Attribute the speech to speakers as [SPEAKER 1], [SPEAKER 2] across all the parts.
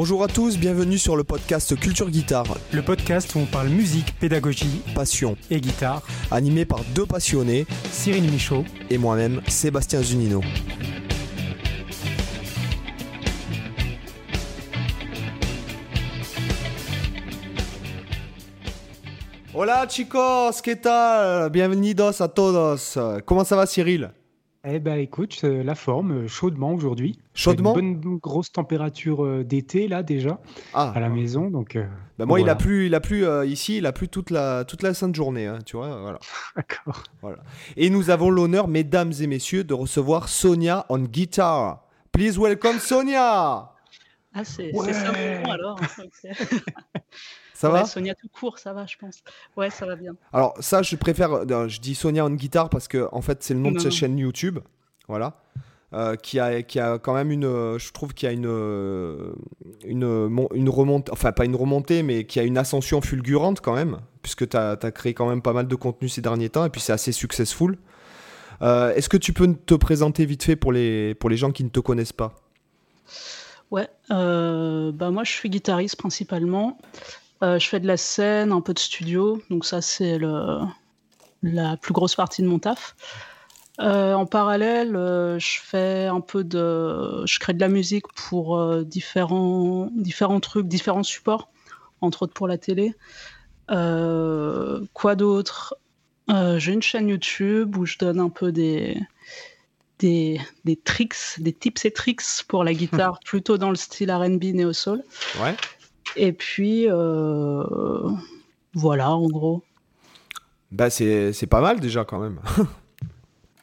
[SPEAKER 1] Bonjour à tous, bienvenue sur le podcast Culture Guitare.
[SPEAKER 2] Le podcast où on parle musique, pédagogie,
[SPEAKER 1] passion
[SPEAKER 2] et guitare.
[SPEAKER 1] Animé par deux passionnés,
[SPEAKER 2] Cyril Michaud
[SPEAKER 1] et moi-même, Sébastien Zunino. Hola chicos, ¿qué tal? Bienvenidos a todos. Comment ça va Cyril?
[SPEAKER 2] Eh ben écoute, euh, la forme, euh, chaudement aujourd'hui.
[SPEAKER 1] Chaudement
[SPEAKER 2] Une bonne grosse température euh, d'été là déjà ah. à la maison. Donc,
[SPEAKER 1] bah, moi, il a plu, il a plu ici, il a plu toute la, toute la sainte journée, hein, tu vois. Voilà.
[SPEAKER 2] D'accord.
[SPEAKER 1] Voilà. Et nous avons l'honneur, mesdames et messieurs, de recevoir Sonia on guitar. Please welcome Sonia.
[SPEAKER 3] Ah, c'est ça alors.
[SPEAKER 1] Ça va
[SPEAKER 3] Sonia tout court, ça va, je pense. Ouais, ça va bien.
[SPEAKER 1] Alors, ça, je préfère. Euh, je dis Sonia en guitare parce que, en fait, c'est le nom de sa chaîne YouTube. Voilà. Euh, qui, a, qui a quand même une. Euh, je trouve qu'il y a une. Une, une remontée. Enfin, pas une remontée, mais qui a une ascension fulgurante quand même. Puisque tu as, créé quand même pas mal de contenu ces derniers temps. Et puis, c'est assez successful. Est-ce que tu peux te présenter vite fait pour les, pour les gens qui ne te connaissent pas?
[SPEAKER 3] Ouais, bah moi je suis guitariste principalement. Euh, je fais de la scène, un peu de studio, donc ça c'est la plus grosse partie de mon taf. Euh, en parallèle, euh, je fais un peu de, je crée de la musique pour différents, différents trucs, différents supports, entre autres pour la télé. quoi d'autre? J'ai une chaîne YouTube où je donne un peu des, des, des tricks, des tips et tricks pour la guitare, plutôt dans le style R&B néo soul.
[SPEAKER 1] Ouais.
[SPEAKER 3] Et puis, euh, voilà, en gros.
[SPEAKER 1] Bah, c'est pas mal déjà quand même.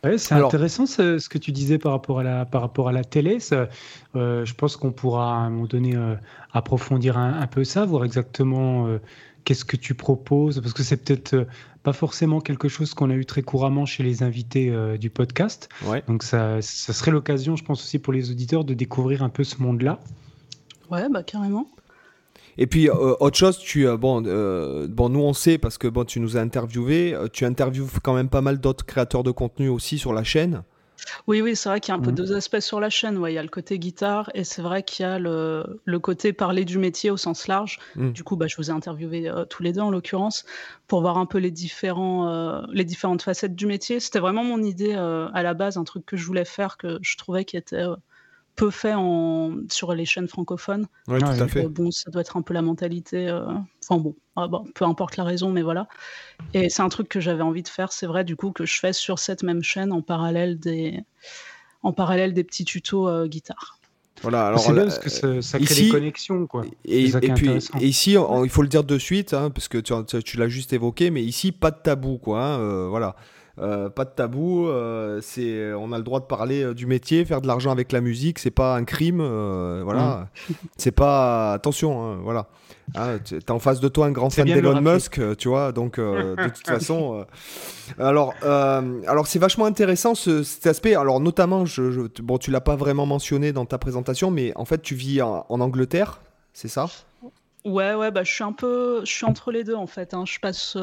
[SPEAKER 2] Ouais, c'est intéressant ce, que tu disais par rapport à la, par rapport à la télé. Euh, je pense qu'on pourra à un moment donné euh, approfondir un, peu ça, voir exactement qu'est-ce que tu proposes, parce que c'est peut-être pas forcément quelque chose qu'on a eu très couramment chez les invités du podcast.
[SPEAKER 1] Ouais.
[SPEAKER 2] Donc ça, ça serait l'occasion, je pense aussi pour les auditeurs, de découvrir un peu ce monde-là.
[SPEAKER 3] Ouais, bah carrément.
[SPEAKER 1] Et puis, euh, autre chose, tu, euh, bon, euh, bon, nous on sait parce que bon, tu nous as interviewé, tu interviews quand même pas mal d'autres créateurs de contenu aussi sur la chaîne.
[SPEAKER 3] Oui, oui, c'est vrai qu'il y a un peu mmh. deux aspects sur la chaîne. Ouais, il y a le côté guitare et c'est vrai qu'il y a le, le, côté parler du métier au sens large. Mmh. Du coup, bah, je vous ai interviewé tous les deux en l'occurrence pour voir un peu les, différents, les différentes facettes du métier. C'était vraiment mon idée à la base, un truc que je voulais faire que je trouvais qui était peu fait en, sur les chaînes francophones.
[SPEAKER 1] Oui, tout à fait.
[SPEAKER 3] bon, ça doit être un peu la mentalité. Euh, enfin ah, bon, peu importe la raison, mais voilà. Et c'est un truc que j'avais envie de faire, c'est vrai, du coup, que je fais sur cette même chaîne en parallèle des, en parallèle des petits tutos euh, guitare.
[SPEAKER 1] Voilà, alors
[SPEAKER 2] c'est bien parce que ça, crée des connexions, quoi.
[SPEAKER 1] Et, puis, ici, il faut le dire de suite, hein, parce que tu, tu l'as juste évoqué, mais ici, pas de tabou, quoi. Hein, euh, voilà. Euh, pas de tabou, euh, c'est, on a le droit de parler euh, du métier, faire de l'argent avec la musique, c'est pas un crime, voilà. Mm. C'est pas, attention, hein, voilà. Hein, tu as en face de toi un grand fan d'Elon Musk, tu vois, donc de toute façon. alors, alors c'est vachement intéressant cet aspect. Alors, notamment, je, bon, tu l'as pas vraiment mentionné dans ta présentation, mais en fait, tu vis en, Angleterre, c'est ça?
[SPEAKER 3] Ouais, ouais, bah, je suis un peu, je suis entre les deux en fait. Hein. Je passe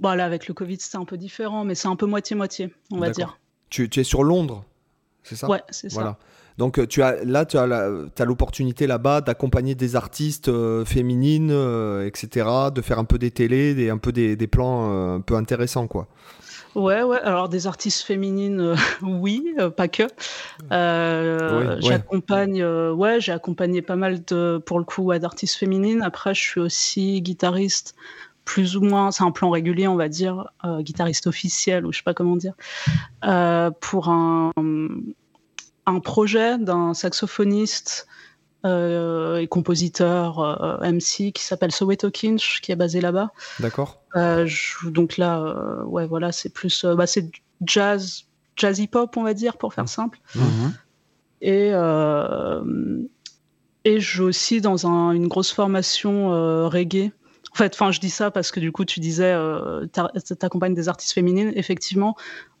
[SPEAKER 3] Bon, là, avec le Covid, c'est un peu différent, mais c'est un peu moitié-moitié, on va dire.
[SPEAKER 1] Tu, tu, es sur Londres, c'est ça?
[SPEAKER 3] Ouais, c'est voilà. ça.
[SPEAKER 1] Donc euh, tu as, là, tu as l'opportunité là-bas d'accompagner des artistes euh, féminines, euh, etc., de faire un peu des télés, des, un peu des, des plans un peu intéressants, quoi.
[SPEAKER 3] Ouais, ouais. Alors des artistes féminines, oui, pas que. j'accompagne, ouais, j'ai accompagné pas mal de, pour le coup, d'artistes féminines. Après, je suis aussi guitariste plus ou moins, c'est un plan régulier, on va dire, euh, guitariste officiel ou je sais pas comment dire, euh, pour un, un projet d'un saxophoniste euh, et compositeur MC qui s'appelle Soweto Kinch, qui est basé là-bas.
[SPEAKER 1] D'accord.
[SPEAKER 3] donc là, ouais, voilà, c'est plus, bah, c'est jazz, jazzy pop, on va dire, pour faire simple. Mmh. Et et je joue aussi dans un, une grosse formation reggae en fait, enfin, je dis ça parce que du coup, tu disais, euh, t'accompagnes des artistes féminines. Effectivement,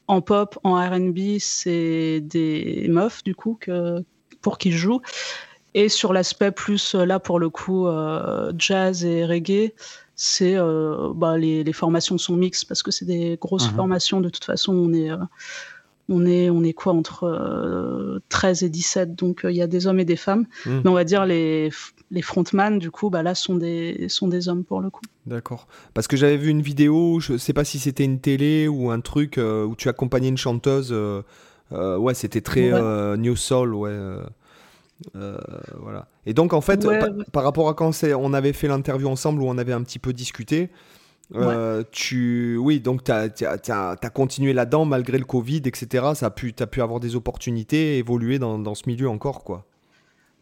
[SPEAKER 3] en pop, en R&B, c'est des meufs du coup que, pour qui je joue. Et sur l'aspect plus euh, là pour le coup euh, jazz et reggae, c'est euh, bah, les, les, formations sont mixtes parce que c'est des grosses mhm. formations. De toute façon, on est on est, on est quoi entre 13 et 17, donc il y a des hommes et des femmes. Hmm. Mais on va dire les, les frontman, du coup, bah là, sont des, sont des hommes pour le coup.
[SPEAKER 1] D'accord. Parce que j'avais vu une vidéo, je sais pas si c'était une télé ou un truc où tu accompagnais une chanteuse. ouais, c'était très New Soul, ouais. voilà. Et donc, en fait, par, rapport à quand on avait fait l'interview ensemble où on avait un petit peu discuté, euh, tu, oui, donc tu as, continué là-dedans malgré le Covid, etc. Ça a pu, tu as pu avoir des opportunités, évoluer dans, dans, ce milieu encore, quoi.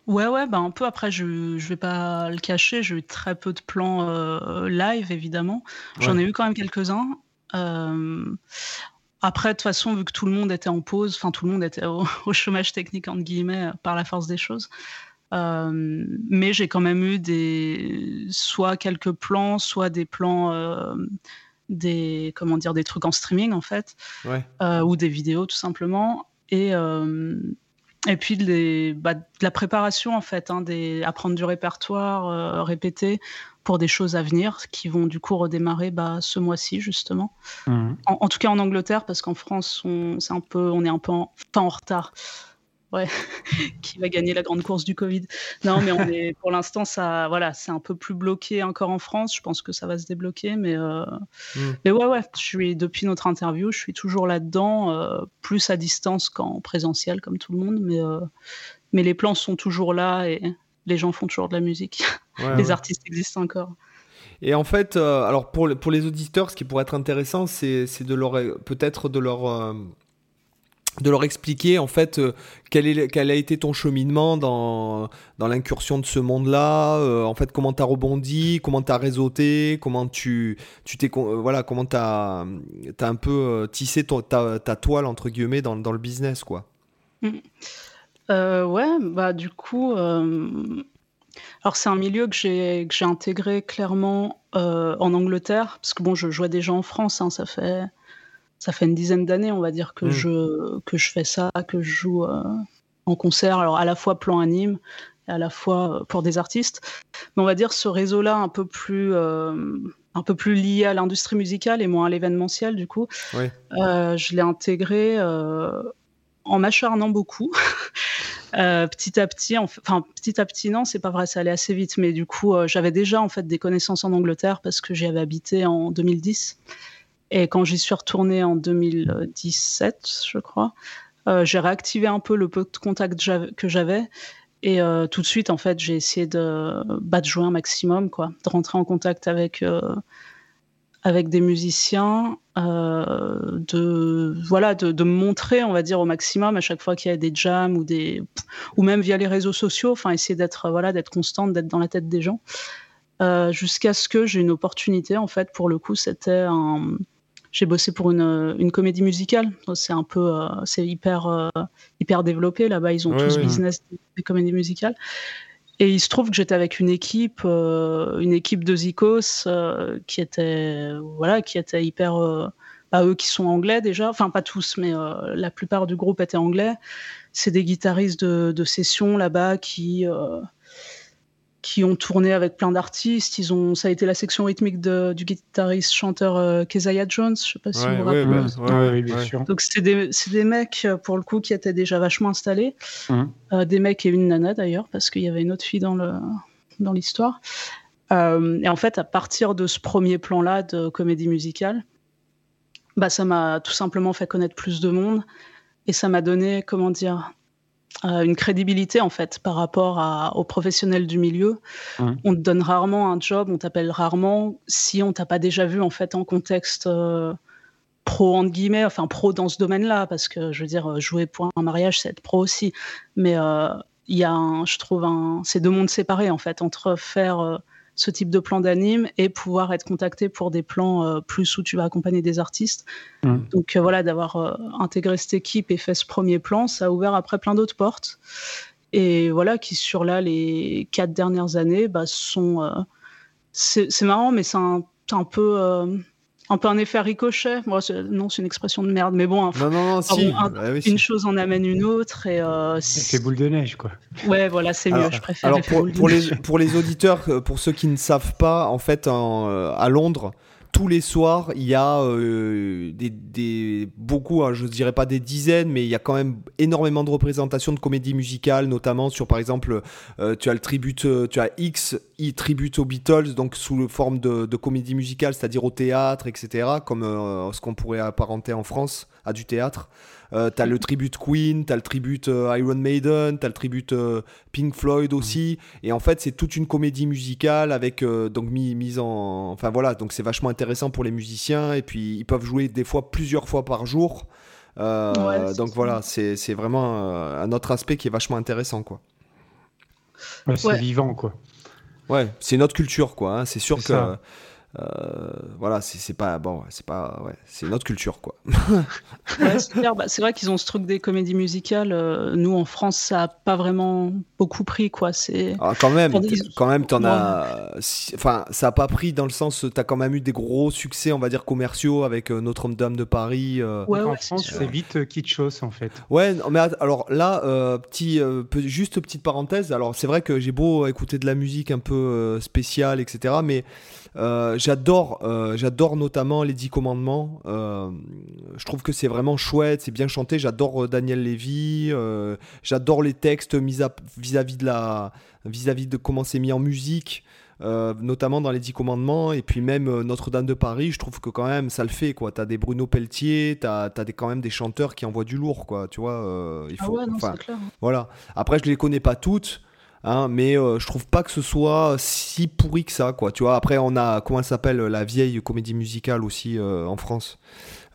[SPEAKER 3] Ouais, ouais, bah un peu après, je, je vais pas le cacher, j'ai eu très peu de plans euh, live, évidemment. J'en ai eu quand même quelques-uns. Euh, après, de toute façon, vu que tout le monde était en pause, enfin tout le monde était au, au, chômage technique, entre guillemets, par la force des choses, euh, mais j'ai quand même eu des, soit quelques plans, soit des plans, euh, des, comment dire, des trucs en streaming en fait, euh, ou des vidéos tout simplement. Et, et puis les, bah, de la préparation en fait, hein, des, apprendre du répertoire, répéter pour des choses à venir qui vont du coup redémarrer bah, ce mois-ci justement. Mmh. En, tout cas en Angleterre parce qu'en France on, un peu, on est un peu en, en retard ouais, qui va gagner la grande course du Covid. Non, mais on est, pour l'instant, ça, voilà, c'est un peu plus bloqué encore en France. Je pense que ça va se débloquer, mais, euh, hmm. mais ouais, ouais, je suis depuis notre interview, je suis toujours là-dedans, euh, plus à distance qu'en présentiel, comme tout le monde, mais, euh, mais les plans sont toujours là et les gens font toujours de la musique. les artistes existent encore.
[SPEAKER 1] Et en fait, alors pour, pour les auditeurs, ce qui pourrait être intéressant, c'est de leur peut-être de leur de leur expliquer en fait euh, quel, est, a été ton cheminement dans, dans l'incursion de ce monde-là, euh, en fait comment tu as rebondi, comment tu as réseauté, comment tu tu t'es euh, voilà, comment tu as, un peu tissé ta, ta, toile entre guillemets dans, dans le business quoi.
[SPEAKER 3] Mmh. ouais, bah du coup alors c'est un milieu que j'ai intégré clairement en Angleterre parce que bon, je jouais déjà en France hein, ça fait ça fait une dizaine d'années, on va dire, que, mmh. je, que je fais ça, que je joue euh, en concert, alors à la fois plan anime, et à la fois euh, pour des artistes. Mais on va dire ce réseau-là un peu plus euh, un peu plus lié à l'industrie musicale et moins à l'événementiel du coup. je l'ai intégré en m'acharnant beaucoup. petit à petit, enfin petit à petit non, c'est pas vrai, ça allait assez vite, mais du coup j'avais déjà en fait des connaissances en Angleterre parce que j'y avais habité en 2010. Et quand j'y suis retournée en 2017, je crois, euh, j'ai réactivé un peu le peu de contact que j'avais. Et euh, tout de suite, en fait, j'ai essayé de, bah, de jouer un maximum, quoi, de rentrer en contact avec, euh, avec des musiciens, de, voilà, de, de, montrer, on va dire, au maximum à chaque fois qu'il y a des jams ou, des, ou même via les réseaux sociaux, enfin, essayer d'être voilà, constante, d'être dans la tête des gens. jusqu'à ce que j'ai une opportunité, en fait, pour le coup, c'était un, j'ai bossé pour une, une, comédie musicale. C'est un peu, euh, c'est hyper, euh, hyper développé là-bas. Ils ont tous business des, comédies musicales. Et il se trouve que j'étais avec une équipe, euh, une équipe de Zikos qui était, voilà, qui était hyper, bah, eux qui sont anglais déjà, enfin pas tous, mais la plupart du groupe était anglais. C'est des guitaristes de, de session là-bas qui qui ont tourné avec plein d'artistes. Ils ont, ça a été la section rythmique de, du guitariste chanteur euh, Keziah Jones. Je sais pas si vous vous rappelez. Ouais, bien sûr. Donc c'est des, des, mecs euh, pour le coup qui étaient déjà vachement installés, hum. euh, des mecs et une nana d'ailleurs parce qu'il y avait une autre fille dans le dans l'histoire. Euh, et en fait, à partir de ce premier plan-là de comédie musicale, bah ça m'a tout simplement fait connaître plus de monde et ça m'a donné, comment dire, une crédibilité en fait par rapport à, aux professionnels du milieu. On te donne rarement un job, on t'appelle rarement si on t'a pas déjà vu en fait en contexte euh, pro entre guillemets, enfin pro dans ce domaine-là, parce que je veux dire jouer pour un mariage c'est être pro aussi, mais euh, il y a un, je trouve un, c'est deux mondes séparés en fait entre faire ce type de plan d'anime et pouvoir être contacté pour des plans euh, plus où tu vas accompagner des artistes. Mmh. Donc euh, voilà, d'avoir euh, intégré cette équipe et fait ce premier plan, ça a ouvert après plein d'autres portes. Et voilà, qui sur là, les quatre dernières années, bah, sont... c'est marrant, mais c'est un, un, peu un peu un effet ricochet. Moi, non, c'est une expression de merde, mais bon,
[SPEAKER 1] non, non, non, si.
[SPEAKER 3] Ah une chose en amène une autre et euh,
[SPEAKER 2] c'est boule de neige, quoi.
[SPEAKER 3] Ouais, voilà, c'est mieux. Je préfère.
[SPEAKER 1] Alors pour, pour les pour les auditeurs, euh, pour ceux qui ne savent pas, en fait, en, euh, à Londres, tous les soirs, il y a euh, des, beaucoup, hein, je ne dirais pas des dizaines, mais il y a quand même énormément de représentations de comédies musicales, notamment sur, par exemple, euh, tu as le tribute, euh, tu as X, I tribute aux Beatles, donc sous forme de, de comédie musicale, c'est-à-dire au théâtre, etc., comme ce qu'on pourrait apparenter en France à du théâtre. Euh, t'as le tribute Queen, t'as le tribute euh, Iron Maiden, t'as le tribute euh, Pink Floyd mm. aussi. Et en fait, c'est toute une comédie musicale avec donc mise en. Enfin voilà, donc c'est vachement intéressant pour les musiciens. Et puis ils peuvent jouer des fois plusieurs fois par jour. donc voilà, c'est vraiment un autre aspect qui est vachement intéressant, quoi.
[SPEAKER 2] c'est vivant, quoi.
[SPEAKER 1] Ouais, c'est notre culture, quoi. Hein. C'est sûr que. Euh, voilà, c'est pas bon, c'est pas ouais, c'est notre culture quoi.
[SPEAKER 3] Bah, c'est vrai qu'ils ont ce truc des comédies musicales. Euh, nous en France, ça a pas vraiment beaucoup pris quoi. C'est
[SPEAKER 1] ah, quand même, quand même, t'en as. Enfin, ça a pas pris dans le sens, t'as quand même eu des gros succès, on va dire commerciaux avec euh, Notre-Dame de Paris.
[SPEAKER 2] Ouais, en France, c'est vite kitschos en fait.
[SPEAKER 1] Ouais, mais alors là, petit, juste petite parenthèse. Alors c'est vrai que j'ai beau écouter de la musique un peu spéciale, etc. Mais j'adore, euh, j'adore notamment les Dix Commandements. Euh, je trouve que c'est vraiment chouette, c'est bien chanté. J'adore Daniel Lévy. j'adore les textes vis-à-vis de la, vis-à-vis de comment c'est mis en musique. notamment dans les Dix Commandements, et puis même Notre-Dame de Paris, je trouve que quand même ça le fait, quoi. T'as des Bruno Pelletier, t'as as des, quand même des chanteurs qui envoient du lourd, quoi, tu vois.
[SPEAKER 3] il ah faut, clair.
[SPEAKER 1] Voilà. Après, je les connais pas toutes, Hein, mais euh, je trouve pas que ce soit si pourri que ça, quoi. Tu vois, après, on a, comment elle s'appelle, la vieille comédie musicale aussi euh, en France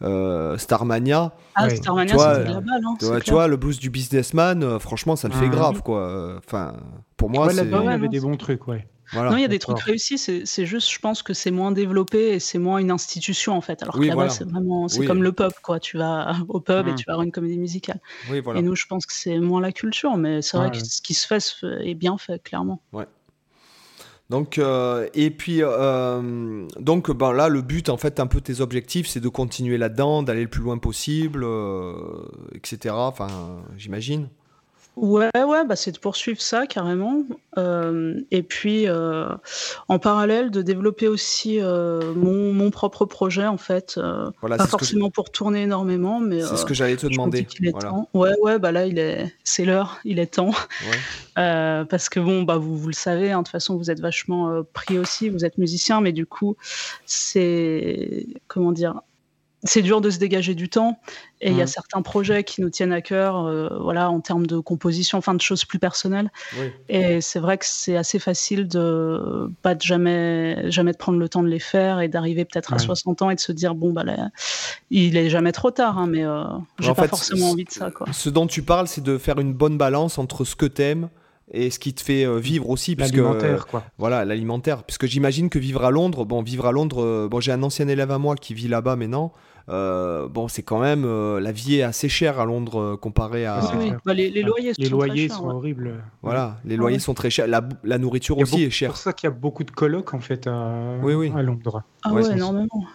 [SPEAKER 1] euh, Starmania.
[SPEAKER 3] Ah, Starmania, c'est la balle, hein,
[SPEAKER 1] tu, vois, le blues du businessman, franchement, ça le fait grave, quoi. Enfin, pour moi,
[SPEAKER 2] c'est. Il y avait des bons trucs, ouais.
[SPEAKER 3] Non, il y a des trucs réussis, c'est juste, je pense que c'est moins développé et c'est moins une institution en fait. Alors que là-bas, c'est vraiment, c'est comme le pub, quoi. Tu vas au pub et mmh. tu vas avoir une comédie musicale. Et nous, je pense que c'est moins la culture, mais c'est vrai que ce qui se fait est bien fait, clairement.
[SPEAKER 1] Ouais. Donc, euh, et puis, euh, donc ben là, le but, en fait, un peu tes objectifs, c'est de continuer là-dedans, d'aller le plus loin possible, euh, etc. Enfin, j'imagine.
[SPEAKER 3] Ouais, ouais, bah c'est de poursuivre ça carrément. Euh, et puis, euh, en parallèle, de développer aussi euh, mon, mon, propre projet, en fait. Voilà, pas forcément pour tourner énormément, mais.
[SPEAKER 1] C'est ce que j'allais te demander.
[SPEAKER 3] est temps. Ouais, ouais, bah là, il est, c'est l'heure, il est temps. parce que bon, bah vous, vous le savez, hein, de toute façon, vous êtes vachement pris aussi, vous êtes musicien, mais du coup, c'est comment dire, c'est dur de se dégager du temps et il y a mmh. certains projets qui nous tiennent à cœur euh, voilà en termes de composition enfin de choses plus personnelles et c'est vrai que c'est assez facile de pas de jamais jamais de prendre le temps de les faire et d'arriver peut-être à 60 ans et de se dire bon bah là, il est jamais trop tard hein, mais euh, j'ai pas forcément envie de ça quoi.
[SPEAKER 1] Ce dont tu parles c'est de faire une bonne balance entre ce que t'aimes et ce qui te fait euh, vivre aussi
[SPEAKER 2] l'alimentaire quoi.
[SPEAKER 1] voilà l'alimentaire. Puisque j'imagine que vivre à Londres bon vivre à Londres bon j'ai un ancien élève à moi qui vit là-bas maintenant euh, bon, c'est quand même euh, la vie est assez chère à Londres euh, comparé à.
[SPEAKER 3] Oui, bah, les, loyers,
[SPEAKER 2] les sont, loyers sont horribles.
[SPEAKER 1] Voilà, les loyers sont très chers. La, nourriture aussi est chère.
[SPEAKER 2] C'est pour ça qu'il y a beaucoup de colocs en fait à, à Londres.
[SPEAKER 3] Ah ouais, énormément.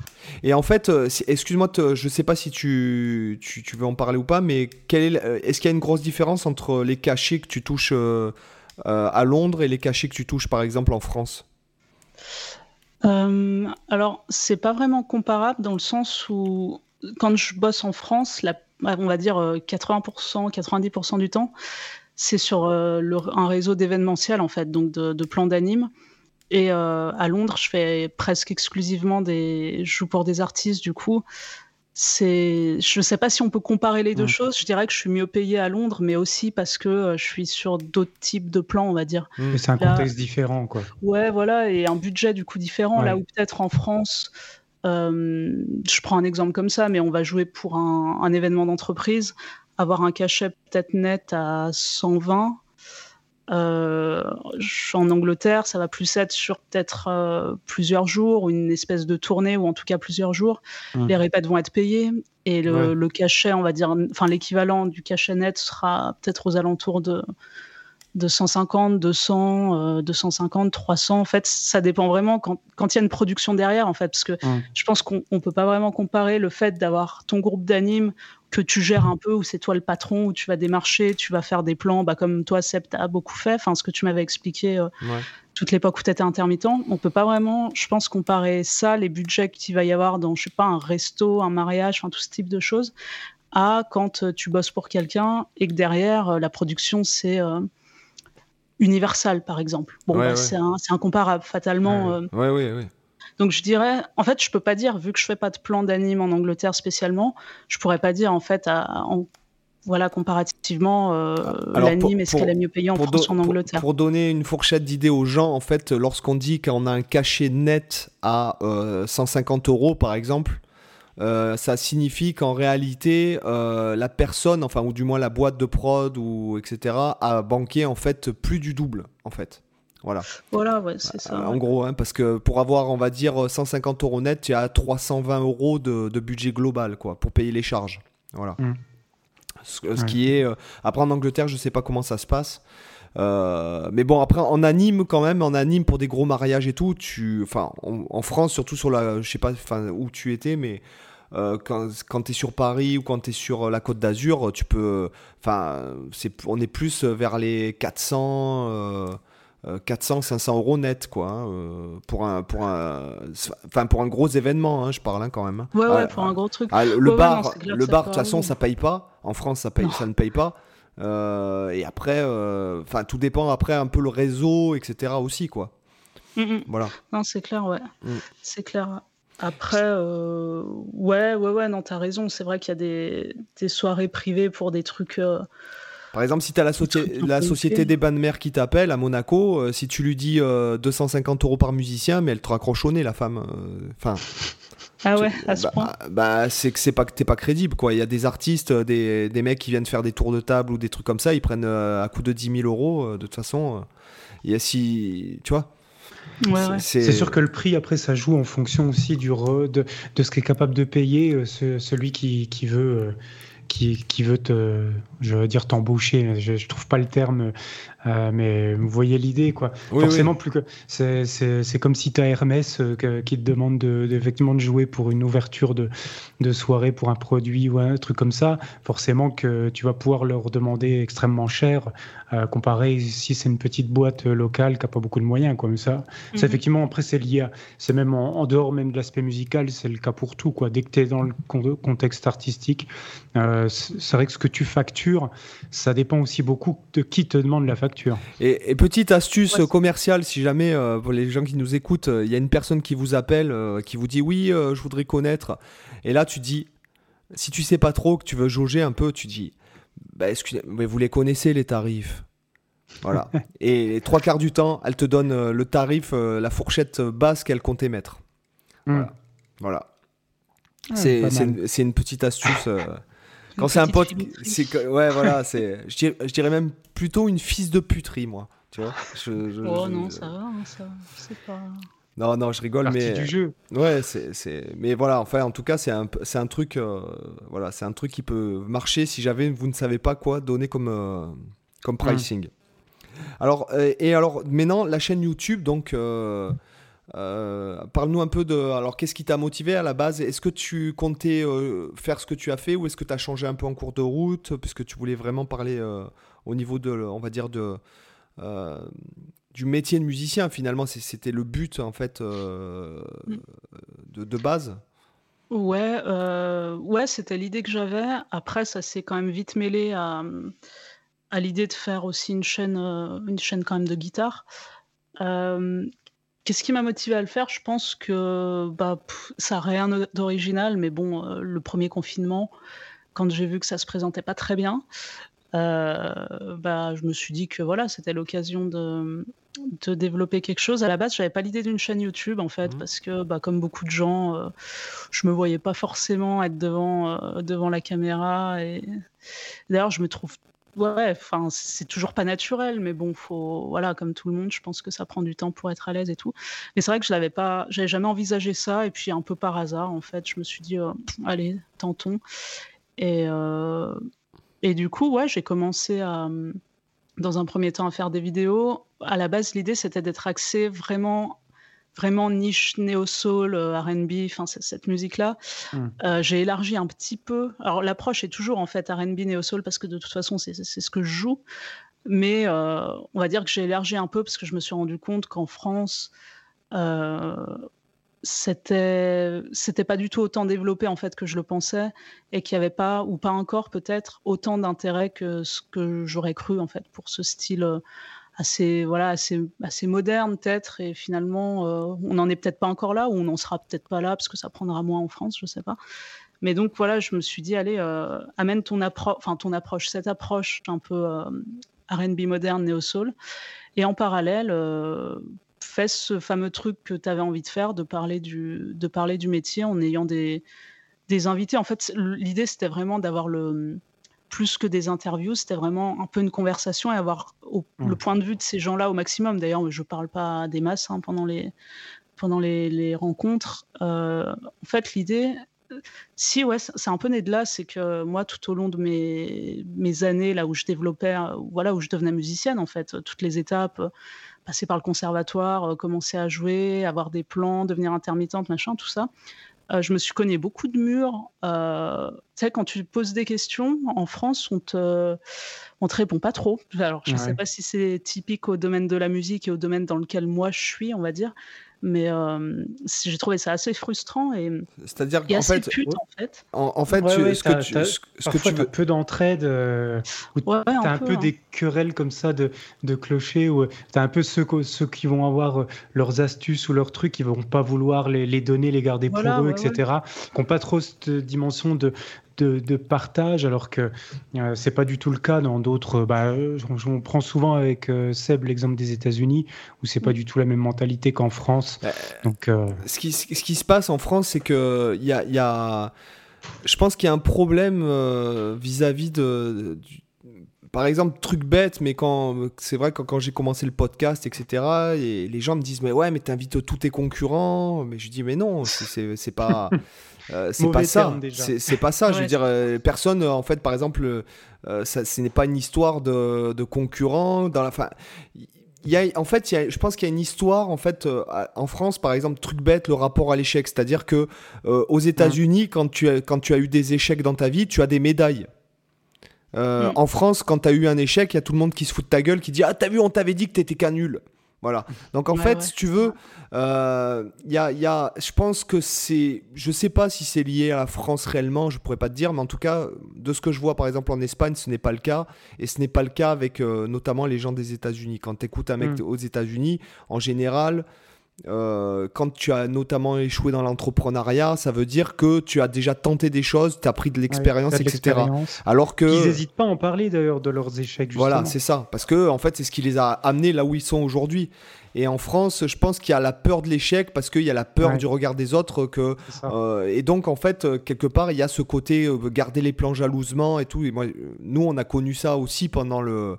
[SPEAKER 1] Et en fait, excuse-moi, je sais pas si tu, tu, tu, veux en parler ou pas, mais est, est-ce qu'il y a une grosse différence entre les cachets que tu touches à Londres et les cachets que tu touches par exemple en France?
[SPEAKER 3] Euh, alors, c'est pas vraiment comparable dans le sens où, quand je bosse en France, on va dire 80%, euh, 90% du temps, c'est sur euh, un réseau d'événementiel, en fait, donc de, plans d'anime. Et à Londres, je fais presque exclusivement des. Je joue pour des artistes, du coup c'est, je ne sais pas si on peut comparer les deux choses. Je dirais que je suis mieux payé à Londres, mais aussi parce que euh, je suis sur d'autres types de plans, on va dire.
[SPEAKER 2] Mais c'est un contexte différent, quoi.
[SPEAKER 3] Ouais, voilà, et un budget du coup différent. Là où peut-être en France, euh, je prends un exemple comme ça, mais on va jouer pour un, un événement d'entreprise, avoir un cachet peut-être net à 120 euh, en Angleterre, ça va plus être sur peut-être euh, plusieurs jours, ou une espèce de tournée, ou en tout cas plusieurs jours. Mmh. Les répètes vont être payées et le, cachet, on va dire, enfin l'équivalent du cachet net sera peut-être aux alentours de, de 150, 200, 250, 300. En fait, ça dépend vraiment quand, quand il y a une production derrière, en fait, parce que mmh. je pense qu'on ne peut pas vraiment comparer le fait d'avoir ton groupe d'anime que tu gères un peu, où c'est toi le patron, où tu vas démarcher, tu vas faire des plans, bah, comme toi, Seb, as beaucoup fait, enfin, ce que tu m'avais expliqué euh, toute l'époque où tu étais intermittent. On peut pas vraiment, je pense, comparer ça, les budgets qu'il va y avoir dans, je sais pas, un resto, un mariage, enfin, tout ce type de choses, à quand euh, tu bosses pour quelqu'un et que derrière, euh, la production, c'est Universal, par exemple. Bon, bah, c'est incomparable, fatalement.
[SPEAKER 1] Oui, oui, oui.
[SPEAKER 3] Donc je dirais, en fait, je peux pas dire, vu que je fais pas de plan d'anime en Angleterre spécialement, je pourrais pas dire en fait, en, voilà, comparativement, euh, l'anime est-ce qu'elle est mieux payée en France ou en Angleterre.
[SPEAKER 1] Pour, donner une fourchette d'idées aux gens, en fait, lorsqu'on dit qu'on a un cachet net à 150 euh, euros, par exemple, euh, ça signifie qu'en réalité, la personne, enfin, ou du moins la boîte de prod, ou etc., a banqué en fait plus du double, en fait. Voilà.
[SPEAKER 3] Voilà, ouais, c'est ça.
[SPEAKER 1] en gros, hein, parce que pour avoir, on va dire, 150 euros net, tu as 320 euros de, budget global, quoi, pour payer les charges. Voilà. Mm. Ce, qui est. Euh, après, en Angleterre, je sais pas comment ça se passe. Euh, mais bon, après, en anime, quand même, en anime pour des gros mariages et tout, tu. Enfin, en, France, surtout sur la. Je sais pas où tu étais, mais. Euh, quand, quand tu es sur Paris ou quand tu es sur la Côte d'Azur, tu peux. Enfin, on est plus vers les 400. 400, euh, 500 euros net, quoi, hein, euh, pour un, pour un, enfin pour un gros événement, hein, je parle hein, quand même.
[SPEAKER 3] Ouais, ouais, ah, pour un gros truc.
[SPEAKER 1] Ah, le bar, le bar, de toute façon, ça paye pas. En France, ça paye, ça ne paye pas. Euh, et après, enfin, tout dépend après un peu le réseau, etc. aussi, quoi.
[SPEAKER 3] Mm, mm. Voilà. Non, c'est clair, ouais. Mm. C'est clair. Après, ouais, ouais, ouais, non, t'as raison. C'est vrai qu'il y a des, des, soirées privées pour des trucs
[SPEAKER 1] par exemple, si tu as la, la société des bains de mer qui t'appelle à Monaco, euh, si tu lui dis 250 euh, euros par musicien, mais elle te raccroche au nez, la femme. Euh, enfin.
[SPEAKER 3] ah ouais, à ce
[SPEAKER 1] bah,
[SPEAKER 3] point.
[SPEAKER 1] Bah, c'est que c'est pas que t'es pas crédible, quoi. Il y a des artistes, des, des, mecs qui viennent faire des tours de table ou des trucs comme ça, ils prennent à coup de 10 000 euros. de toute façon, il y a si. Tu vois
[SPEAKER 2] Ouais, c'est sûr que le prix, après, ça joue en fonction aussi du de, de ce qu'est capable de payer celui qui, qui veut qui, veut te, je veux dire t'embaucher, je, je trouve pas le terme euh, mais vous voyez l'idée, quoi. Forcément, plus que c'est comme si tu as Hermès euh, qui te demande de, effectivement de jouer pour une ouverture de, de, soirée pour un produit ou un truc comme ça. Forcément que tu vas pouvoir leur demander extrêmement cher, euh, comparé si c'est une petite boîte locale qui a pas beaucoup de moyens, comme ça. C'est mhm. effectivement après c'est lié, c'est même en, dehors même de l'aspect musical, c'est le cas pour tout, quoi. Dès que tu es dans le contexte artistique, c'est vrai que ce que tu factures, ça dépend aussi beaucoup de qui te demande la facture
[SPEAKER 1] et, petite astuce commerciale, si jamais euh, pour les gens qui nous écoutent, il y a une personne qui vous appelle, euh, qui vous dit oui, euh, je voudrais connaître. Et là, tu dis, si tu sais pas trop, que tu veux jauger un peu, tu dis, bah, mais vous les connaissez les tarifs. Voilà. et les trois quarts du temps, elle te donne le tarif, la fourchette basse qu'elle comptait mettre. Hmm. Voilà. c'est une, petite astuce. Quand c'est un pote, c'est ouais voilà, c'est je dirais, je dirais, même plutôt une fisse de puterie moi, tu vois.
[SPEAKER 3] oh non, ça va, hein, ça, c'est pas.
[SPEAKER 1] Non, non, je rigole, mais
[SPEAKER 2] du jeu.
[SPEAKER 1] Ouais, c'est, mais voilà, enfin, en tout cas, c'est un, c'est un truc, euh, voilà, c'est un truc qui peut marcher si jamais vous ne savez pas quoi donner comme, euh, comme pricing. Alors, euh, et alors, maintenant, la chaîne YouTube, donc. Euh, parle-nous un peu de. Alors, qu'est-ce qui t'a motivé à la base? Est-ce que tu comptais euh, faire ce que tu as fait ou est-ce que tu as changé un peu en cours de route puisque tu voulais vraiment parler euh, au niveau de, on va dire, de, du métier de musicien finalement C'était le but en fait de, de, base?
[SPEAKER 3] Ouais, ouais c'était l'idée que j'avais. Après, ça s'est quand même vite mêlé à, à l'idée de faire aussi une chaîne, une chaîne quand même de guitare. Qu'est-ce qui m'a motivé à le faire? Je pense que bah, ça n'a rien d'original, mais bon, euh, le premier confinement, quand j'ai vu que ça se présentait pas très bien, euh, bah, je me suis dit que voilà, c'était l'occasion de, de, développer quelque chose. À la base, j'avais pas l'idée d'une chaîne YouTube en fait, mmh. parce que bah, comme beaucoup de gens, euh, je me voyais pas forcément être devant, devant la caméra. Et d'ailleurs, je me trouve Ouais, c'est toujours pas naturel, mais bon, faut, voilà, comme tout le monde, je pense que ça prend du temps pour être à l'aise et tout. Mais c'est vrai que je l'avais pas, jamais envisagé ça, et puis un peu par hasard, en fait, je me suis dit, oh, allez, tentons. Et, euh, et du coup, ouais, j'ai commencé à, dans un premier temps, à faire des vidéos. À la base, l'idée, c'était d'être axé vraiment vraiment niche néo-soul, R&B, enfin cette musique-là. Mmh. j'ai élargi un petit peu. Alors l'approche est toujours en fait R&B néo-soul parce que de toute façon c'est ce que je joue. Mais on va dire que j'ai élargi un peu parce que je me suis rendu compte qu'en France, c'était c'était pas du tout autant développé en fait que je le pensais et qu'il n'y avait pas ou pas encore peut-être autant d'intérêt que ce que j'aurais cru en fait pour ce style assez voilà assez assez moderne peut-être et finalement euh, on n'en est peut-être pas encore là ou on n'en sera peut-être pas là parce que ça prendra moins en France je sais pas. Mais donc voilà je me suis dit allez euh, amène ton approche enfin ton approche cette approche un peu euh, R&B moderne néo soul et en parallèle fais ce fameux truc que tu avais envie de faire de parler du de parler du métier en ayant des des invités. En fait l'idée c'était vraiment d'avoir le plus que des interviews, c'était vraiment un peu une conversation et avoir le mmh. point de vue de ces gens-là au maximum. D'ailleurs, je ne parle pas des masses hein, pendant les, pendant les, rencontres. Euh, en fait, l'idée, si, ouais, c'est un peu né de là, c'est que moi, tout au long de mes, mes années, là où je développais, voilà, où je devenais musicienne, en fait, toutes les étapes, passer par le conservatoire, euh, commencer à jouer, avoir des plans, devenir intermittente, machin, tout ça. Euh, je me suis cogné beaucoup de murs. Euh, tu sais, quand tu poses des questions, en France, on te, on te répond pas trop. Alors, je ne sais pas si c'est typique au domaine de la musique et au domaine dans lequel moi je suis, on va dire. Mais euh, j'ai trouvé ça assez frustrant et
[SPEAKER 1] c'est-à-dire qu'en fait,
[SPEAKER 3] en fait,
[SPEAKER 1] en, fait, ce que tu, ce que tu veux,
[SPEAKER 2] peu d'entraide, euh, tu as un peu, des hein. querelles comme ça de, de clochers, ou tu as un peu ceux, ceux qui vont avoir euh, leurs astuces ou leurs trucs, qui vont pas vouloir les, les donner, les garder pour eux, etc. Qui n'ont pas trop cette dimension de de, partage, alors que euh, c'est pas du tout le cas dans d'autres. Bah, euh, on, prend souvent avec euh, Seb l'exemple des États-Unis, où c'est pas mm. du tout la même mentalité qu'en France. Bah, Donc,
[SPEAKER 1] ce, qui, ce qui se passe en France, c'est que il y a, y a, je pense qu'il y a un problème vis-à-vis de, par exemple, truc bête, mais quand c'est vrai que quand, j'ai commencé le podcast, etc., et les gens me disent mais ouais, mais t'invites tous tes concurrents, mais je dis mais non, c'est pas Euh, c'est pas ça. C'est pas ça. Je veux dire, euh, personne, en fait, par exemple, euh, ça, ce n'est pas une histoire de, de concurrent. Dans la fin, il y a, en fait, il y a, je pense qu'il y a une histoire, en fait, en France, par exemple, truc bête, le rapport à l'échec. C'est-à-dire que aux États-Unis, quand, tu as, quand tu as eu des échecs dans ta vie, tu as des médailles. Mm. En France, quand tu as eu un échec, il y a tout le monde qui se fout de ta gueule, qui dit Ah, t'as vu, on t'avait dit que t'étais qu'un nul. Voilà. Donc en fait, si tu veux, euh, y a, y a, je pense que c'est, je sais pas si c'est lié à la France réellement, je pourrais pas te dire, mais en tout cas, de ce que je vois par exemple en Espagne, ce n'est pas le cas, et ce n'est pas le cas avec euh, notamment les gens des États-Unis. Quand tu écoutes un mec mm. aux États-Unis, en général, euh, quand tu as notamment échoué dans l'entrepreneuriat, ça veut dire que tu as déjà tenté des choses, tu as pris de l'expérience, etc. Alors que
[SPEAKER 2] ils n'hésitent pas à en parler d'ailleurs de leurs échecs. Justement.
[SPEAKER 1] Voilà, c'est ça, parce que en fait, c'est ce qui les a amenés là où ils sont aujourd'hui. Et en France, je pense qu'il y a la peur de l'échec parce qu'il y a la peur du regard des autres. Que, euh, et donc, en fait, quelque part, il y a ce côté euh, garder les plans jalousement et tout. Et moi, nous, on a connu ça aussi pendant le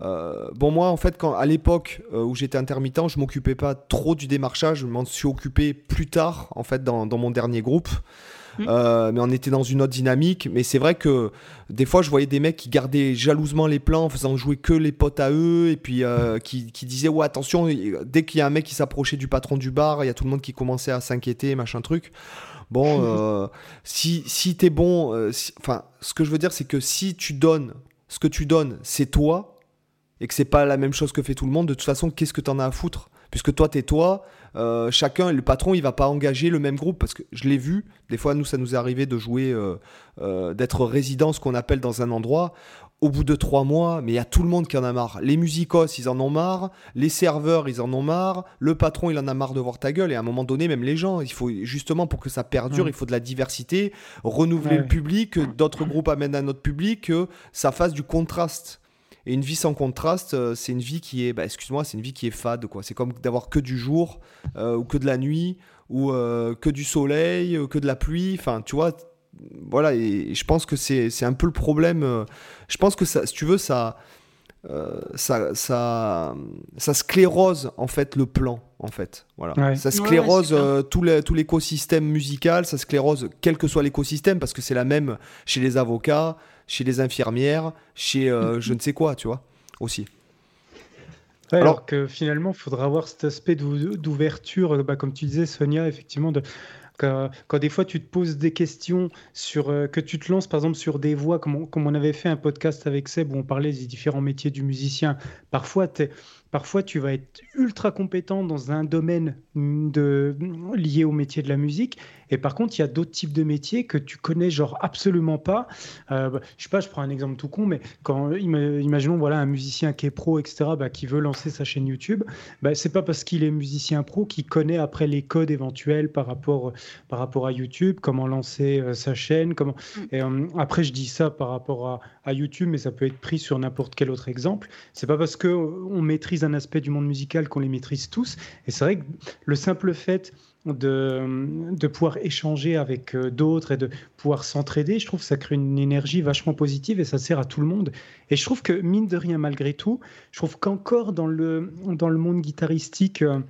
[SPEAKER 1] euh, bon, moi, en fait, quand, à l'époque euh, où j'étais intermittent, je m'occupais pas trop du démarchage. Je m'en suis occupé plus tard, en fait, dans, mon dernier groupe. Mmh. Euh, mais on était dans une autre dynamique. Mais c'est vrai que des fois, je voyais des mecs qui gardaient jalousement les plans en faisant jouer que les potes à eux et puis qui, qui, disaient Ouais, attention, dès qu'il y a un mec qui s'approchait du patron du bar, il y a tout le monde qui commençait à s'inquiéter, machin truc. Bon, si, si t'es bon, enfin, ce que je veux dire, c'est que si tu donnes, ce que tu donnes, c'est toi, et que c'est pas la même chose que fait tout le monde, de toute façon, qu'est-ce que tu en as à foutre? Puisque toi, t'es toi, euh, chacun, le patron, il va pas engager le même groupe, parce que je l'ai vu, des fois, nous, ça nous est arrivé de jouer, euh, euh, d'être résident, ce qu'on appelle dans un endroit, au bout de trois mois, mais il y a tout le monde qui en a marre. Les musicos, ils en ont marre, les serveurs, ils en ont marre, le patron, il en a marre de voir ta gueule, et à un moment donné, même les gens, il faut justement, pour que ça perdure, il faut de la diversité, renouveler le public, d'autres groupes amènent un autre public, que ça fasse du contraste. Et une vie sans contraste, euh, c'est une vie qui est, bah, excuse-moi, c'est une vie qui est fade, quoi. C'est comme d'avoir que du jour, euh, ou que de la nuit, ou euh, que du soleil, que de la pluie. Enfin, tu vois, voilà. Et, je pense que c'est, un peu le problème. je pense que ça, si tu veux, ça, ça, ça, ça sclérose en fait le plan en fait. Voilà. Ça sclérose tout, tout l'écosystème musical, ça sclérose quel que soit l'écosystème, parce que c'est la même chez les avocats, chez les infirmières, chez euh, je ne sais quoi, tu vois, aussi.
[SPEAKER 2] alors, que finalement, il faudra avoir cet aspect d'ouverture, bah, comme tu disais, Sonia, effectivement, de, quand, des fois tu te poses des questions sur euh, que tu te lances par exemple sur des voix comme comme on avait fait un podcast avec Seb où on parlait des différents métiers du musicien parfois Parfois, tu vas être ultra compétent dans un domaine de, lié au métier de la musique. Et par contre, il y a d'autres types de métiers que tu connais genre absolument pas. Euh, bah, je sais pas, je prends un exemple tout con, mais quand imaginons voilà un musicien qui est pro, etc., bah, qui veut lancer sa chaîne YouTube, bah, c'est pas parce qu'il est musicien pro qu'il connaît après les codes éventuels par rapport par rapport à YouTube, comment lancer euh, sa chaîne, comment. Mm. Et euh, après, je dis ça par rapport à, à, YouTube, mais ça peut être pris sur n'importe quel autre exemple. C'est pas parce que on maîtrise un aspect du monde musical qu'on les maîtrise tous. Et c'est vrai que le simple fait de, de pouvoir échanger avec euh, d'autres et de pouvoir s'entraider, je trouve que ça crée une énergie vachement positive et ça sert à tout le monde. Et je trouve que, mine de rien, malgré tout, je trouve qu'encore dans le, dans le monde guitaristique, euh,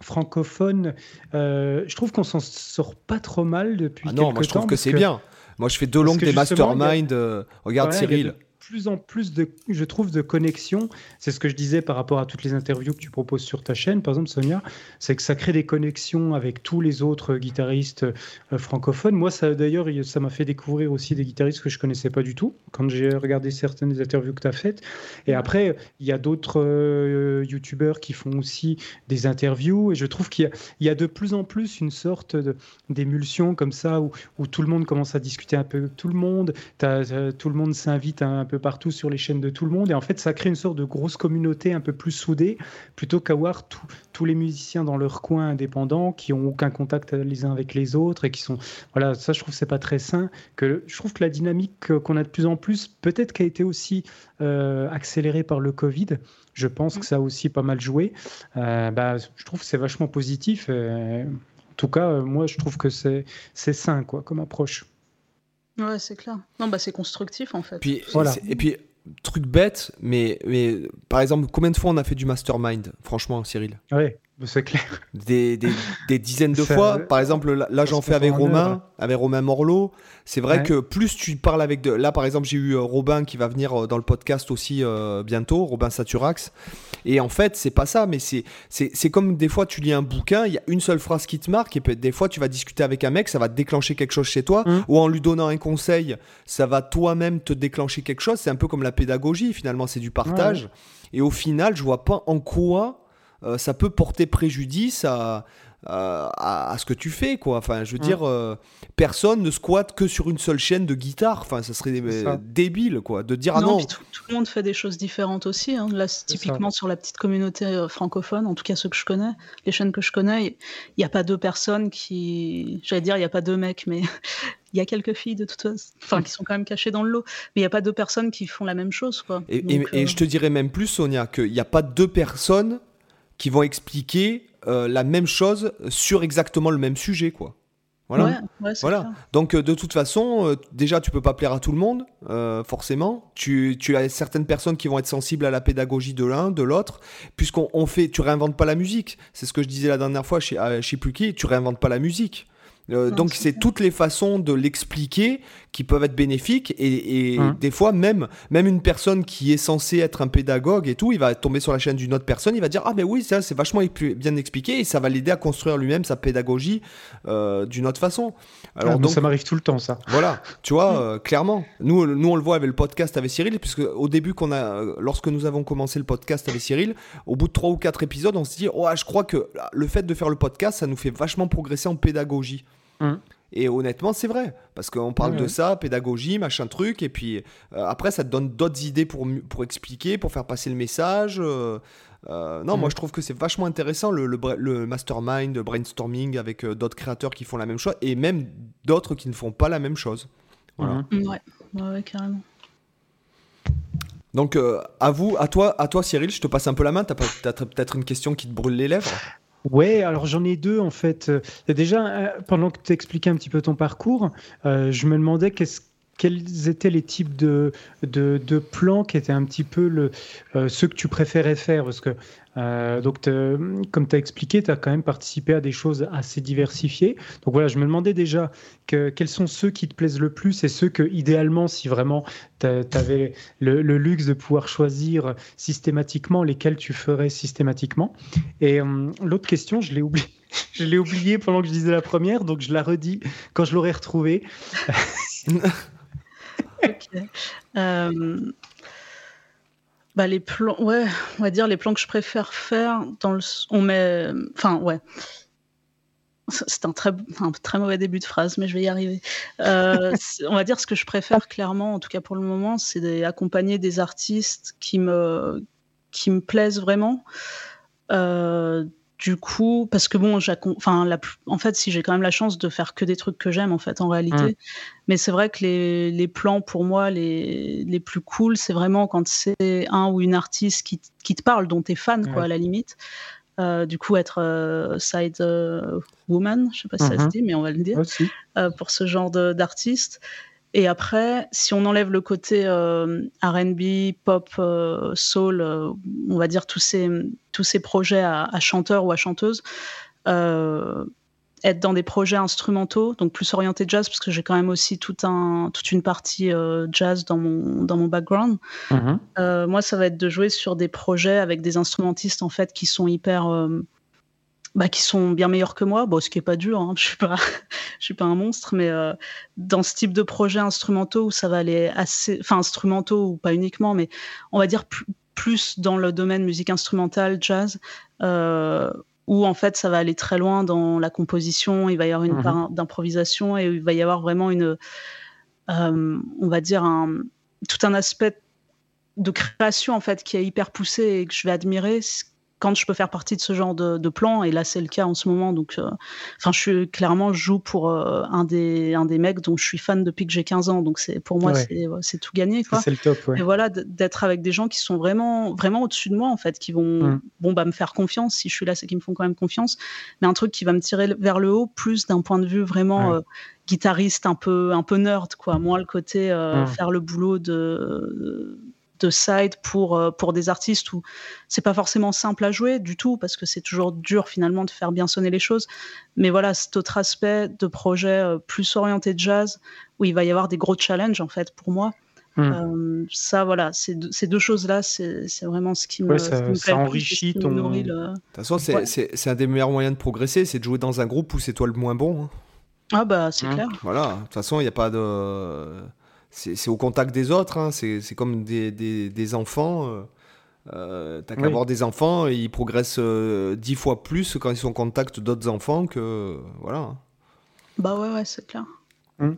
[SPEAKER 2] francophone, euh, je trouve qu'on s'en sort pas trop mal depuis ah non,
[SPEAKER 1] moi je trouve que c'est bien. Moi je fais deux longues des masterminds. regarde Cyril
[SPEAKER 2] plus en plus de, je trouve, de connexions. C'est ce que je disais par rapport à toutes les interviews que tu proposes sur ta chaîne, par exemple, Sonia, c'est que ça crée des connexions avec tous les autres guitaristes euh, francophones. Moi, ça d'ailleurs, ça m'a fait découvrir aussi des guitaristes que je connaissais pas du tout quand j'ai regardé certaines interviews que tu as faites. Et après, il y a d'autres euh, youtubeurs qui font aussi des interviews et je trouve qu'il y, a de plus en plus une sorte d'émulsion comme ça où, où, tout le monde commence à discuter un peu tout le monde, tout le monde s'invite un peu partout sur les chaînes de tout le monde. Et en fait, ça crée une sorte de grosse communauté un peu plus soudée, plutôt qu'avoir tous les musiciens dans leur coin indépendants qui ont aucun contact les uns avec les autres et qui sont. Voilà, ça, je trouve c'est pas très sain. Que, je trouve que la dynamique qu'on a de plus en plus, peut-être qu'a été aussi euh, accélérée par le Covid. Je pense que ça a aussi pas mal joué. Euh, bah, je trouve que c'est vachement positif. en tout cas, moi, je trouve que c'est sain quoi, comme approche.
[SPEAKER 3] Ouais, c'est clair. Non, bah c'est constructif en fait.
[SPEAKER 1] Puis, voilà. Et puis, truc bête, mais, mais par exemple, combien de fois on a fait du mastermind? Franchement, Cyril
[SPEAKER 2] Ouais. C'est clair.
[SPEAKER 1] Des, des, des dizaines de fois. Par exemple, là, j'en fais avec Romain, avec Romain Morlot. C'est vrai que plus tu parles avec. De... Là, par exemple, j'ai eu euh, Robin qui va venir euh, dans le podcast aussi euh, bientôt, Robin Saturax. Et en fait, c'est pas ça, mais c'est, c'est, comme des fois, tu lis un bouquin, il y a une seule phrase qui te marque, et des fois, tu vas discuter avec un mec, ça va te déclencher quelque chose chez toi, mmh. ou en lui donnant un conseil, ça va toi-même te déclencher quelque chose. C'est un peu comme la pédagogie, finalement, c'est du partage. Et au final, je vois pas en quoi euh, ça peut porter préjudice à, à, ce que tu fais quoi enfin je veux mm. dire euh, personne ne squatte que sur une seule chaîne de guitare enfin ça serait débile quoi de dire ah non,
[SPEAKER 3] tout, le monde fait des choses différentes aussi hein. là typiquement sur la petite communauté euh, francophone en tout cas ceux que je connais les chaînes que je connais il n'y a pas deux personnes qui j'allais dire il n'y a pas deux mecs mais il y a quelques filles de toute façon, enfin qui sont quand même cachées dans le lot, mais il n'y a pas deux personnes qui font la même chose. Quoi.
[SPEAKER 1] Et, et je te dirais même plus, Sonia, qu'il n'y a pas deux personnes qui vont expliquer euh, la même chose sur exactement le même sujet, quoi. Voilà. voilà. Donc euh, de toute façon, euh, déjà tu peux pas plaire à tout le monde, forcément. Tu, tu, as certaines personnes qui vont être sensibles à la pédagogie de l'un, de l'autre, puisqu'on fait, tu réinventes pas la musique. C'est ce que je disais la dernière fois chez, chez qui, tu réinventes pas la musique. Donc c'est toutes les façons de l'expliquer qui peuvent être bénéfiques et, et hein. des fois même même une personne qui est censée être un pédagogue et tout, il va tomber sur la chaîne d'une autre personne, il va dire ah mais oui ça c'est vachement bien expliqué et ça va l'aider à construire lui-même sa pédagogie euh, d'une autre façon.
[SPEAKER 2] Alors ah, donc, ça m'arrive tout le temps ça.
[SPEAKER 1] Voilà, tu vois euh, clairement. Nous nous on le voit avec le podcast avec Cyril puisque au début qu'on a lorsque nous avons commencé le podcast avec Cyril, au bout de trois ou quatre épisodes, on se dit oh je crois que le fait de faire le podcast ça nous fait vachement progresser en pédagogie. Hum. Et honnêtement, c'est vrai. Parce qu'on parle de ça, pédagogie, machin truc. Et puis euh, après, ça te donne d'autres idées pour, pour expliquer, pour faire passer le message. Euh, euh, non, moi je trouve que c'est vachement intéressant le, le, mastermind, le brainstorming avec d'autres créateurs qui font la même chose et même d'autres qui ne font pas la même chose.
[SPEAKER 3] Voilà. Ouais, ouais, carrément.
[SPEAKER 1] Donc à vous, à toi, à toi Cyril, je te passe un peu la main. T'as peut-être une question qui te brûle les lèvres?
[SPEAKER 2] Ouais, alors j'en ai deux en fait. Déjà, euh, pendant que tu expliquais un petit peu ton parcours, euh, je me demandais quels étaient les types de, de, plans qui étaient un petit peu le, euh, ceux que tu préférais faire Parce que Euh, donc, comme tu as expliqué, tu as quand même participé à des choses assez diversifiées. Donc voilà, je me demandais déjà que, quels sont ceux qui te plaisent le plus et ceux que, idéalement, si vraiment tu avais le, luxe de pouvoir choisir systématiquement, lesquels tu ferais systématiquement. Et euh, l'autre question, je l'ai oublié. je l'ai oublié pendant que je disais la première, donc je la redis quand je l'aurai retrouvée.
[SPEAKER 3] ok. Euh, bah, les plans, ouais, on va dire les plans que je préfère faire dans le, on met, enfin ouais. C'est un très, un très mauvais début de phrase, mais je vais y arriver. Euh, on va dire ce que je préfère clairement, en tout cas pour le moment, c'est d'accompagner des artistes qui me, qui me plaisent vraiment. Euh, du coup, parce que bon, enfin, la, en fait, si j'ai quand même la chance de faire que des trucs que j'aime, en fait, en réalité. Mmh. Mais c'est vrai que les, les, plans, pour moi, les, les plus cool, c'est vraiment quand c'est un ou une artiste qui, qui te parle, dont tu es fan, quoi, à la limite. Euh, du coup, être euh, side euh, woman, je sais pas si ça se mmh dit, mais on va le dire, pour ce genre d'artiste. Et après, si on enlève le côté euh, RB, pop, euh, soul, euh, on va dire tous ces, tous ces projets à, à chanteurs ou à chanteuses, être dans des projets instrumentaux, donc plus orientés jazz, parce que j'ai quand même aussi tout un, toute une partie jazz dans mon, dans mon background. Mm-hmm. moi, ça va être de jouer sur des projets avec des instrumentistes en fait qui sont hyper bah, qui sont bien meilleurs que moi, bon, ce qui est pas dur, hein, je suis pas, je suis pas un monstre, mais euh, dans ce type de projet instrumentaux où ça va aller assez, enfin instrumentaux ou pas uniquement, mais on va dire plus dans le domaine musique instrumentale, jazz, euh, où en fait ça va aller très loin dans la composition, il va y avoir une mmh part d'improvisation et il va y avoir vraiment une, euh, on va dire un, tout un aspect de création en fait qui est hyper poussé et que je vais admirer quand je peux faire partie de ce genre de, plan, et là c'est le cas en ce moment, donc, euh, enfin, je suis clairement, je joue pour euh, un des un des mecs dont je suis fan depuis que j'ai 15 ans, donc c'est pour moi c'est tout gagné, quoi.
[SPEAKER 2] C'est le top, ouais.
[SPEAKER 3] Et voilà, d'être avec des gens qui sont vraiment vraiment au-dessus de moi en fait, qui vont mm. bon bah me faire confiance. Si je suis là, c'est qu'ils me font quand même confiance, mais un truc qui va me tirer vers le haut, plus d'un point de vue vraiment euh, guitariste un peu un peu nerd, quoi. Moi, le côté mm. faire le boulot de de side pour, euh, pour des artistes où c'est pas forcément simple à jouer du tout parce que c'est toujours dur finalement de faire bien sonner les choses. Mais voilà, cet autre aspect de projet euh, plus orienté jazz où il va y avoir des gros challenges en fait pour moi. Hmm. Euh, ça, voilà, ces deux, choses-là, c'est vraiment ce qui me,
[SPEAKER 2] ça, ça enrichit ton. De
[SPEAKER 1] toute façon, c'est un des meilleurs moyens de progresser, c'est de jouer dans un groupe où c'est toi le moins bon. Hein.
[SPEAKER 3] Ah, bah, c'est hmm. clair.
[SPEAKER 1] Voilà, de toute façon, il n'y a pas de c'est au contact des autres. Hein. C'est comme des, des, enfants. Euh, euh T'as qu'à avoir des enfants, ils progressent euh, dix fois plus quand ils sont en contact d'autres enfants que. Voilà.
[SPEAKER 3] Bah ouais, ouais, c'est clair.
[SPEAKER 2] Hum.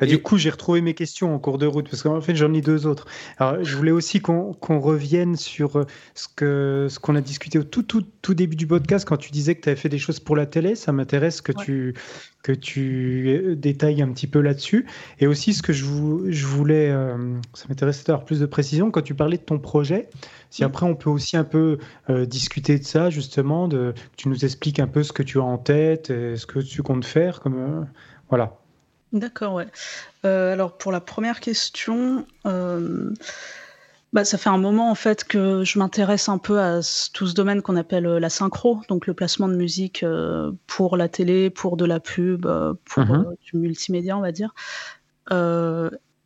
[SPEAKER 2] Bah, du coup, j'ai retrouvé mes questions en cours de route, parce qu'en fait, j'en ai deux autres. Alors, je voulais aussi qu'on revienne sur euh, ce qu'on ce qu'on a discuté au tout, tout, tout début du podcast, quand tu disais que tu avais fait des choses pour la télé. Ça m'intéresse que, tu, que tu euh, détailles un petit peu là-dessus. Et aussi, ce que je, je voulais, euh, ça m'intéressait d'avoir plus de précision, quand tu parlais de ton projet, si après, on peut aussi un peu discuter de ça, justement, de, que tu nous expliques un peu ce que tu as en tête, et ce que tu comptes faire, comme... voilà.
[SPEAKER 3] D'accord, ouais. Euh, alors pour la première question, euh, bah, ça fait un moment en fait que je m'intéresse un peu à tout ce domaine qu'on appelle euh, la synchro, donc le placement de musique pour la télé, pour de la pub, pour mhm. du multimédia, on va dire.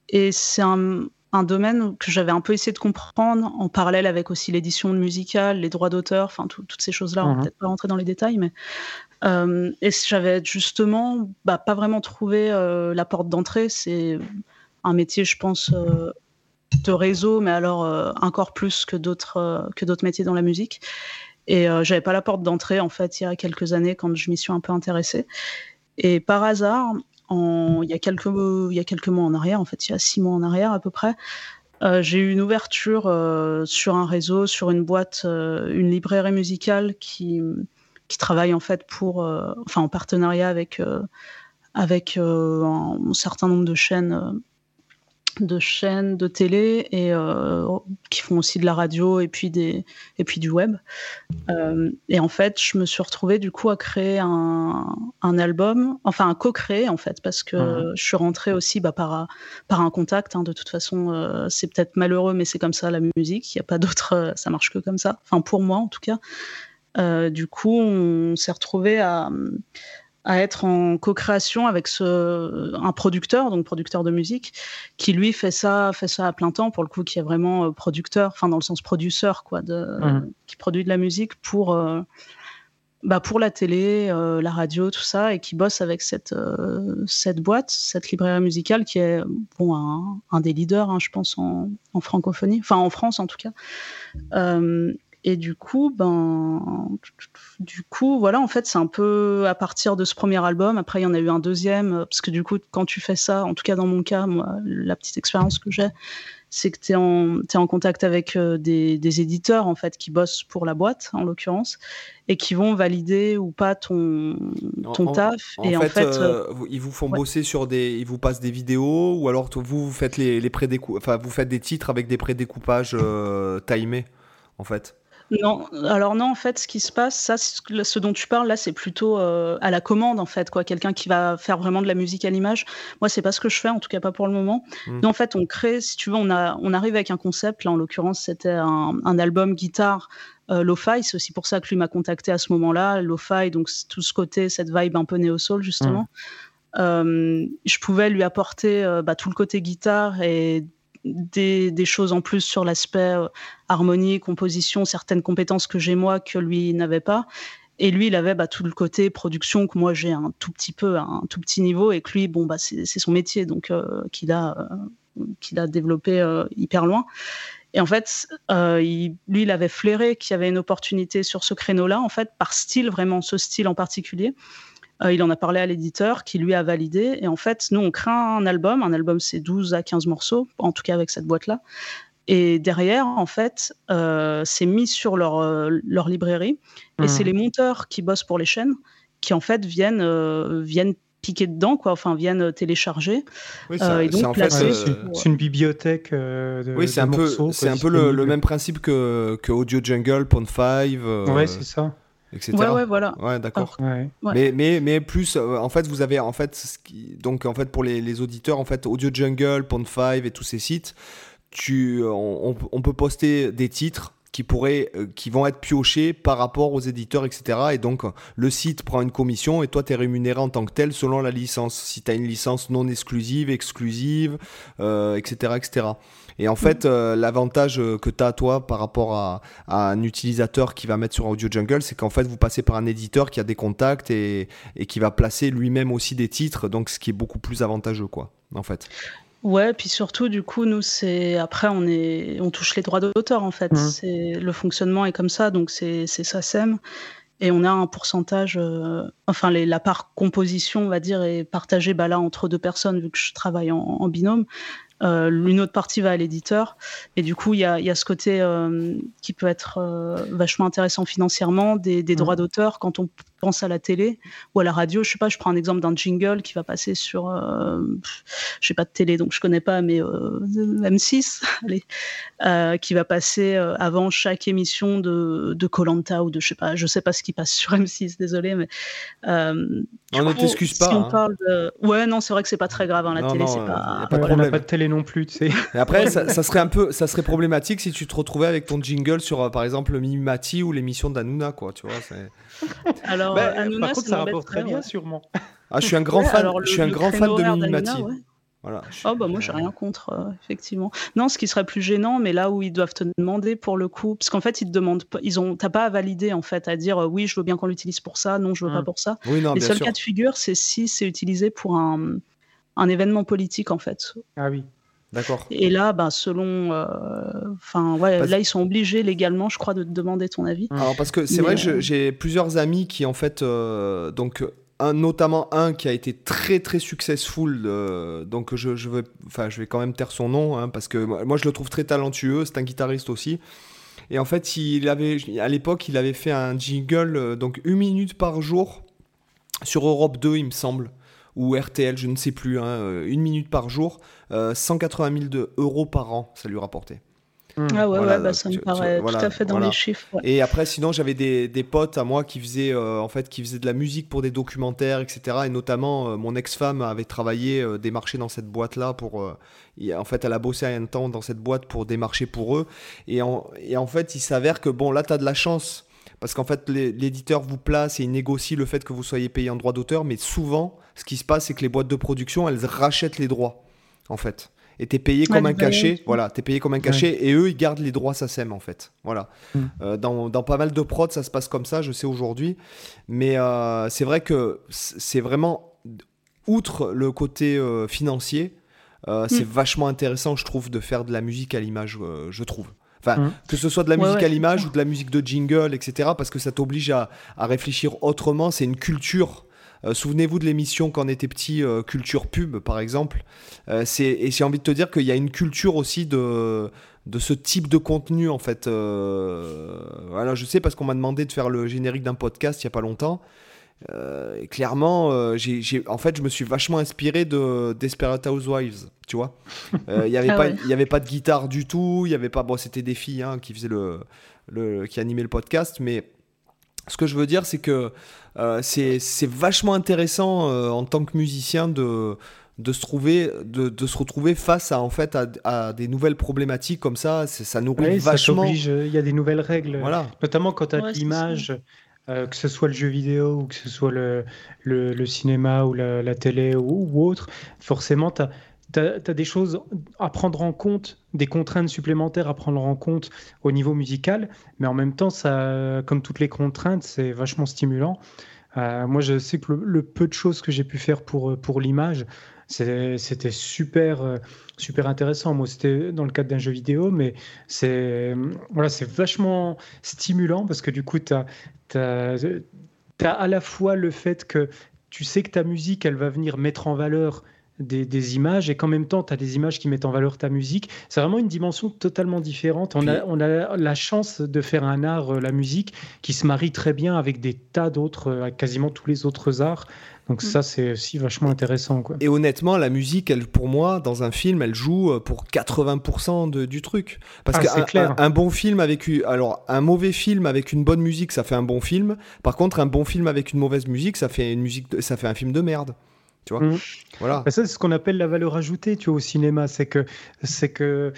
[SPEAKER 3] et c'est un, un, domaine que j'avais un peu essayé de comprendre en parallèle avec aussi l'édition musicale, les droits d'auteur, enfin toutes ces choses-là. On va mhm. peut-être pas rentrer dans les détails, mais euh, et j'avais justement bah, pas vraiment trouvé euh, la porte d'entrée. C'est un métier, je pense, euh, de réseau, mais alors encore plus que d'autres que d'autres métiers dans la musique. Et j'avais pas la porte d'entrée en fait il y a quelques années quand je m'y suis un peu intéressée. Et par hasard, il, y a quelques, il y a quelques mois en arrière, en fait il y a six mois en arrière à peu près, j'ai eu une ouverture sur un réseau, sur une boîte, une librairie musicale qui, qui travaille en fait pour, euh, enfin en partenariat avec euh, avec euh, un, certain nombre de chaînes de chaînes de télé et euh, qui font aussi de la radio et puis des et puis du web. Euh, et en fait, je me suis retrouvée du coup à créer un, un album, enfin un co-créer en fait, parce que mmh. je suis rentrée aussi bah, par par un contact. Hein. de toute façon, euh, c'est peut-être malheureux, mais c'est comme ça la musique. Il n'y a pas d'autre, ça marche que comme ça. Enfin pour moi en tout cas. du coup, on s'est retrouvé à à être en co-création avec ce, un producteur, donc producteur de musique, qui lui fait ça, fait ça à plein temps pour le coup, qui est vraiment euh, producteur, enfin dans le sens produceur quoi, de, mmh. qui produit de la musique pour euh, bah pour la télé, euh, la radio, tout ça, et qui bosse avec cette cette boîte, cette librairie musicale qui est bon un, un des leaders, hein, je pense en, en, francophonie, enfin en France en tout cas. Et du coup, ben, du coup, voilà, en fait, c'est un peu à partir de ce premier album. Après, il y en a eu un deuxième, parce que du coup, quand tu fais ça, en tout cas dans mon cas, moi, la petite expérience que j'ai, c'est que tu es en, es en contact avec euh, des, des, éditeurs, en fait, qui bossent pour la boîte, en l'occurrence, et qui vont valider ou pas ton, ton taf.
[SPEAKER 1] En, et fait, en fait euh, euh, ils vous font bosser sur des. Ils vous passent des vidéos, ou alors vous, vous faites les, les enfin, vous faites des titres avec des prédécoupages timés, en fait.
[SPEAKER 3] Non, alors non, en fait, ce qui se passe, ça, ce dont tu parles là, c'est plutôt euh, à la commande, en fait, quoi. Quelqu'un qui va faire vraiment de la musique à l'image. Moi, c'est pas ce que je fais, en tout cas pas pour le moment. Mmh. en fait, on crée, si tu veux, on, a, on arrive avec un concept. Là, en l'occurrence, c'était un, album guitare euh, lo-fi. C'est aussi pour ça que lui m'a contacté à ce moment-là. Lo-fi, donc tout ce côté, cette vibe un peu néo-soul, justement. Mmh. Euh, je pouvais lui apporter bah, tout le côté guitare et des, choses en plus sur l'aspect euh, harmonie, composition, certaines compétences que j'ai moi que lui n'avait pas. Et lui, il avait bah, tout le côté production que moi j'ai un tout petit peu, un tout petit niveau, et que lui, bon, bah, c'est son métier, donc euh, qu'il a, euh, a développé hyper loin. Et en fait, lui, il avait flairé qu'il y avait une opportunité sur ce créneau-là, en fait, par style, vraiment ce style en particulier. Euh, il en a parlé à l'éditeur qui lui a validé. Et en fait, nous, on craint un album. Un album, c'est 12 à 15 morceaux, en tout cas avec cette boîte-là. Et derrière, en fait, euh, c'est mis sur leur, euh, leur librairie. Et c'est mmh. les monteurs qui bossent pour les chaînes qui, en fait, viennent, viennent piquer dedans, quoi, enfin viennent télécharger.
[SPEAKER 2] Oui, c'est une bibliothèque de,
[SPEAKER 1] Oui, c'est un, peu, c'est un peu le, même principe que, que Audio Jungle, Pond 5.
[SPEAKER 2] Ouais, c'est ça.
[SPEAKER 3] Ouais, ouais, voilà.
[SPEAKER 1] Ouais, d'accord. Mais, mais, mais plus, euh, en fait, vous avez, en fait, ce qui... donc, en fait, pour les, les, auditeurs, en fait, Audio Jungle, Pond5 et tous ces sites, tu, on, on peut poster des titres qui pourraient, euh, qui vont être piochés par rapport aux éditeurs, etc. Et donc, le site prend une commission et toi, tu es rémunéré en tant que tel selon la licence. Si tu as une licence non exclusive, exclusive, euh, etc., etc. Et en fait, euh, l'avantage euh, que tu as, toi, par rapport à, un utilisateur qui va mettre sur Audio Jungle, c'est qu'en fait, vous passez par un éditeur qui a des contacts et, et qui va placer lui-même aussi des titres, donc ce qui est beaucoup plus avantageux, quoi, en fait.
[SPEAKER 3] Ouais, puis surtout, du coup, nous, c'est après, on est, on touche les droits d'auteur, en fait. Mmh. C'est le fonctionnement est comme ça, donc c'est ça sème. Et on a un pourcentage, euh, enfin les, la part composition, on va dire, est partagée bah, là entre deux personnes vu que je travaille en, en binôme. Euh, une autre partie va à l'éditeur. Et du coup, il y a, y a, ce côté euh, qui peut être euh, vachement intéressant financièrement, des, des mmh. droits d'auteur quand on pense à la télé ou à la radio. Je sais pas, je prends un exemple d'un jingle qui va passer sur, euh, je sais pas de télé, donc je connais pas, mais euh, M6, allez, euh, qui va passer euh, avant chaque émission de de Colanta ou de je sais pas, je sais pas ce qui passe sur M6, désolé, mais
[SPEAKER 1] euh, on ne t'excuse pas.
[SPEAKER 3] Si on parle de... Ouais, non, c'est vrai que c'est pas très grave. Hein, la télé, c'est pas.
[SPEAKER 2] on n'a pas de télé non plus, tu sais.
[SPEAKER 1] Et après, ça, ça, serait un peu, ça serait problématique si tu te retrouvais avec ton jingle sur, par exemple, Mimati ou l'émission d'Anouna, quoi. Tu vois.
[SPEAKER 3] Alors, bah, Hanouna, par contre, ça rapporte très bien,
[SPEAKER 2] sûrement.
[SPEAKER 1] Ah, je suis un grand fan, je suis un grand fan de Mimimati.
[SPEAKER 3] Voilà, oh bah moi j'ai rien contre euh, effectivement. Non, ce qui serait plus gênant, mais là où ils doivent te demander pour le coup, parce qu'en fait ils te demandent, pas, ils ont, t'as pas à valider en fait, à dire euh, oui je veux bien qu'on l'utilise pour ça, non je veux pas mmh. pour ça.
[SPEAKER 1] Oui, non,
[SPEAKER 3] Les seuls cas de figure, c'est si c'est utilisé pour un, un événement politique en fait.
[SPEAKER 2] Ah oui.
[SPEAKER 1] D'accord.
[SPEAKER 3] Et là, bah, selon, euh, enfin, ouais, là, ils sont obligés légalement, je crois, de te demander ton avis.
[SPEAKER 1] Alors, parce que c'est vrai que j'ai plusieurs amis qui, en fait, donc, un, notamment un qui a été très très successful, euh, donc je, je, vais, enfin, je vais quand même taire son nom, hein, parce que moi je le trouve très talentueux, c'est un guitariste aussi. Et en fait, il avait, à l'époque, il avait fait un jingle, euh, donc une minute par jour, sur Europe 2, il me semble, ou RTL, je ne sais plus, hein, une minute par jour, 180 000 euros par an, ça lui rapportait.
[SPEAKER 3] Mmh. Ah ouais, ouais bah, ça me paraît tout à fait dans les chiffres.
[SPEAKER 1] Et après, sinon, j'avais des, des, potes à moi qui faisaient, euh, en fait, qui faisaient de la musique pour des documentaires, etc. Et notamment, euh, mon ex-femme avait travaillé, euh, démarché dans cette boîte-là pour. en fait, elle a bossé un temps dans cette boîte pour démarcher pour eux. Et en, et en fait, il s'avère que, bon, là, tu as de la chance. Parce qu'en fait, l'éditeur vous place et il négocie le fait que vous soyez payé en droit d'auteur. Mais souvent, ce qui se passe, c'est que les boîtes de production, elles rachètent les droits, en fait et t'es payé comme un cachet. Voilà, t'es payé comme un cachet et eux ils gardent les droits SACEM en fait. Voilà. Mm. Euh, dans, dans, pas mal de prods ça se passe comme ça, je sais aujourd'hui, mais euh, c'est vrai que c'est vraiment outre le côté euh, financier, mm. c'est vachement intéressant je trouve de faire de la musique à l'image, je trouve. Enfin, mm. que ce soit de la musique à l'image ou de la musique de jingle, etc. Parce que ça t'oblige à, à réfléchir autrement. C'est une culture souvenez-vous de l'émission quand on était petit, euh, Culture Pub, par exemple. Euh, et j'ai envie de te dire qu'il y a une culture aussi de, de ce type de contenu, en fait. voilà, je sais parce qu'on m'a demandé de faire le générique d'un podcast il n'y a pas longtemps. clairement, j'ai, en fait, je me suis vachement inspiré de Desperate Housewives, tu vois. Il n'y avait, ah pas, y avait pas de guitare du tout, il y avait pas. Bon, c'était des filles hein, qui faisaient le, le, qui animaient le podcast, mais ce que je veux dire, c'est que euh, c'est vachement intéressant euh, en tant que musicien de, de, se, trouver, de, de, se retrouver face à, en fait, à, des nouvelles problématiques comme ça. Ça nourrit vachement.
[SPEAKER 2] Il y a des nouvelles règles, voilà. notamment quand tu as l'image. Euh, que ce soit le jeu vidéo ou que ce soit le, le, cinéma ou la, télé ou, ou, autre, forcément, tu as, tu as, des choses à prendre en compte, des contraintes supplémentaires à prendre en compte au niveau musical, mais en même temps, ça, comme toutes les contraintes, c'est vachement stimulant. Euh, moi, je sais que le, peu de choses que j'ai pu faire pour, pour l'image, c'était super, euh, super intéressant. Moi, c'était dans le cadre d'un jeu vidéo, mais c'est voilà, vachement stimulant parce que du coup, tu as, as, à la fois le fait que tu sais que ta musique, elle va venir mettre en valeur des, images et qu'en même temps, tu as des images qui mettent en valeur ta musique. C'est vraiment une dimension totalement différente. On, a, on a la chance de faire un art, euh, la musique, qui se marie très bien avec des tas d'autres, euh, quasiment tous les autres arts. Donc mm. ça, c'est aussi vachement intéressant. Quoi.
[SPEAKER 1] Et honnêtement, la musique, elle, pour moi, dans un film, elle joue euh, pour 80% de, du truc. Parce ah, qu'un un, bon film avec... Alors, un mauvais film avec une bonne musique, ça fait un bon film. Par contre, un bon film avec une mauvaise musique, ça fait, une musique ça fait un film de merde. Tu vois mmh.
[SPEAKER 2] Voilà. Bah, ça, c'est ce qu'on appelle la valeur ajoutée tu vois, au cinéma. C'est que, c'est que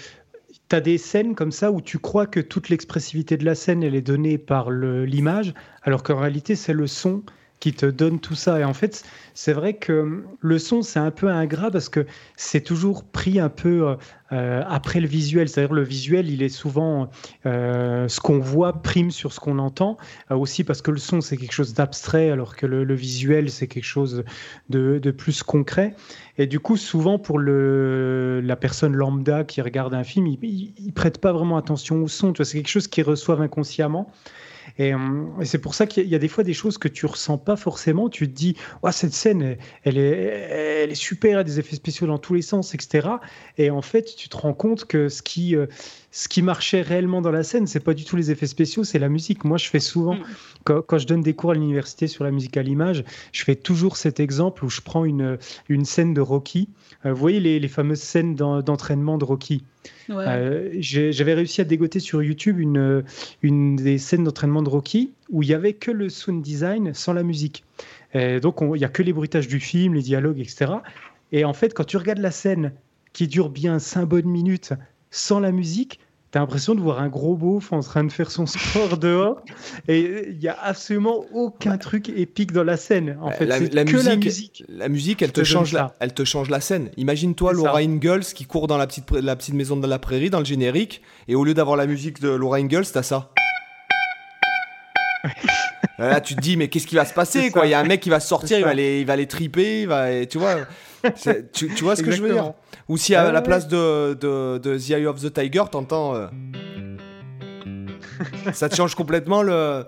[SPEAKER 2] tu as des scènes comme ça où tu crois que toute l'expressivité de la scène, elle est donnée par l'image, alors qu'en réalité, c'est le son qui te donne tout ça. Et en fait, c'est vrai que le son, c'est un peu ingrat parce que c'est toujours pris un peu euh, après le visuel. C'est-à-dire le visuel, il est souvent euh, ce qu'on voit prime sur ce qu'on entend. Euh, aussi parce que le son, c'est quelque chose d'abstrait, alors que le, visuel, c'est quelque chose de, plus concret. Et du coup, souvent, pour le, la personne lambda qui regarde un film, il, ne prête pas vraiment attention au son. C'est quelque chose qu'ils reçoivent inconsciemment. Euh, et, c'est pour ça qu'il y, a des fois des choses que tu ressens pas forcément. Tu te dis, oh, cette scène, elle, est, elle est super, y a des effets spéciaux dans tous les sens, etc. Et en fait, tu te rends compte que ce qui, euh, ce qui marchait réellement dans la scène, c'est pas du tout les effets spéciaux, c'est la musique. Moi, je fais souvent, mm. quand, je donne des cours à l'université sur la musique à l'image, je fais toujours cet exemple où je prends une, une scène de Rocky. Euh, vous voyez les, les fameuses scènes d'entraînement de Rocky? Euh, j'avais réussi à dégoter sur YouTube une, une des scènes d'entraînement de Rocky où il y avait que le sound design sans la musique. donc il n'y a que les bruitages du film, les dialogues, etc. Et en fait, quand tu regardes la scène qui dure bien 5 bonnes minutes sans la musique, T'as l'impression de voir un gros beauf en train de faire son sport dehors et il n'y a absolument aucun truc épique dans la scène. En fait,
[SPEAKER 1] la,
[SPEAKER 2] la,
[SPEAKER 1] que musique, la musique. La musique, elle te, change la, elle te change la scène. Imagine-toi Laura Ingalls qui court dans la petite, la petite maison de la prairie, dans le générique, et au lieu d'avoir la musique de Laura Ingalls, t'as ça. Là, tu te dis, mais qu'est-ce qui va se passer quoi? Il y a un mec qui va sortir, il va, les, il va les triper, il va, tu vois. Tu, tu, vois ce que je veux dire? Ou si à la place de, de, de, The Eye of the Tiger, t'entends. Euh, ça te change complètement le.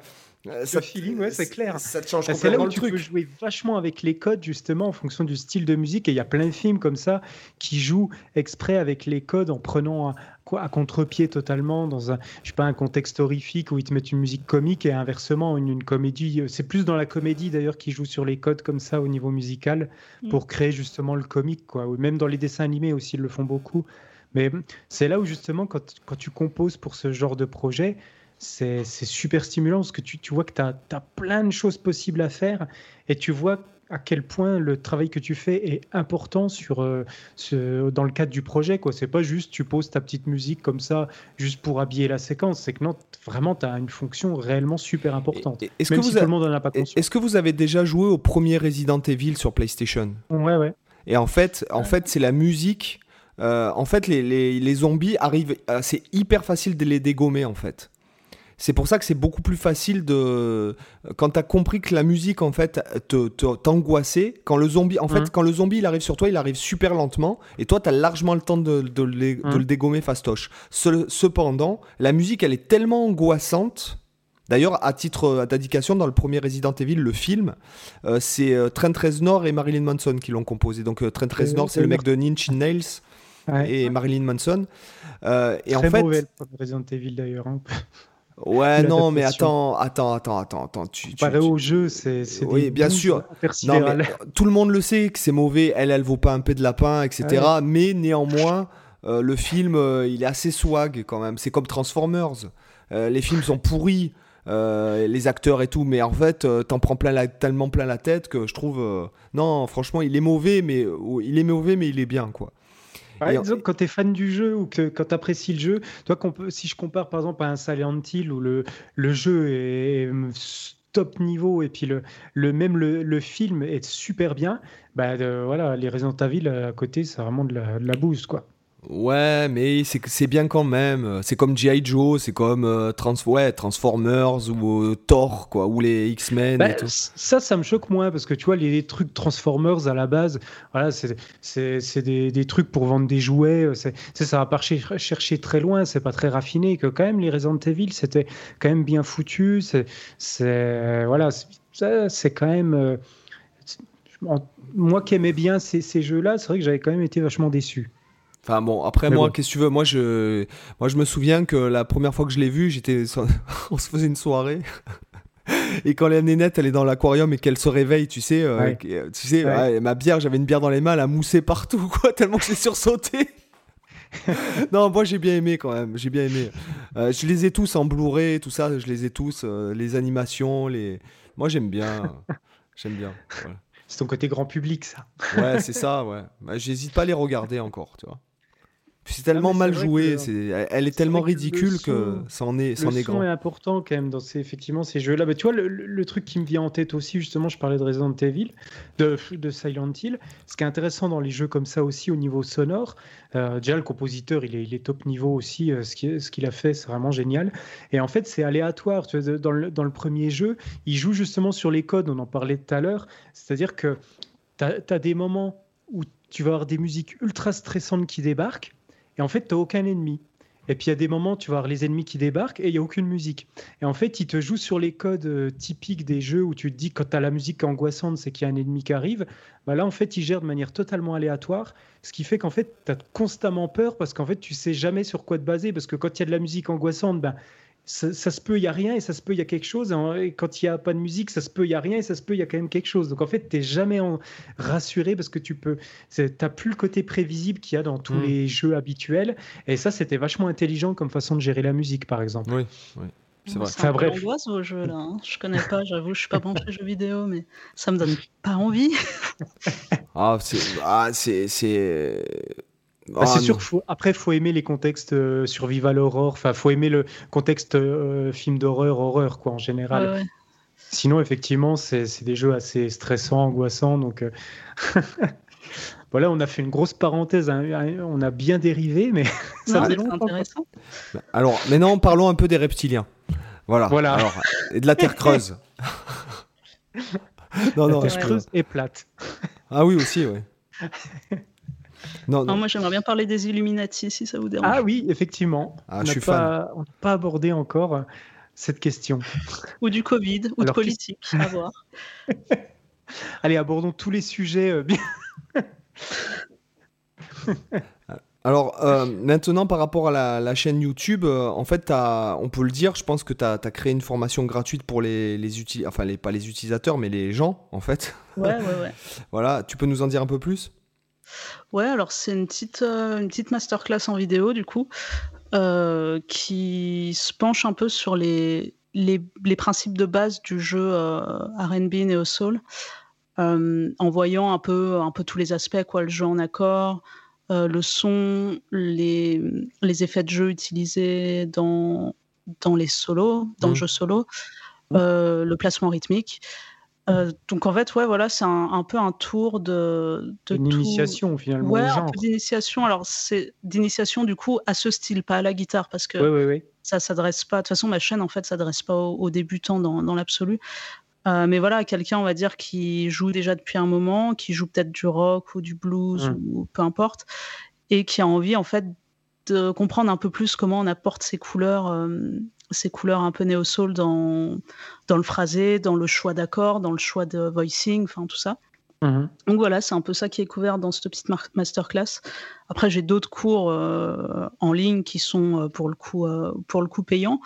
[SPEAKER 2] ça, feeling, ouais, c'est clair.
[SPEAKER 1] Ça te change
[SPEAKER 2] bah,
[SPEAKER 1] complètement
[SPEAKER 2] là où
[SPEAKER 1] le
[SPEAKER 2] tu
[SPEAKER 1] truc.
[SPEAKER 2] peux jouer vachement avec les codes, justement, en fonction du style de musique. Et il y a plein de films comme ça qui jouent exprès avec les codes en prenant quoi, à contre-pied totalement dans un, je sais pas, un contexte horrifique où ils te mettent une musique comique et inversement une, une comédie. C'est plus dans la comédie d'ailleurs qui joue sur les codes comme ça au niveau musical
[SPEAKER 3] Mm.
[SPEAKER 2] pour créer justement le comique, quoi. Même dans les dessins animés aussi, ils le font beaucoup. Mais c'est là où justement, quand, quand tu composes pour ce genre de projet, c'est c'est super stimulant parce que tu, tu vois que tu as, plein de choses possibles à faire et tu vois à quel point le travail que tu fais est important sur, euh, ce- dans le cadre du projet. quoi. C'est pas juste tu poses ta petite musique comme ça juste pour habiller la séquence. C'est que non, vraiment, tu as une fonction réellement super importante.
[SPEAKER 1] Est-ce que, vous
[SPEAKER 2] si
[SPEAKER 1] a-
[SPEAKER 2] tout le monde n'en a pas conscience.
[SPEAKER 1] est-ce que vous avez déjà joué au premier Resident Evil sur PlayStation?
[SPEAKER 2] Ouais, ouais.
[SPEAKER 1] Et en fait, en fait c'est la musique. euh, en fait, les, les- les zombies arrivent. euh, c'est hyper facile de les dégommer, en fait. C'est pour ça que c'est beaucoup plus facile de. Quand t'as compris que la musique, en fait, t'angoissait, quand le zombie. En fait,
[SPEAKER 2] Mhm.
[SPEAKER 1] quand le zombie il arrive sur toi, il arrive super lentement. Et toi, t'as largement le temps de, de le- de le dégommer fastoche. Ce- cependant, la musique, elle est tellement angoissante. D'ailleurs, à titre d'indication, dans le premier Resident Evil, le film, euh, c'est euh, Trent Reznor et Marilyn Manson qui l'ont composé. Donc euh, Trent Reznor, c'est le mec de Ninja Nails
[SPEAKER 2] Ouais.
[SPEAKER 1] et Marilyn Manson. Euh, et
[SPEAKER 2] Très
[SPEAKER 1] en fait,
[SPEAKER 2] mauvais le Resident Evil d'ailleurs. Hein.
[SPEAKER 1] Ouais, non, mais attends, attends, attends, attends, attends. Tu,
[SPEAKER 2] Comparé
[SPEAKER 1] tu-
[SPEAKER 2] au jeu, c'est
[SPEAKER 1] Oui,
[SPEAKER 2] des
[SPEAKER 1] bien sûr. Non, mais euh, tout le monde le sait que c'est mauvais. Elle, elle vaut pas un peu de lapin, etc. Mais néanmoins, euh, le film, euh, il est assez swag quand même. C'est comme Transformers. Euh, les films sont pourris. les acteurs et tout, mais en fait, t'en prends plein la, tellement plein la tête que je trouve. non, franchement, il est mauvais, mais il est mauvais, mais il est bien, quoi.
[SPEAKER 2] Ouais, disons que quand tu es fan du jeu ou que quand tu apprécies le jeu, toi, si je compare par exemple à un Silent Hill où le, le jeu est euh, top niveau et puis le, le même le, le film est super bien, bah de- voilà, les Resident Evil à côté, c'est vraiment de la, de la bouse quoi.
[SPEAKER 1] Ouais, mais c'est c'est bien quand même. C'est comme G.I. Joe, c'est comme euh, Trans ouais, Transformers ou euh, Thor, quoi, ou les X-Men
[SPEAKER 2] Bah, ça, ça me choque moins parce que tu vois, les trucs Transformers à la base, voilà, c'est c'est- c'est des, des trucs pour vendre des jouets. euh, ça va pas chercher, chercher très loin, c'est pas très raffiné. Que quand même, les Resident Evil, c'était quand même bien foutu. C'est c'est- voilà, c'est- ça, c'est quand même. euh, moi qui aimais bien ces, ces jeux-là, c'est vrai que j'avais quand même été vachement déçu.
[SPEAKER 1] Enfin bon, après
[SPEAKER 2] Mais
[SPEAKER 1] moi,
[SPEAKER 2] bon.
[SPEAKER 1] qu'est-ce que tu veux? Moi je, moi, je me souviens que la première fois que je l'ai vu, j'étais, on se faisait une soirée. Et quand la nénette elle est dans l'aquarium et qu'elle se réveille, tu sais, euh,
[SPEAKER 2] Ouais.
[SPEAKER 1] qui- tu sais,
[SPEAKER 2] Ouais.
[SPEAKER 1] ouais, ma bière, j'avais une bière dans les mains, elle a moussé partout, quoi, tellement que j'ai sursauté. non, moi j'ai bien aimé quand même, j'ai bien aimé. Euh, je les ai tous en Blu-ray, tout ça, je les ai tous, euh, les animations, les. Moi j'aime bien, j'aime bien. voilà.
[SPEAKER 2] C'est ton côté grand public, ça.
[SPEAKER 1] Ouais, c'est ça, ouais. Bah, J'hésite pas à les regarder encore, tu vois. C'est tellement
[SPEAKER 2] Ah, mais
[SPEAKER 1] mal joué,
[SPEAKER 2] que-
[SPEAKER 1] c'est, elle- est
[SPEAKER 2] c'est
[SPEAKER 1] tellement ridicule que ça en est, ça
[SPEAKER 2] le
[SPEAKER 1] en est
[SPEAKER 2] son
[SPEAKER 1] grand.
[SPEAKER 2] est important quand même dans ces, effectivement ces jeux-là. Bah, tu vois, le, truc qui me vient en tête aussi, justement, je parlais de Resident Evil, de, de Silent Hill. Ce qui est intéressant dans les jeux comme ça aussi au niveau sonore, euh, déjà le compositeur, il est, il est top niveau aussi. euh, ce qu'il ce qu'il a fait, c'est vraiment génial. Et en fait, c'est aléatoire. Tu vois, dans, le, dans le premier jeu, il joue justement sur les codes, on en parlait tout à l'heure. C'est-à-dire que tu as, des moments où tu vas avoir des musiques ultra stressantes qui débarquent, et en fait, tu n'as aucun ennemi. Et puis il y a des moments, tu vas les ennemis qui débarquent et il n'y a aucune musique. Et en fait, il te joue sur les codes euh, typiques des jeux où tu te dis quand tu as la musique angoissante, c'est qu'il y a un ennemi qui arrive. Bah là, en fait, il gère de manière totalement aléatoire, ce qui fait qu'en fait, tu as constamment peur parce qu'en fait, tu sais jamais sur quoi te baser. Parce que quand il y a de la musique angoissante, ben, ça, ça se peut, il n'y a rien, et ça se peut, il y a quelque chose. Et quand il n'y a pas de musique, ça se peut, il n'y a rien, et ça se peut, il y a quand même quelque chose. Donc en fait, tu n'es jamais en- rassuré parce que tu peux. Tu n'as plus le côté prévisible qu'il y a dans tous
[SPEAKER 1] Mm.
[SPEAKER 2] les jeux habituels. Et ça, c'était vachement intelligent comme façon de gérer la musique, par exemple.
[SPEAKER 1] Oui, oui, c'est vrai.
[SPEAKER 3] C'est un
[SPEAKER 2] Enfin,
[SPEAKER 3] l'angoisse vos jeux là. hein. Je connais pas, j'avoue, je suis pas branché jeux vidéo, mais ça me donne pas envie.
[SPEAKER 1] Ah, c'est, ah, c'est, c'est.
[SPEAKER 2] Bah, c'est
[SPEAKER 1] Ah,
[SPEAKER 2] sûr faut, après, faut aimer les contextes euh, survival horror. Enfin, faut aimer le contexte euh, film d'horreur, horreur, quoi, en général.
[SPEAKER 3] Ouais, ouais.
[SPEAKER 2] Sinon, effectivement, c'est c'est des jeux assez stressants, angoissants. Donc, euh, voilà, on a fait une grosse parenthèse. hein, hein, on a bien dérivé, mais ça
[SPEAKER 3] Non,
[SPEAKER 2] faisait longtemps.
[SPEAKER 3] intéressant.
[SPEAKER 1] Alors, maintenant, parlons un peu des reptiliens. Voilà.
[SPEAKER 2] Voilà.
[SPEAKER 1] Alors, et de la terre creuse. non,
[SPEAKER 2] La
[SPEAKER 1] non,
[SPEAKER 2] Terre creuse est plate.
[SPEAKER 1] Ah oui, aussi, oui. Non,
[SPEAKER 3] Non,
[SPEAKER 1] non.
[SPEAKER 3] moi j'aimerais bien parler des Illuminati si ça vous dérange.
[SPEAKER 2] Ah oui, effectivement.
[SPEAKER 1] Ah,
[SPEAKER 2] on
[SPEAKER 1] je
[SPEAKER 2] n'a
[SPEAKER 1] suis
[SPEAKER 2] pas, on n'a pas abordé encore. cette question.
[SPEAKER 3] Ou du Covid, ou de politique, à voir.
[SPEAKER 2] Allez, abordons tous les sujets. Euh, bien.
[SPEAKER 1] Alors euh, maintenant par rapport à la, chaîne YouTube, euh, en fait on peut le dire, je pense que tu as, créé une formation gratuite pour les, les utilisateurs, enfin les, pas les utilisateurs mais les gens en fait.
[SPEAKER 3] Ouais, ouais, ouais.
[SPEAKER 1] voilà, tu peux nous en dire un peu plus?
[SPEAKER 3] Ouais, alors c'est une petite, une petite masterclass en vidéo du coup, qui se penche un peu sur les, les, les principes de base du jeu RB Neo Soul. Euh, en voyant un peu, un peu tous les aspects, quoi, le jeu en accord, euh, le son, les, les, effets de jeu utilisés dans, dans les solos, dans le mmh. jeu solo, euh, le placement rythmique. Donc en fait, ouais, voilà, c'est un, peu un tour de, de
[SPEAKER 2] une initiation finalement.
[SPEAKER 3] Ouais, un peu d'initiation. Alors c'est d'initiation du coup à ce style, pas à la guitare, parce que ça s'adresse pas. De toute façon, ma chaîne en fait s'adresse pas aux, débutants dans, dans l'absolu. Euh, mais voilà, quelqu'un, on va dire, qui joue déjà depuis un moment, qui joue peut-être du rock ou du blues mmh. ou peu importe, et qui a envie, en fait, de comprendre un peu plus comment on apporte ces couleurs, euh, ces couleurs un peu néo-soul dans, dans le phrasé, dans le choix d'accords, dans le choix de voicing, enfin tout ça. Mmh. Donc voilà, c'est un peu ça qui est couvert dans cette petite masterclass. Après, j'ai d'autres cours euh, en ligne qui sont euh, pour le coup, euh, pour le coup payants.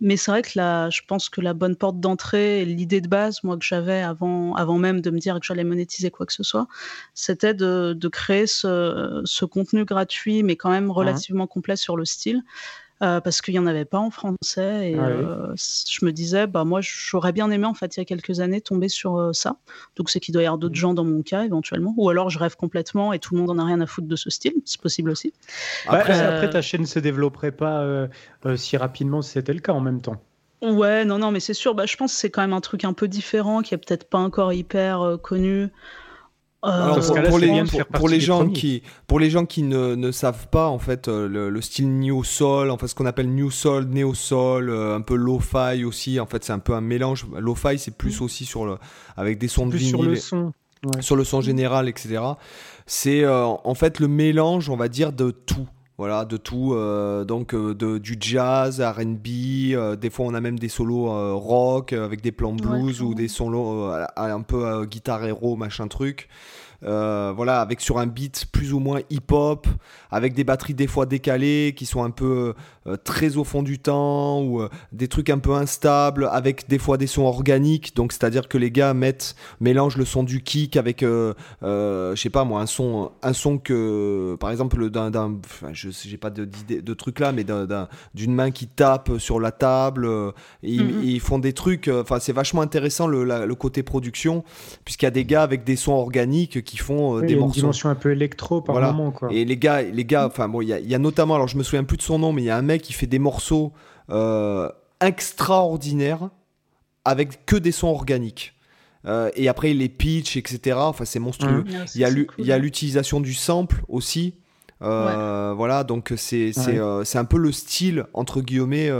[SPEAKER 3] Mais c'est vrai que là, je pense que la bonne porte d'entrée, l'idée de base, moi que j'avais avant, avant même de me dire que j'allais monétiser quoi que ce soit, c'était de, de, créer ce, ce, contenu gratuit, mais quand même mmh. relativement complet sur le style. Euh, parce qu'il n'y en avait pas en français. Et ah euh, je me disais, bah, moi, j'aurais bien aimé, en fait, il y a quelques années, tomber sur euh, ça. Donc, c'est qu'il doit y avoir d'autres mmh. gens dans mon cas, éventuellement. Ou alors, je rêve complètement et tout le monde en a rien à foutre de ce style. C'est possible aussi.
[SPEAKER 2] Après, après ta chaîne ne se développerait pas si rapidement si c'était le cas en même temps.
[SPEAKER 3] Ouais, non, non, mais c'est sûr. Bah, je pense que c'est quand même un truc un peu différent, qui est peut-être pas encore hyper connu.
[SPEAKER 1] Euh, pour, les, pour, les gens qui, pour les gens qui ne, ne savent pas en fait euh, le, style new soul, en fait ce qu'on appelle new soul, neo soul, euh, un peu lo-fi aussi. En fait, c'est un peu un mélange. Lo-fi, c'est plus mm. aussi sur le, avec des sons de vinyle,
[SPEAKER 2] sur le son,
[SPEAKER 1] sur le son général, etc. C'est en fait le mélange, on va dire, de tout. Voilà, de tout, euh, donc euh, de, du jazz, RB, euh, des fois on a même des solos rock avec des plans blues ou des solos un peu guitare héros, machin truc. Euh, voilà, avec sur un beat plus ou moins hip-hop, avec des batteries des fois décalées, qui sont un peu euh, très au fond du temps, ou euh, des trucs un peu instables, avec des fois des sons organiques, donc c'est-à-dire que les gars mettent, mélangent le son du kick avec, je sais pas moi, un son, un son que, par exemple, d'un, enfin, je j'ai pas de, de truc là, mais d'une main qui tape sur la table, mm-hmm. ils, font des trucs, enfin c'est vachement intéressant le, le côté production, puisqu'il y a des gars avec des sons organiques qui font euh, des morceaux.
[SPEAKER 2] Une dimension un peu électro par moment. Quoi.
[SPEAKER 1] Et les gars, les gars, enfin bon, il y, a notamment, alors je me souviens plus de son nom, mais il y a un mec qui fait des morceaux euh, extraordinaires avec que des sons organiques. Euh, et après les pitch, etc. Enfin, c'est monstrueux. Mmh. il y a l'utilisation du sample aussi. Voilà, donc c'est c'est un peu le style entre guillemets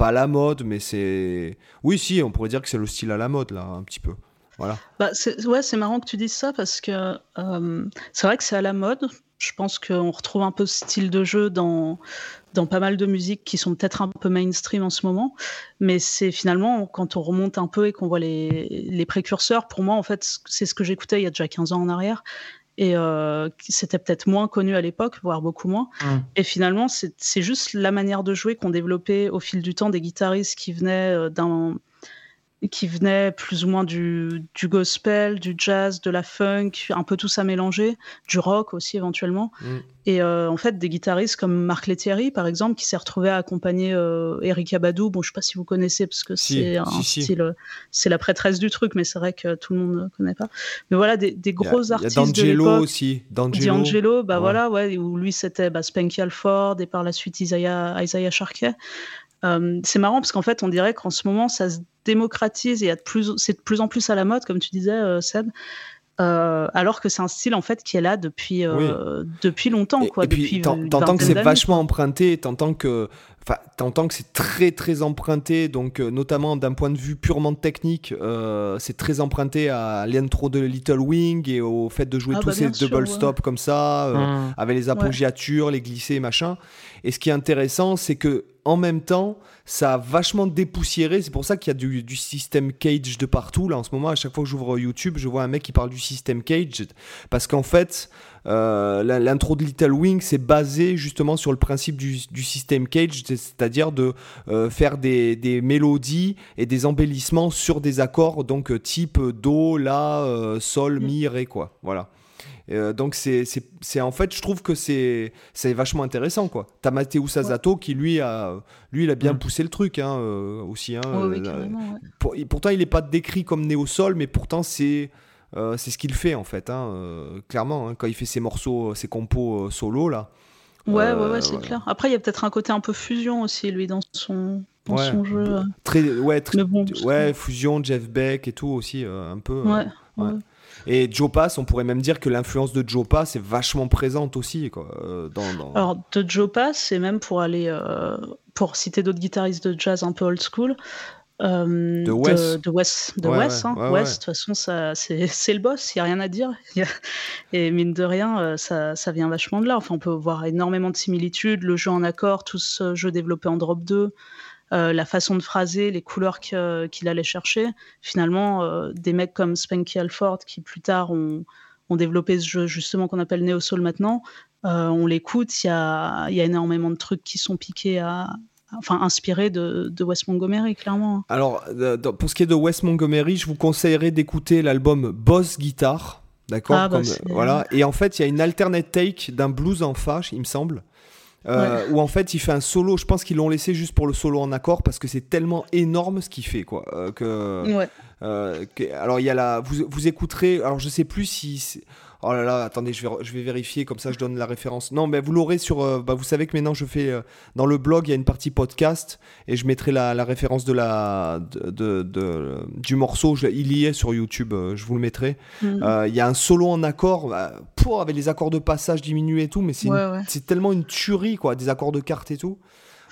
[SPEAKER 1] pas la mode, mais c'est. Oui, si, on pourrait dire que c'est le style à la mode, là, un petit peu. Voilà.
[SPEAKER 3] Bah, c'est, ouais, c'est marrant que tu dises ça parce que euh, c'est vrai que c'est à la mode. Je pense qu'on retrouve un peu ce style de jeu dans, dans pas mal de musiques qui sont peut-être un peu mainstream en ce moment. Mais c'est finalement, quand on remonte un peu et qu'on voit les, les précurseurs, pour moi, en fait, c'est ce que j'écoutais il y a déjà 15 ans en arrière et euh, c'était peut-être moins connu à l'époque, voire beaucoup moins. Mmh. Et finalement, c'est juste la manière de jouer qu'ont développé au fil du temps des guitaristes qui venaient euh, d'un qui venait plus ou moins du, du, gospel, du jazz, de la funk, un peu tout ça mélangé, du rock aussi éventuellement. Mm. Et euh, en fait, des guitaristes comme Marc Lettieri, par exemple, qui s'est retrouvé à accompagner euh, Erika Badou. Bon, je sais pas si vous connaissez parce que c'est un style, c'est la prêtresse du truc, mais c'est vrai que tout le monde ne connaît pas. Mais voilà, des, des gros artistes. Y a
[SPEAKER 1] D'Angelo aussi.
[SPEAKER 3] D'Angelo, bah voilà, ouais, où lui c'était bah, Spanky Alford et par la suite Isaiah, Isaiah Sharkey. Euh, c'est marrant parce qu'en fait, on dirait qu'en ce moment, ça se démocratise et c'est de plus en plus à la mode, comme tu disais, euh, Seb. Euh, alors que c'est un style en fait qui est là depuis depuis longtemps quoi. Et, puis
[SPEAKER 1] t'entends que c'est vachement emprunté, t'entends que enfin t'entends que c'est très très emprunté, donc notamment d'un point de vue purement technique, c'est très emprunté à l'intro de Little Wing et au fait de jouer ah, tous bah, ces double stop comme ça, mmh. avec les appoggiatures, les glissés, machin. Et ce qui est intéressant, c'est que en même temps, ça a vachement dépoussiéré. C'est pour ça qu'il y a du, système cage de partout. Là, en ce moment, à chaque fois que j'ouvre YouTube, je vois un mec qui parle du système cage. Parce qu'en fait, euh, l'intro de Little Wing, c'est basé justement sur le principe du, système cage, c'est-à-dire de euh, faire des, mélodies et des embellissements sur des accords, donc type Do, La, Sol, Mi, Ré, quoi. Voilà. Euh, donc c'est, en fait, je trouve que c'est, vachement intéressant quoi. T'as Matteo Sazato qui lui a, lui il a bien mm. poussé le truc hein, euh, aussi. Hein,
[SPEAKER 3] euh,
[SPEAKER 1] pourtant il n'est pas décrit comme néo sol, mais pourtant c'est c'est ce qu'il fait en fait, hein, clairement. Hein, quand il fait ses morceaux, ses compos solo là.
[SPEAKER 3] Ouais, ouais, ouais, c'est clair. Après, il y a peut-être un côté un peu fusion aussi, lui, dans son, dans son jeu.
[SPEAKER 1] Très, ouais, très, ouais, fusion, Jeff Beck et tout aussi, un peu.
[SPEAKER 3] ouais. ouais.
[SPEAKER 1] Et Joe Pass, on pourrait même dire que l'influence de Joe Pass est vachement présente aussi. Quoi, euh, dans,
[SPEAKER 3] Alors, de Joe Pass, c'est même pour aller, euh, pour citer d'autres guitaristes de jazz un peu old school. Euh, de West. De, West, de West, hein. West, de toute façon, c'est le boss, il n'y a rien à dire. Et mine de rien, ça, ça, vient vachement de là. Enfin, on peut voir énormément de similitudes. Le jeu en accord, tout ce jeu développé en drop 2, euh, la façon de phraser, les couleurs qu'il allait chercher. Finalement, euh, des mecs comme Spanky Alford, qui plus tard ont, développé ce jeu justement qu'on appelle Neo Soul maintenant, euh, on l'écoute, il y a, énormément de trucs qui sont piqués à, enfin inspirés de, Wes Montgomery, clairement.
[SPEAKER 1] Alors, pour ce qui est de Wes Montgomery, je vous conseillerais d'écouter l'album Boss Guitar. D'accord ah, bah, Voilà. Et en fait, il y a une alternate take d'un blues en fâche, il me semble. Euh, où en fait il fait un solo. Je pense qu'ils l'ont laissé juste pour le solo en accord parce que c'est tellement énorme ce qu'il fait quoi. Euh, que, euh, alors il y a la, vous, vous écouterez. Alors je sais plus si Oh là là, attendez, je vais, je vais vérifier, comme ça je donne la référence. Non, mais vous l'aurez sur. Euh, bah, vous savez que maintenant je fais. Euh, dans le blog, il y a une partie podcast et je mettrai la, la référence de la, de, de, du morceau. il y est sur YouTube, euh, je vous le mettrai. Mm. Il y a un solo en accord, bah, pour, avec les accords de passage diminués et tout, mais c'est tellement une tuerie, quoi, des accords de cartes et tout.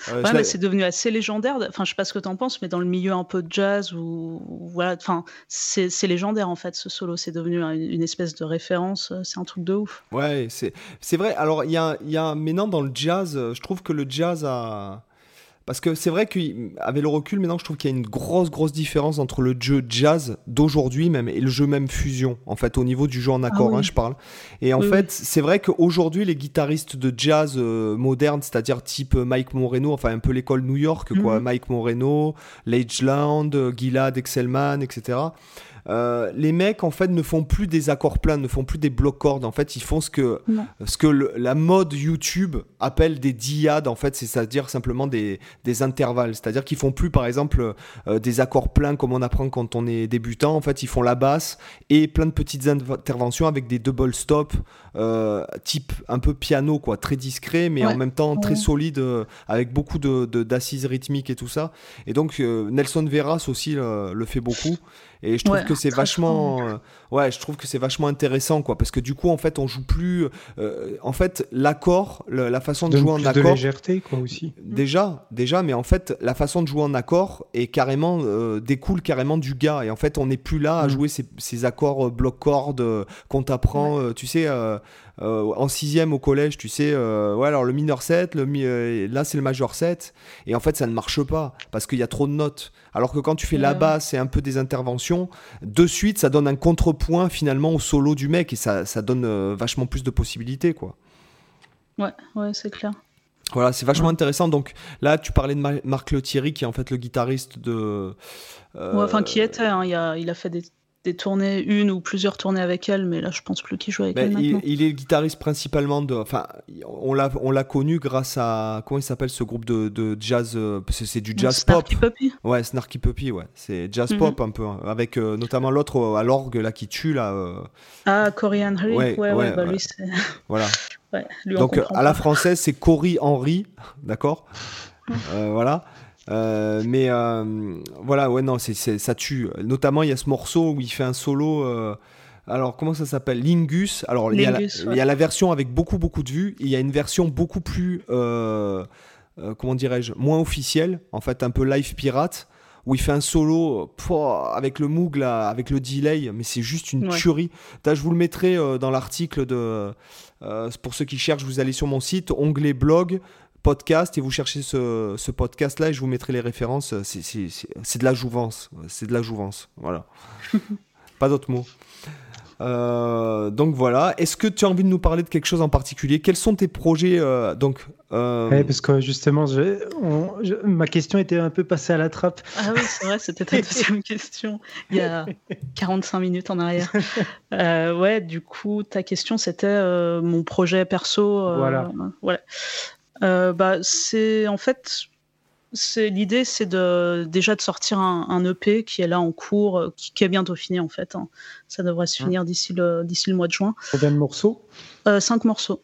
[SPEAKER 3] Euh, c'est devenu assez légendaire. Enfin, je sais pas ce que tu en penses, mais dans le milieu un peu de jazz, ou voilà, enfin, c'est légendaire en fait ce solo. C'est devenu une, espèce de référence. Euh, c'est un truc de ouf.
[SPEAKER 1] Ouais, c'est vrai. Alors, il y a, y a maintenant dans le jazz, euh, je trouve que le jazz a parce que c'est vrai qu'avec le recul, maintenant, je trouve qu'il y a une grosse, grosse différence entre le jeu jazz d'aujourd'hui même et le jeu même fusion, en fait, au niveau du jeu en ah accord, hein, je parle. Et en fait, c'est vrai qu'aujourd'hui, les guitaristes de jazz euh, modernes, c'est-à-dire type Mike Moreno, enfin un peu l'école New York, quoi, mhm. Mike Moreno, Lage Land, Gilad Excelman, etc. Euh, les mecs en fait ne font plus des accords pleins, ne font plus des blocs cordes. En fait, ils font ce que ce que la mode YouTube appelle des diades. En fait, c'est-à-dire simplement des, des intervalles. C'est-à-dire qu'ils font plus par exemple euh, des accords pleins comme on apprend quand on est débutant. En fait, ils font la basse et plein de petites interventions avec des double stops euh, type un peu piano quoi, très discret mais en même temps très solide avec beaucoup de d'assises rythmiques et tout ça. Et donc Nelson Veras aussi le fait beaucoup. Et je trouve que c'est vachement, ouais, je trouve que c'est vachement intéressant, quoi, parce que du coup, en fait, on joue plus, euh, en fait, l'accord, la façon de jouer en accord, de
[SPEAKER 2] légèreté, quoi, aussi.
[SPEAKER 1] Déjà, déjà, mais en fait, la façon de jouer en accord est carrément euh, découle carrément du gars, et en fait, on n'est plus là à mm. jouer ces, ces accords bloc cordes qu'on t'apprend, tu sais. en sixième au collège, tu sais, ouais, alors le mineur 7, le, là c'est le majeur 7, et en fait ça ne marche pas parce qu'il y a trop de notes. Alors que quand tu fais la basse et un peu des interventions, de suite, ça donne un contrepoint finalement au solo du mec et ça, ça donne euh, vachement plus de possibilités, quoi.
[SPEAKER 3] Ouais, ouais, c'est clair.
[SPEAKER 1] Voilà, c'est vachement intéressant. Donc là, tu parlais de Marc Le Thierry, qui est en fait le guitariste de.
[SPEAKER 3] Euh, enfin, qui était. Hein, il, a, il a fait des des tournées, une ou plusieurs tournées avec elle, mais là je pense plus qu'il joue avec ben, elle.
[SPEAKER 1] Il, il, est guitariste principalement de. Enfin, on l'a, on l'a connu grâce à. Comment il s'appelle ce groupe de, de jazz euh, C'est du jazz
[SPEAKER 3] Snarky pop. Puppy
[SPEAKER 1] Ouais, Snarky Puppy, ouais. C'est jazz mhm. pop un peu. Hein, avec euh, notamment l'autre euh, à l'orgue là qui tue là.
[SPEAKER 3] Ah, Corey Henry Ouais, ouais, ouais, bah, lui c'est.
[SPEAKER 1] Voilà. Donc à la française, c'est Cory Henry, d'accord? Voilà. Euh, mais euh, voilà, ouais, non, c'est, ça tue. Notamment, il y a ce morceau où il fait un solo. Euh, alors, comment ça s'appelle? Lingus. Alors, il, y a la, version avec beaucoup, beaucoup de vues. il y a une version beaucoup plus. comment dirais-je Moins officielle. En fait, un peu live pirate. Où il fait un solo avec le Moog, là, avec le delay. Mais c'est juste une tuerie. je vous le mettrai dans l'article de. pour ceux qui cherchent, vous allez sur mon site, onglet blog podcast et vous cherchez ce, ce podcast-là et je vous mettrai les références. C'est de la jouvence. C'est de la jouvence. Voilà. Pas d'autres mots. Euh, donc voilà. Est-ce que tu as envie de nous parler de quelque chose en particulier? Quels sont tes projets euh, donc
[SPEAKER 2] euh... parce que justement, ma question était un peu passée à la trappe.
[SPEAKER 3] Ah oui, c'est vrai, c'était ta deuxième question il y a 45 minutes en arrière. Euh, ouais, du coup, ta question c'était mon projet perso. voilà. voilà. Bah, c'est en fait c'est l'idée, c'est de déjà de sortir un, EP qui est là en cours, euh, qui, est bientôt fini en fait. Hein. Ça devrait se finir d'ici le d'ici le mois de juin.
[SPEAKER 2] Combien de morceaux?
[SPEAKER 3] Euh, Cinq morceaux.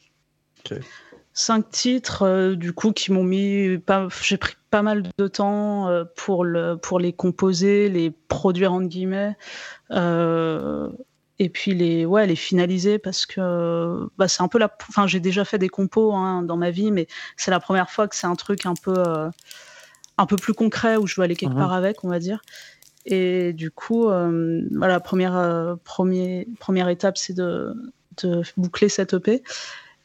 [SPEAKER 3] Cinq titres, euh, du coup, qui m'ont mis. J'ai pris pas mal de temps pour le pour les composer, les produire entre guillemets. Et puis les ouais les finaliser parce que bah, c'est un peu la enfin j'ai déjà fait des compos hein, dans ma vie mais c'est la première fois que c'est un truc un peu un peu plus concret où je dois aller quelque mhm. part avec, on va dire. Et du coup, euh, voilà, première, euh, première étape, c'est de, de, boucler cette EP.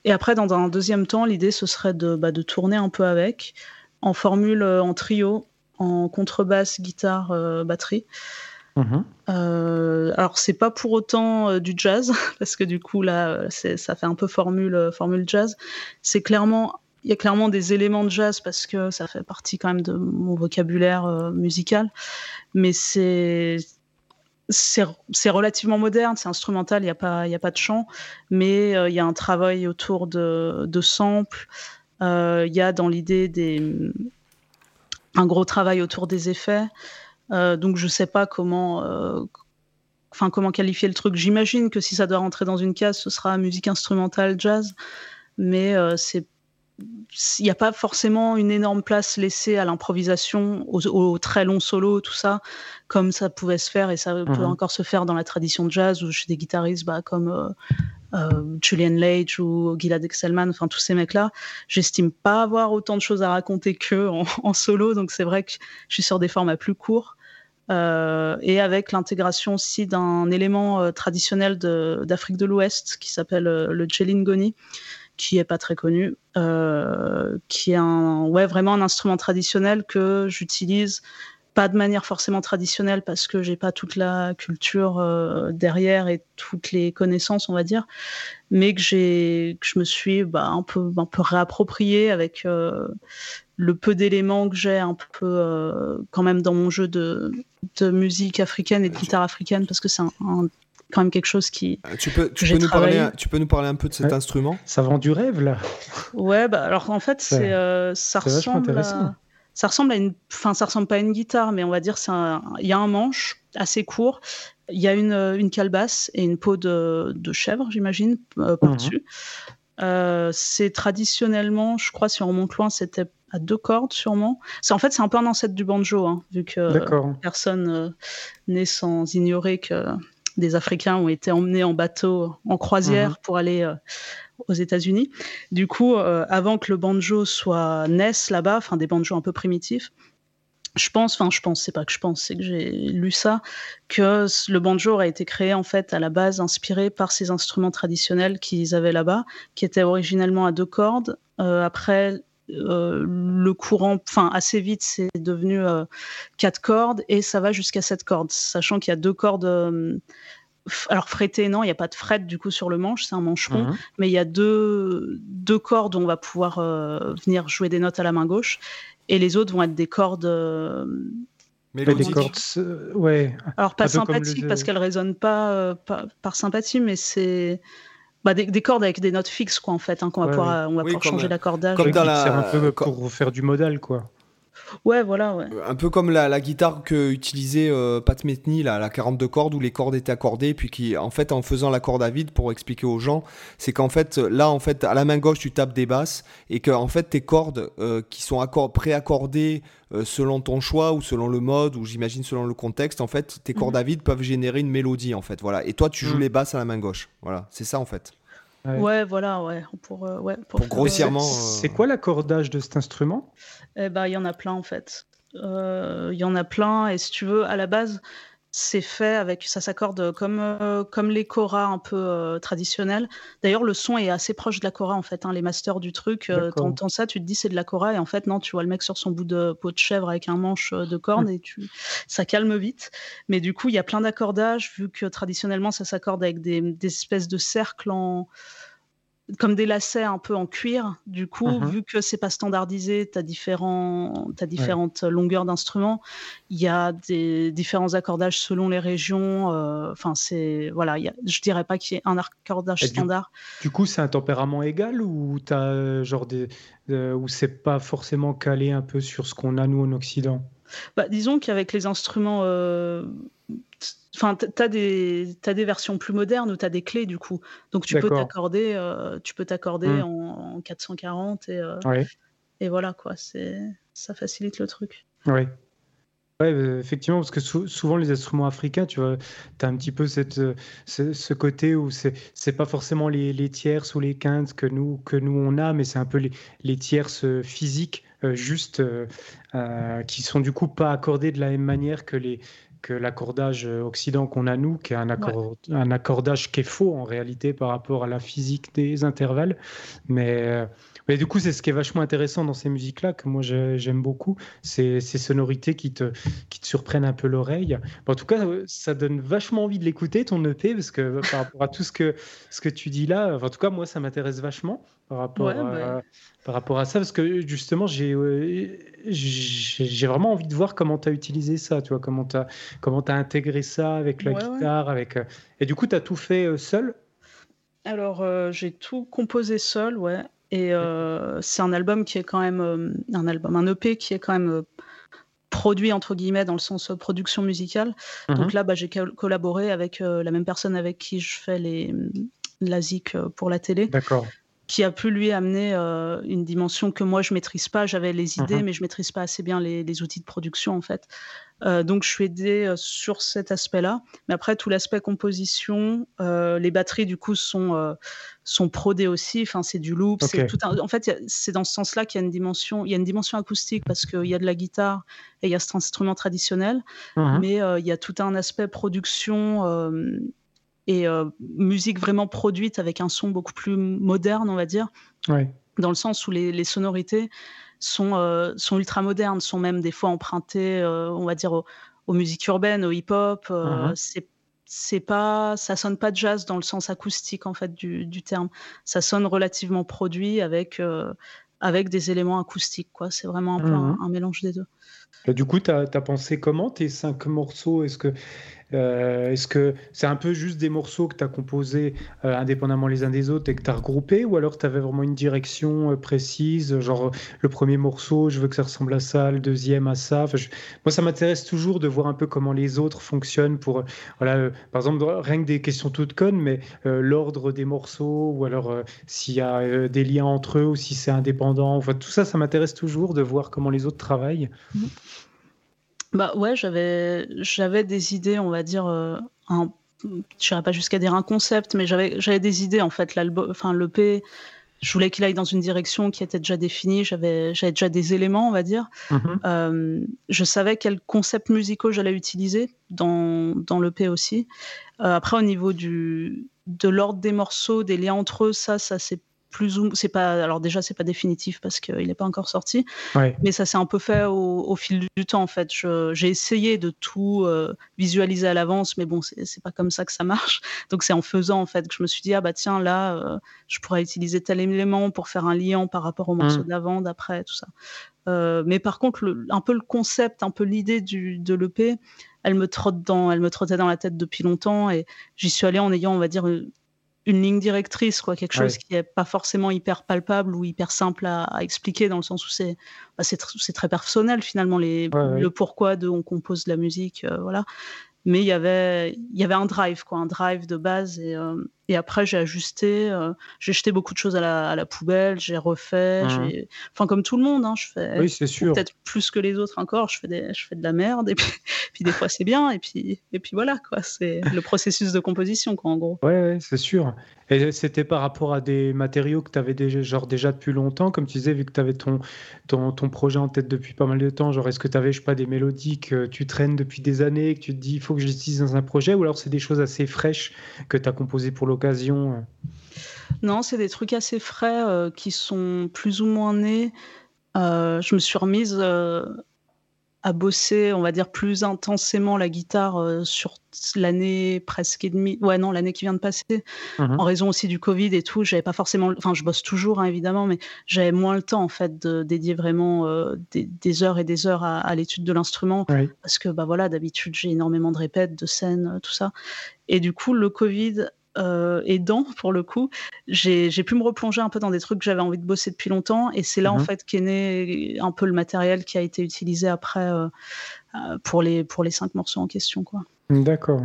[SPEAKER 3] Et après, dans un deuxième temps, l'idée, ce serait de, bah, de tourner un peu avec, en formule euh, en trio, en contrebasse, guitare, batterie. Mhm. alors c'est pas pour autant du jazz parce que du coup là ça fait un peu formule formule jazz. C'est clairement il y a clairement des éléments de jazz parce que ça fait partie quand même de mon vocabulaire euh, musical, mais c'est c'est relativement moderne, c'est instrumental, il n'y a, pas, y a pas de chant, mais euh, il y a un travail autour de, de samples, euh, il y a dans l'idée des un gros travail autour des effets, donc je ne sais pas comment, enfin comment qualifier le truc. J'imagine que si ça doit rentrer dans une case, ce sera musique instrumentale, jazz, mais c'est il n'y a pas forcément une énorme place laissée à l'improvisation, aux, très longs solos, tout ça, comme ça pouvait se faire et ça peut mhm. encore se faire dans la tradition de jazz ou chez des guitaristes bah, comme euh, euh, Julian Lage ou Gilad Excelman, enfin tous ces mecs-là. J'estime pas avoir autant de choses à raconter qu'eux en, solo, donc c'est vrai que je suis sur des formats plus courts. Euh, et avec l'intégration aussi d'un élément traditionnel d'Afrique de, l'Ouest qui s'appelle le Goni qui est pas très connu, euh, qui est un, ouais, vraiment un instrument traditionnel que j'utilise pas de manière forcément traditionnelle parce que j'ai pas toute la culture euh, derrière et toutes les connaissances, on va dire, mais que j'ai, que je me suis bah, un peu, un peu réapproprié avec euh, le peu d'éléments que j'ai un peu quand même dans mon jeu de, de musique africaine et de guitare africaine parce que c'est un quand même quelque chose qui.
[SPEAKER 1] Euh, tu peux, tu peux, nous, parler, tu peux nous parler un peu de cet instrument?
[SPEAKER 2] Ça vend du rêve, là.
[SPEAKER 3] Ouais, bah, alors en fait, c'est, euh, ça ressemble. À, ça ressemble à une. Enfin, ça ressemble pas à une guitare, mais on va dire il y a un manche assez court. Il y a une, une calebasse et une peau de, de chèvre, j'imagine, euh, par-dessus. Mhm. c'est traditionnellement, je crois, si on remonte loin, c'était à deux cordes sûrement. C'est en fait c'est un peu un ancêtre du banjo, hein, vu que personne n'est sans ignorer que des Africains ont été emmenés en bateau, en croisière, mhm. pour aller euh, aux États-Unis. Du coup, euh, avant que le banjo soit naisse là-bas, enfin des banjos un peu primitifs, je pense, enfin je pense, c'est pas que je pense, c'est que j'ai lu ça, que le banjo aurait été créé en fait à la base inspiré par ces instruments traditionnels qu'ils avaient là-bas, qui étaient originellement à deux cordes. Euh, le courant, enfin assez vite, c'est devenu quatre cordes et ça va jusqu'à sept cordes, sachant qu'il y a deux cordes alors fretté, non, il n'y a pas de fret du coup sur le manche, c'est un manche rond, mhm. mais il y a deux, deux cordes où on va pouvoir euh, venir jouer des notes à la main gauche, et les autres vont être des cordes. Euh,
[SPEAKER 2] mais des cordes, ouais.
[SPEAKER 3] Alors pas sympathiques parce qu'elles résonnent pas, par sympathie, mais c'est bah, des, cordes avec des notes fixes quoi en fait, hein, qu'on va pouvoir, on va pouvoir changer l'accordage.
[SPEAKER 2] Comme dans la... un peu pour faire du modal quoi.
[SPEAKER 3] Ouais, voilà, ouais.
[SPEAKER 1] Un peu comme la, guitare que utilisait euh, Pat Metheny, la, la 42 cordes, où les cordes étaient accordées, puis qui, en fait, en faisant la corde à vide, pour expliquer aux gens, c'est qu'en fait, là, en fait, à la main gauche, tu tapes des basses, et que, en fait, tes cordes euh, qui sont préaccordées euh, selon ton choix, ou selon le mode, ou j'imagine selon le contexte, en fait, tes cordes mhm. à vide peuvent générer une mélodie, en fait, voilà. Et toi, tu joues mhm. les basses à la main gauche, voilà. C'est ça, en fait.
[SPEAKER 3] Ouais. voilà, ouais. Pour, ouais,
[SPEAKER 1] pour, grossièrement.
[SPEAKER 2] C'est quoi l'accordage de cet instrument?
[SPEAKER 3] Eh ben, il y en a plein en fait. Euh, il y en a plein et si tu veux, à la base, c'est fait avec, ça s'accorde comme, euh, comme les choras un peu euh, traditionnels. D'ailleurs, le son est assez proche de la chora en fait. Hein, les masters du truc, euh, entends ça, tu te dis c'est de la chora et en fait non, tu vois le mec sur son bout de peau de chèvre avec un manche de corne hum. et tu, ça calme vite. Mais du coup, il y a plein d'accordages vu que traditionnellement ça s'accorde avec des, des espèces de cercles en comme des lacets un peu en cuir. Du coup, uh-huh. vu que c'est pas standardisé, tu as, différents, as différentes longueurs d'instruments. Il y a des différents accordages selon les régions. Euh, enfin, c'est voilà, y a, je dirais pas qu'il y ait un accordage standard.
[SPEAKER 2] Du, coup, c'est un tempérament égal ou tu as euh, genre des où c'est pas forcément calé un peu sur ce qu'on a nous en Occident?
[SPEAKER 3] Bah, disons qu'avec les instruments euh, Enfin, tu as des, des versions plus modernes où tu as des clés, du coup. Donc, tu peux t'accorder euh, tu peux t'accorder mmh. en, 440 et, euh, et voilà, quoi. Ça facilite le truc.
[SPEAKER 2] Oui. Ouais, euh, effectivement, parce que souvent les instruments africains, tu vois, tu as un petit peu cette, ce, côté où c'est c'est pas forcément les, les tierces ou les quintes que nous, que nous on a, mais c'est un peu les, les tierces physiques, juste, qui sont du coup pas accordées de la même manière que les, que l'accordage euh, occident qu'on a nous, qui est un, un, accordage qui est faux en réalité par rapport à la physique des intervalles. Mais, euh, mais du coup, c'est ce qui est vachement intéressant dans ces musiques-là, que moi j'aime beaucoup, c'est ces sonorités qui te, qui te surprennent un peu l'oreille. en tout cas, ça donne vachement envie de l'écouter, ton EP, parce que par rapport à tout ce que, ce que tu dis là, en tout cas, moi, ça m'intéresse vachement par rapport, à, bah. par rapport à ça, parce que justement, j'ai j'ai vraiment envie de voir comment tu as utilisé ça, tu vois, comment tu as, comment as intégré ça avec la guitare. avec euh, Et du coup, tu as tout fait euh, seul?
[SPEAKER 3] Alors, euh, j'ai tout composé seul, ouais. Et c'est un album qui est quand même un album, un EP qui est quand même produit entre guillemets dans le sens production musicale. Mmh Donc là, bah, j'ai collaboré avec la même personne avec qui je fais les la zik pour la télé.
[SPEAKER 2] D'accord
[SPEAKER 3] qui a pu lui amener euh, une dimension que moi je maîtrise pas. J'avais les idées, mhm. mais je maîtrise pas assez bien les, outils de production en fait. Euh, donc je suis aidé euh, sur cet aspect-là. Mais après tout l'aspect composition, les batteries du coup sont sont prodées aussi. Enfin c'est du loop, c'est tout. En fait c'est dans ce sens-là qu'il y a une dimension, il y a une dimension acoustique parce qu'il y a de la guitare et il y a cet instrument traditionnel, mhm. mais il y a tout un aspect production et euh, musique vraiment produite avec un son beaucoup plus moderne, on va dire. Dans le sens où les, sonorités sont, euh, sont ultra modernes, sont même des fois empruntées, euh, on va dire, aux, musiques urbaines, au hip-hop. Uh-huh. C'est c'est pas ça sonne pas jazz dans le sens acoustique en fait du, du terme ça sonne relativement produit avec avec des éléments acoustiques quoi c'est vraiment un, peu uh-huh. un, mélange des deux
[SPEAKER 2] du coup tu as, as, pensé comment tes cinq morceaux? Est-ce que euh, est-ce que c'est un peu juste des morceaux que tu as composés euh, indépendamment les uns des autres et que tu as regroupés ou alors tu avais vraiment une direction euh, précise Genre le premier morceau, je veux que ça ressemble à ça, le deuxième à ça. Moi, ça m'intéresse toujours de voir un peu comment les autres fonctionnent pour, voilà, par exemple, rien que des questions toutes connes, mais l'ordre des morceaux ou alors s'il y a des liens entre eux ou si c'est indépendant. Enfin, tout ça, ça m'intéresse toujours de voir comment les autres travaillent. Mmh.
[SPEAKER 3] Bah ouais, j'avais j'avais des idées, on va dire, euh, un, je n'irais pas jusqu'à dire un concept, mais j'avais j'avais des idées en fait. L'album, enfin l'EP, je voulais qu'il aille dans une direction qui était déjà définie. J'avais j'avais déjà des éléments, on va dire. Mm-hmm. Euh, je savais quels concepts musicaux j'allais utiliser dans dans l'EP aussi. Euh, après, au niveau du de l'ordre des morceaux, des liens entre eux, ça, ça c'est plus ou c'est pas alors déjà c'est pas définitif parce qu'il n'est pas encore sorti. Mais ça s'est un peu fait au, fil du temps en fait. J'ai essayé de tout euh, visualiser à l'avance mais bon c'est pas comme ça que ça marche. Donc c'est en faisant en fait que je me suis dit ah bah tiens là euh, je pourrais utiliser tel élément pour faire un lien par rapport au morceau mmh. d'avant d'après tout ça. Euh, mais par contre un peu le concept un peu l'idée de l'EP elle me trotte dans elle me trottait dans la tête depuis longtemps et j'y suis allée en ayant on va dire une ligne directrice, quoi, quelque chose qui est pas forcément hyper palpable ou hyper simple à, expliquer, dans le sens où c'est bah, très personnel finalement les, le pourquoi de on compose de la musique, euh, voilà. Mais il y avait il y avait un drive, quoi, un drive de base et, euh, Et après, j'ai ajusté, euh, j'ai jeté beaucoup de choses à la, à la poubelle, j'ai refait, mmh. enfin comme tout le monde, hein, je fais
[SPEAKER 2] oui, c'est sûr.
[SPEAKER 3] peut-être plus que les autres encore, je fais, des, je fais de la merde, et puis, puis des fois c'est bien, et puis, et puis voilà, quoi, c'est le processus de composition, quoi, en gros.
[SPEAKER 2] Ouais, ouais c'est sûr. Et c'était par rapport à des matériaux que tu avais déjà, genre déjà depuis longtemps, comme tu disais, vu que tu avais ton, ton, ton, projet en tête depuis pas mal de temps, genre est-ce que tu avais, je sais pas, des mélodies que tu traînes depuis des années, que tu te dis, il faut que j'utilise dans un projet, ou alors c'est des choses assez fraîches que tu as composées pour l'occasion euh?
[SPEAKER 3] Non, c'est des trucs assez frais euh, qui sont plus ou moins nés. Euh, je me suis remise à bosser, on va dire, plus intensément la guitare sur l'année presque et demie, ouais, non, l'année qui vient de passer, mmh en raison aussi du Covid et tout. J'avais pas forcément, enfin, je bosse toujours, hein, évidemment, mais j'avais moins le temps, en fait, de dédier vraiment des, heures et des heures à, l'étude de l'instrument. Parce que, bah voilà, d'habitude, j'ai énormément de répètes, de scènes, tout ça. Et du coup, le Covid euh, aidant pour le coup, j'ai pu me replonger un peu dans des trucs que j'avais envie de bosser depuis longtemps et c'est là en mhm. fait qu'est né un peu le matériel qui a été utilisé après euh, euh, pour, les, pour les cinq morceaux en question. quoi.
[SPEAKER 2] D'accord.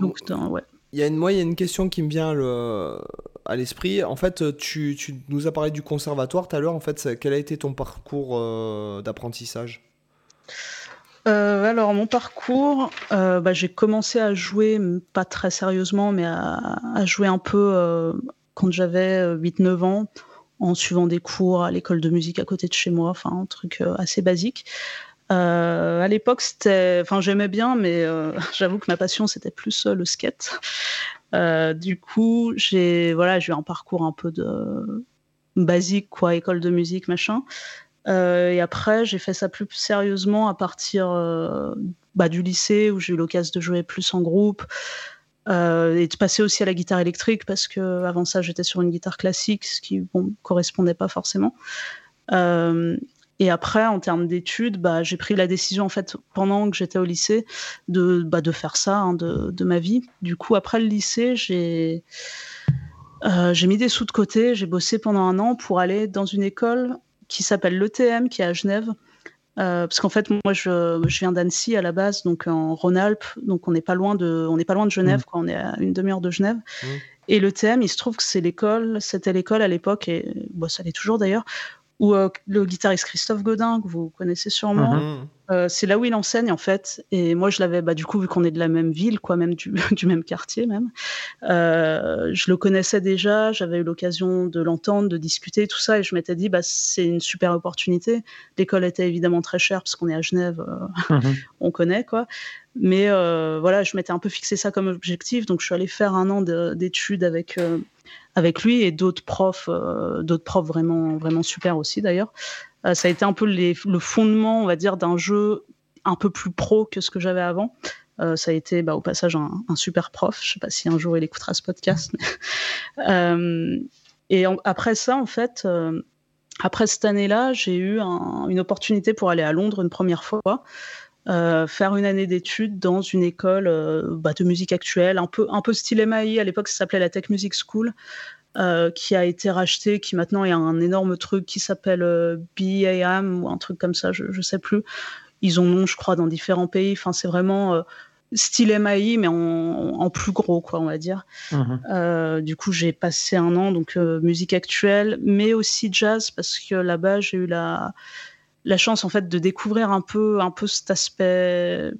[SPEAKER 3] Donc, ouais.
[SPEAKER 1] Il y a une, moi, il y a une question qui me vient le, à l'esprit. En fait, tu, tu, nous as parlé du conservatoire tout à l'heure. En fait, quel a été ton parcours d'apprentissage?
[SPEAKER 3] Euh, alors, mon parcours, euh, bah, j'ai commencé à jouer, pas très sérieusement, mais à, jouer un peu euh, quand j'avais 8-9 ans, en suivant des cours à l'école de musique à côté de chez moi, enfin, un truc assez basique. à l'époque, j'aimais bien, mais j'avoue que ma passion, c'était plus le skate. du coup, j'ai, voilà, eu un parcours un peu de basique, quoi, école de musique, machin. Euh, et après, j'ai fait ça plus sérieusement à partir euh, bah, du lycée où j'ai eu l'occasion de jouer plus en groupe. Euh, et de passer aussi à la guitare électrique parce que avant ça j'étais sur une guitare classique ce qui bon correspondait pas forcément et après en termes d'études bah, j'ai pris la décision en fait pendant que j'étais au lycée de bah, faire ça hein, de, ma vie du coup après le lycée j'ai mis des sous de côté j'ai bossé pendant un an pour aller dans une école qui s'appelle l'ETM, qui est à Genève. Euh, parce qu'en fait, moi, je, je viens d'Annecy à la base, donc en Rhône-Alpes, donc on n'est pas loin de, on n'est pas loin de Genève, mmh. quoi, on est à une demi-heure de Genève. Mmh. Et l'ETM, il se trouve que c'est l'école, c'était l'école à l'époque, et bon, ça l'est toujours d'ailleurs, où euh, le guitariste Christophe Godin, que vous connaissez sûrement, mmh. Euh, c'est là où il enseigne en fait. Et moi, je l'avais, bah, du coup, vu qu'on est de la même ville, quoi, même du, du même quartier, même, euh, je le connaissais déjà. J'avais eu l'occasion de l'entendre, de discuter, tout ça, et je m'étais dit, bah, c'est une super opportunité. L'école était évidemment très chère parce qu'on est à Genève, euh, mhm. on connaît, quoi. Mais voilà, je m'étais un peu fixé ça comme objectif, donc je suis allée faire un an d'études avec avec lui et d'autres profs, d'autres profs vraiment vraiment super aussi d'ailleurs. Euh, ça a été un peu le fondement, on va dire, d'un jeu un peu plus pro que ce que j'avais avant. Euh, ça a été bah, au passage un, super prof. Je sais pas si un jour il écoutera ce podcast. Euh, et après ça, en fait, après cette année-là, j'ai eu une opportunité pour aller à Londres une première fois, faire une année d'études dans une école bah, de musique actuelle, un peu, un peu style MAI. À l'époque, ça s'appelait la Tech Music School. Euh, qui a été racheté, qui maintenant est un énorme truc qui s'appelle euh, BAM ou un truc comme ça, je, ne sais plus. Ils ont nom, je crois, dans différents pays. Enfin, c'est vraiment euh, style MAI, mais en, plus gros, quoi, on va dire. Mhm. du coup, j'ai passé un an, donc musique actuelle, mais aussi jazz, parce que là-bas, j'ai eu la, la chance, en fait, de découvrir un peu, un peu cet aspect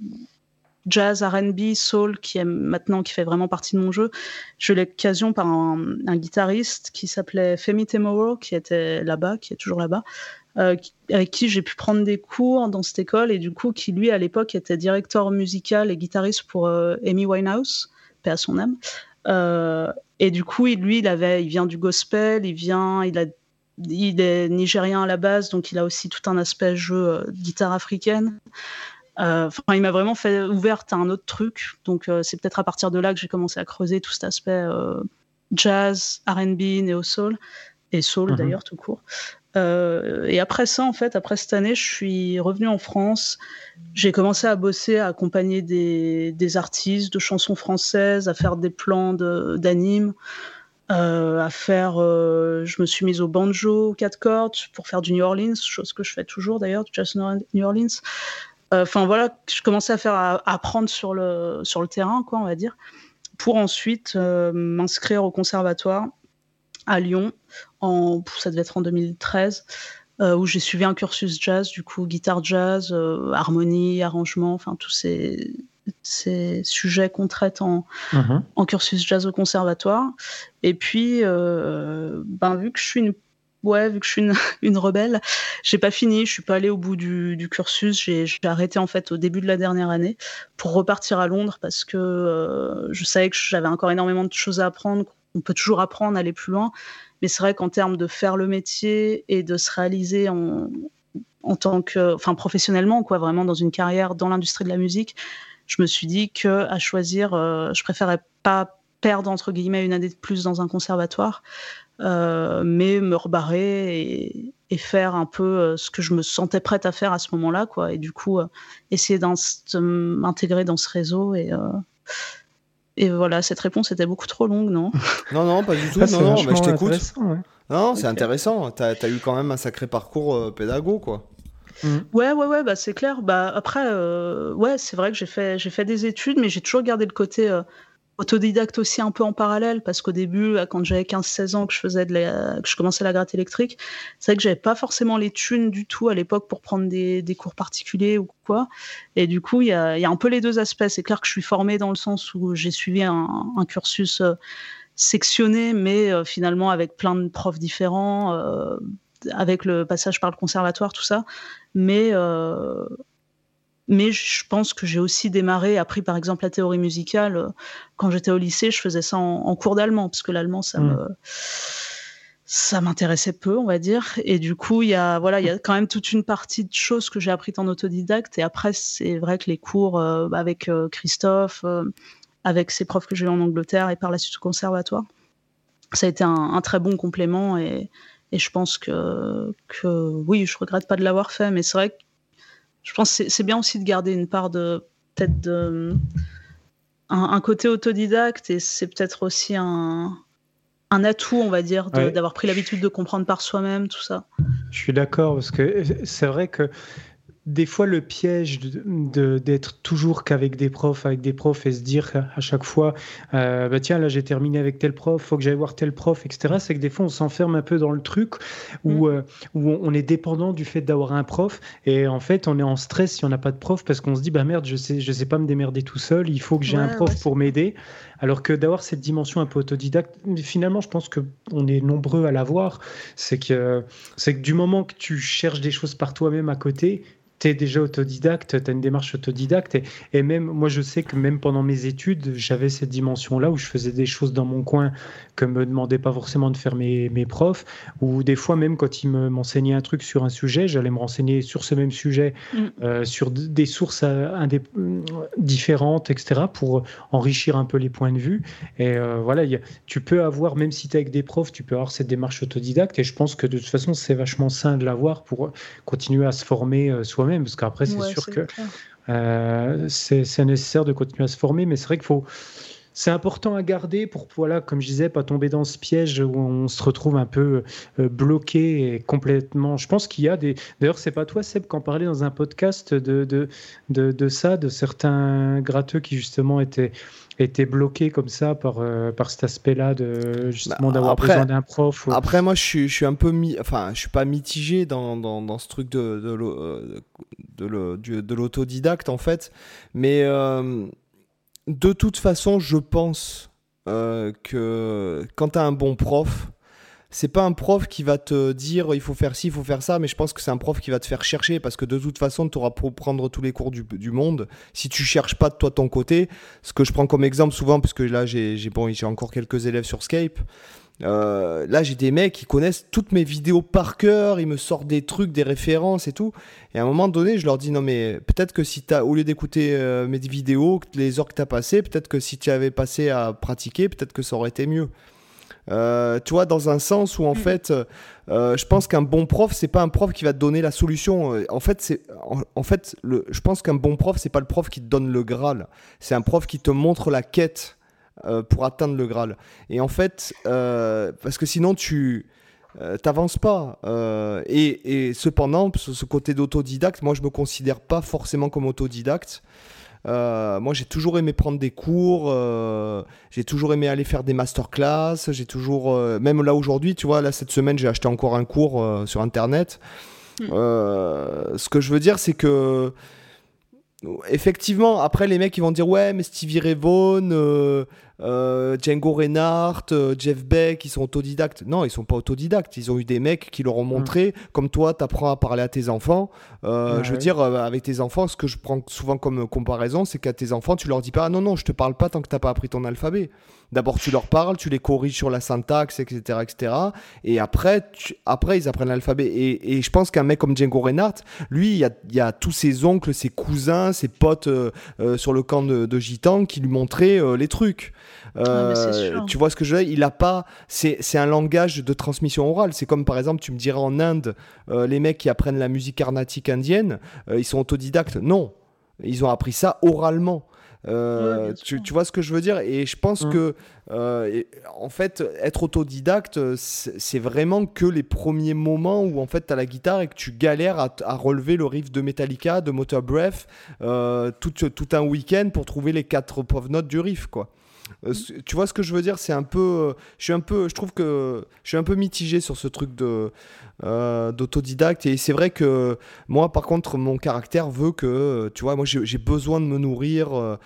[SPEAKER 3] jazz, R&B, soul, qui est maintenant qui fait vraiment partie de mon jeu. J'ai eu l'occasion par un, guitariste qui s'appelait Femi Temoro, qui était là-bas, qui est toujours là-bas, euh, avec qui j'ai pu prendre des cours dans cette école et du coup qui lui à l'époque était directeur musical et guitariste pour euh, Amy Winehouse, paix à son âme. Euh, et du coup, lui, il avait, il vient du gospel, il vient, il a il est nigérien à la base, donc il a aussi tout un aspect jeu guitare africaine. Euh, il m'a vraiment fait ouverte à un autre truc. Donc, euh, c'est peut-être à partir de là que j'ai commencé à creuser tout cet aspect euh, jazz, R&B, néo soul et soul mhm. d'ailleurs tout court. et après ça, en fait, après cette année, je suis revenue en France. J'ai commencé à bosser, à accompagner des, des, artistes de chansons françaises, à faire des plans d'animes. À faire, je me suis mise au banjo, quatre cordes pour faire du New Orleans, chose que je fais toujours d'ailleurs, du jazz New Orleans. Enfin voilà, je commençais à faire à apprendre sur le sur le terrain, quoi, on va dire, pour ensuite m'inscrire au conservatoire à Lyon. En, ça devait être en 2013. où j'ai suivi un cursus jazz, du coup guitare jazz, harmonie, arrangement, enfin tous ces, ces sujets qu'on traite en, mhm. en, cursus jazz au conservatoire. Et puis, ben, vu que je suis une ouais, vu que je suis une, une rebelle, j'ai pas fini, je suis pas allée au bout du, du cursus, j'ai arrêté en fait au début de la dernière année pour repartir à Londres parce que euh, je savais que j'avais encore énormément de choses à apprendre, on peut toujours apprendre, aller plus loin, mais c'est vrai qu'en termes de faire le métier et de se réaliser en, en tant que, enfin professionnellement, quoi, vraiment dans une carrière dans l'industrie de la musique, je me suis dit que à choisir, euh, je préférais pas perdre entre guillemets une année de plus dans un conservatoire euh, mais me rebarrer et, faire un peu euh, ce que je me sentais prête à faire à ce moment-là, quoi. Et du coup, euh, essayer de m'intégrer dans ce réseau et et voilà, cette réponse était beaucoup trop longue, non?
[SPEAKER 1] Non, non, pas du tout. Ah, non, non, mais je t'écoute. Non, c'est intéressant. Tu as, eu quand même un sacré parcours pédago, quoi.
[SPEAKER 3] Mm. Ouais, ouais, ouais, bah, c'est clair. Bah, après, ouais, c'est vrai que j'ai fait, j'ai fait des études, mais j'ai toujours gardé le côté autodidacte aussi un peu en parallèle parce qu'au début quand j'avais 15-16 ans que je faisais que je commençais la gratte électrique c'est vrai que j'avais pas forcément les thunes du tout à l'époque pour prendre des, cours particuliers ou quoi et du coup il y a, un peu les deux aspects c'est clair que je suis formée dans le sens où j'ai suivi un, cursus euh, sectionné mais euh, finalement avec plein de profs différents euh, avec le passage par le conservatoire tout ça mais mais je pense que j'ai aussi démarré, appris par exemple la théorie musicale. Euh, quand j'étais au lycée, je faisais ça en, cours d'allemand, parce que l'allemand, ça mm. me ça m'intéressait peu, on va dire. Et du coup, il y a voilà, il y a quand même toute une partie de choses que j'ai apprises en autodidacte. Et après, c'est vrai que les cours euh, avec euh, Christophe, avec ses profs que j'ai eu en Angleterre et par la suite au conservatoire, ça a été un, un très bon complément. Et, et je pense que, que oui, je regrette pas de l'avoir fait. Mais c'est vrai que je pense que c'est bien aussi de garder une part de peut-être de un, côté autodidacte et c'est peut-être aussi un, un atout, on va dire, d'avoir pris l'habitude de comprendre par soi-même tout ça.
[SPEAKER 2] Je suis d'accord parce que c'est vrai que des fois le piège de, d'être toujours qu'avec des profs, avec des profs et se dire à chaque fois, euh, bah tiens là j'ai terminé avec tel prof, faut que j'aille voir tel prof, etc. C'est que des fois on s'enferme un peu dans le truc où, mm. euh, où on est dépendant du fait d'avoir un prof et en fait on est en stress si on n'a pas de prof parce qu'on se dit bah merde je sais je sais pas me démerder tout seul, il faut que j'ai un prof pour m'aider. Alors que d'avoir cette dimension un peu autodidacte, finalement je pense que on est nombreux à l'avoir, c'est que c'est que du moment que tu cherches des choses par toi-même à côté, tu es déjà autodidacte, tu as une démarche autodidacte. Et, même, moi, je sais que même pendant mes études, j'avais cette dimension-là où je faisais des choses dans mon coin que me demandaient pas forcément de faire mes, mes profs. Ou des fois, même quand ils m'enseignaient un truc sur un sujet, j'allais me renseigner sur ce même sujet, mm. euh, sur des sources euh, différentes, etc., pour enrichir un peu les points de vue. Et euh, voilà, tu peux avoir, même si tu es avec des profs, tu peux avoir cette démarche autodidacte. Et je pense que de toute façon, c'est vachement sain de l'avoir pour continuer à se former soi-même parce qu'après, c'est sûr que euh, c'est nécessaire de continuer à se former, mais c'est vrai qu'il faut. C'est important à garder pour, voilà, comme je disais, pas tomber dans ce piège où on se retrouve un peu euh, bloqué et complètement. Je pense qu'il y a des. D'ailleurs, c'est pas toi, Seb, qui en parlait dans un podcast de, de, de, de ça, de certains gratteux qui justement étaient été bloqué comme ça par, euh, par cet aspect-là de justement bah, d'avoir besoin d'un prof
[SPEAKER 1] Après, moi, je suis, je suis un peu mi... enfin, je suis pas mitigé dans, dans, dans ce truc de, de, de l'autodidacte en fait, mais euh, de toute façon, je pense euh, que quand tu as un bon prof, c'est pas un prof qui va te dire il faut faire ci, il faut faire ça, mais je pense que c'est un prof qui va te faire chercher parce que de toute façon, tu auras pour prendre tous les cours du, monde. Si tu cherches pas de toi ton côté, ce que je prends comme exemple souvent, parce que là j'ai bon, encore quelques élèves sur Skype. Euh, là, j'ai des mecs qui connaissent toutes mes vidéos par cœur, ils me sortent des trucs, des références et tout. Et à un moment donné, je leur dis non, mais peut-être que si tu as, au lieu d'écouter euh, mes vidéos, les heures que tu as passées, peut-être que si tu avais passé à pratiquer, peut-être que ça aurait été mieux. Euh, tu vois, dans un sens où en mm. fait, euh, je pense qu'un bon prof, c'est pas un prof qui va te donner la solution. Euh, en fait, c'est, en, fait, le, je pense qu'un bon prof, c'est pas le prof qui te donne le Graal. C'est un prof qui te montre la quête pour atteindre le Graal. Et en fait, parce que sinon tu t'avances pas. et, et, cependant, ce, ce côté d'autodidacte, moi je me considère pas forcément comme autodidacte. Moi, j'ai toujours aimé prendre des cours, j'ai toujours aimé aller faire des masterclass, j'ai toujours, même là aujourd'hui, tu vois, là cette semaine, j'ai acheté encore un cours sur Internet. Hmm. ce que je veux dire, c'est que effectivement, après les mecs ils vont dire ouais mais Stevie Ray Vaughan, euh, euh, Django Reinhardt, euh, Jeff Beck, ils sont autodidactes. Non, ils sont pas autodidactes. Ils ont eu des mecs qui leur ont montré, mm. comme toi, tu apprends à parler à tes enfants. je veux dire, avec tes enfants, ce que je prends souvent comme comparaison, c'est qu'à tes enfants, tu leur dis pas ah, non non, je te parle pas tant que t'as pas appris ton alphabet. D'abord, tu leur parles, tu les corriges sur la syntaxe, etc. etc. et après, après ils apprennent l'alphabet. Et, je pense qu'un mec comme Django Reinhardt, lui, il y a, tous ses oncles, ses cousins, ses potes euh, euh, sur le camp de, de Gitan qui lui montraient euh, les trucs. Tu vois ce que je veux dire? Il a pas. C'est un langage de transmission orale. C'est comme par exemple, tu me dirais en Inde, les mecs qui apprennent la musique carnatique indienne, ils sont autodidactes. Non, ils ont appris ça oralement. Euh, tu, vois ce que je veux dire? Et je pense mmh. que, euh, en fait, être autodidacte, c'est vraiment que les premiers moments où, en fait, tu as la guitare et que tu galères à, relever le riff de Metallica, de Motor Breath, euh, tout, tout, un week-end pour trouver les quatre pauvres notes du riff, quoi. Euh, tu vois ce que je veux dire? C'est un peu, euh, je suis un peu, je trouve que je suis un peu mitigé sur ce truc de euh, d'autodidacte et c'est vrai que moi, par contre, mon caractère veut que, tu vois, moi j'ai besoin de me nourrir,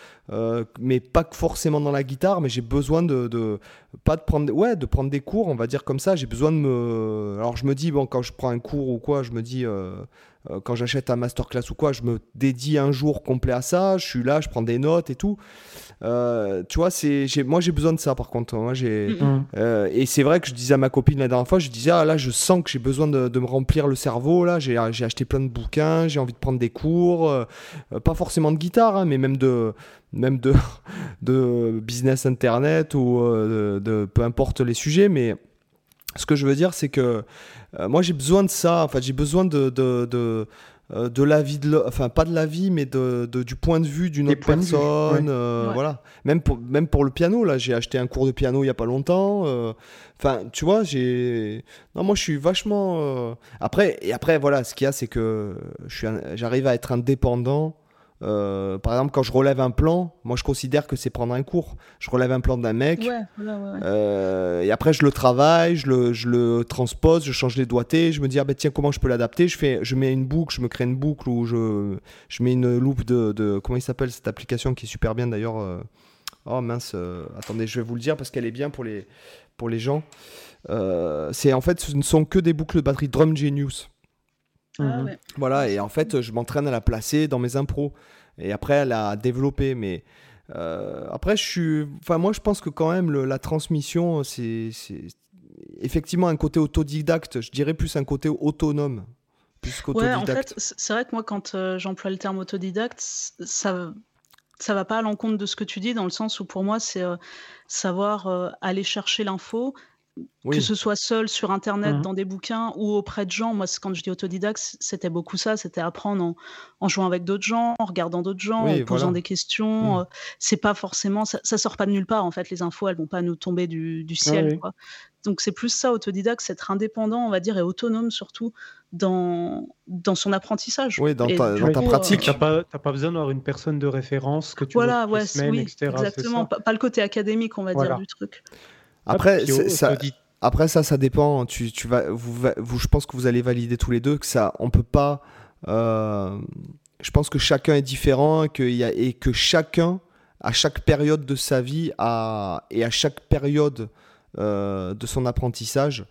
[SPEAKER 1] mais pas forcément dans la guitare, mais j'ai besoin de, pas de prendre, ouais, de prendre des cours, on va dire comme ça. J'ai besoin de me, alors je me dis bon, quand je prends un cours ou quoi, je me dis quand j'achète un masterclass ou quoi, je me dédie un jour complet à ça. Je suis là, je prends des notes et tout. Euh, tu vois, c'est, moi j'ai besoin de ça par contre. Moi, j'ai, mm. euh, et c'est vrai que je disais à ma copine la dernière fois, je disais, ah là, je sens que j'ai besoin de, de, me remplir le cerveau. Là, j'ai, j'ai acheté plein de bouquins, j'ai envie de prendre des cours, euh, pas forcément de guitare, hein, mais même de, même de, de business internet ou de, peu importe les sujets. Mais ce que je veux dire, c'est que moi j'ai besoin de ça. En fait, j'ai besoin de, de euh, de la vie de enfin pas de la vie mais de, du point de vue d'une autre personne euh, voilà. Même pour même pour le piano là j'ai acheté un cours de piano il y a pas longtemps euh, enfin tu vois j'ai non moi je suis vachement après et après voilà ce qu'il y a c'est que je suis j'arrive à être indépendant euh, par exemple, quand je relève un plan, moi je considère que c'est prendre un cours. Je relève un plan d'un mec, euh, et après je le travaille, je le, je le, transpose, je change les doigtés, je me dis ah ben tiens comment je peux l'adapter? Je fais, je mets une boucle, je me crée une boucle ou je, je mets une loupe de, de comment il s'appelle cette application qui est super bien d'ailleurs. Euh, oh mince, attendez, je vais vous le dire parce qu'elle est bien pour les, pour les gens. c'est en fait, ce ne sont que des boucles de batterie Drum Genius. Ah mhm. Voilà, et en fait, je m'entraîne à la placer dans mes impros et après à la développer. Mais euh, après, je suis. Enfin, moi, je pense que quand même, la transmission, c'est effectivement un côté autodidacte. Je dirais plus un côté autonome. Plus
[SPEAKER 3] ouais, en fait, c'est vrai que moi, quand euh, j'emploie le terme autodidacte, ça ça va pas à l'encontre de ce que tu dis, dans le sens où pour moi, c'est euh, savoir aller chercher l'info, que ce soit seul sur Internet, mmh dans des bouquins ou auprès de gens. Moi, quand je dis autodidacte, c'était beaucoup ça. C'était apprendre en, jouant avec d'autres gens, en regardant d'autres gens, en posant des questions. Mmh. Euh, c'est pas forcément, ça, ça, sort pas de nulle part. En fait, les infos, elles vont pas nous tomber du, ciel. Donc, c'est plus ça, autodidacte, c'est être indépendant, on va dire, et autonome surtout dans, dans son apprentissage.
[SPEAKER 1] Oui, dans, ta, dans ta, pratique.
[SPEAKER 2] Tu n'as pas, pas, besoin d'avoir une personne de référence que tu voilà, ouais, oui,
[SPEAKER 3] Exactement, pas, le côté académique, on va dire, du truc.
[SPEAKER 1] Après, ça, après ça, ça dépend. Tu, tu vas, vous, vous, je pense que vous allez valider tous les deux que ça, on peut pas. Euh, je pense que chacun est différent et que, y a, et que chacun, à chaque période de sa vie et à chaque période euh, de son apprentissage,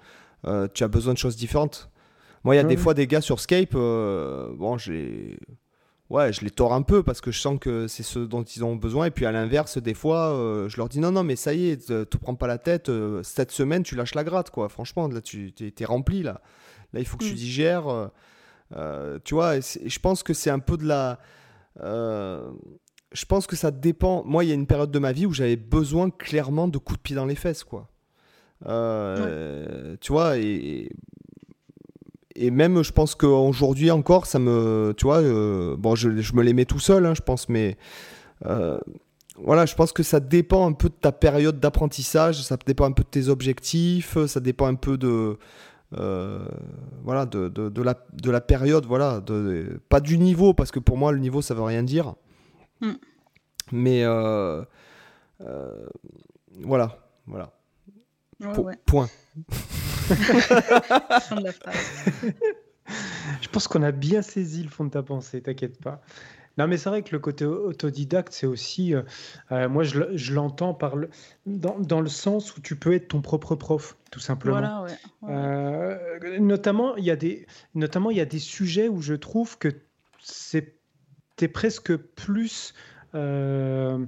[SPEAKER 1] euh, tu as besoin de choses différentes. Moi, il y a des fois des gars sur Skype, bon, j'ai ouais, je les tords un peu parce que je sens que c'est ce dont ils ont besoin. Et puis à l'inverse, des fois, euh, je leur dis non, non, mais ça y est, te prends pas la tête. Euh, cette semaine, tu lâches la gratte, quoi. Franchement, là, tu es, rempli, là. Là, il faut que tu mm. digères. Euh, tu vois, je pense que c'est un peu de la. je pense que ça dépend. Moi, il y a une période de ma vie où j'avais besoin clairement de coups de pied dans les fesses, quoi. Tu vois, et et même, je pense qu'aujourd'hui encore, ça me. Tu vois, euh, bon, je, me les mets tout seul, hein, je pense, mais. Euh, voilà, je pense que ça dépend un peu de ta période d'apprentissage, ça dépend un peu de tes objectifs, ça dépend un peu de. Euh, voilà, de, de, la, de la période, voilà. De, pas du niveau, parce que pour moi, le niveau, ça veut rien dire. Hmm. Mais voilà, voilà. Point.
[SPEAKER 2] Je pense qu'on a bien saisi le fond de ta pensée, t'inquiète pas. Non, mais c'est vrai que le côté autodidacte, c'est aussi. Euh, euh, moi, je, l'entends par le, dans, le sens où tu peux être ton propre prof, tout simplement. Voilà, ouais, euh, notamment, il y, a des, notamment, il y a des sujets où je trouve que c'est presque plus. Euh,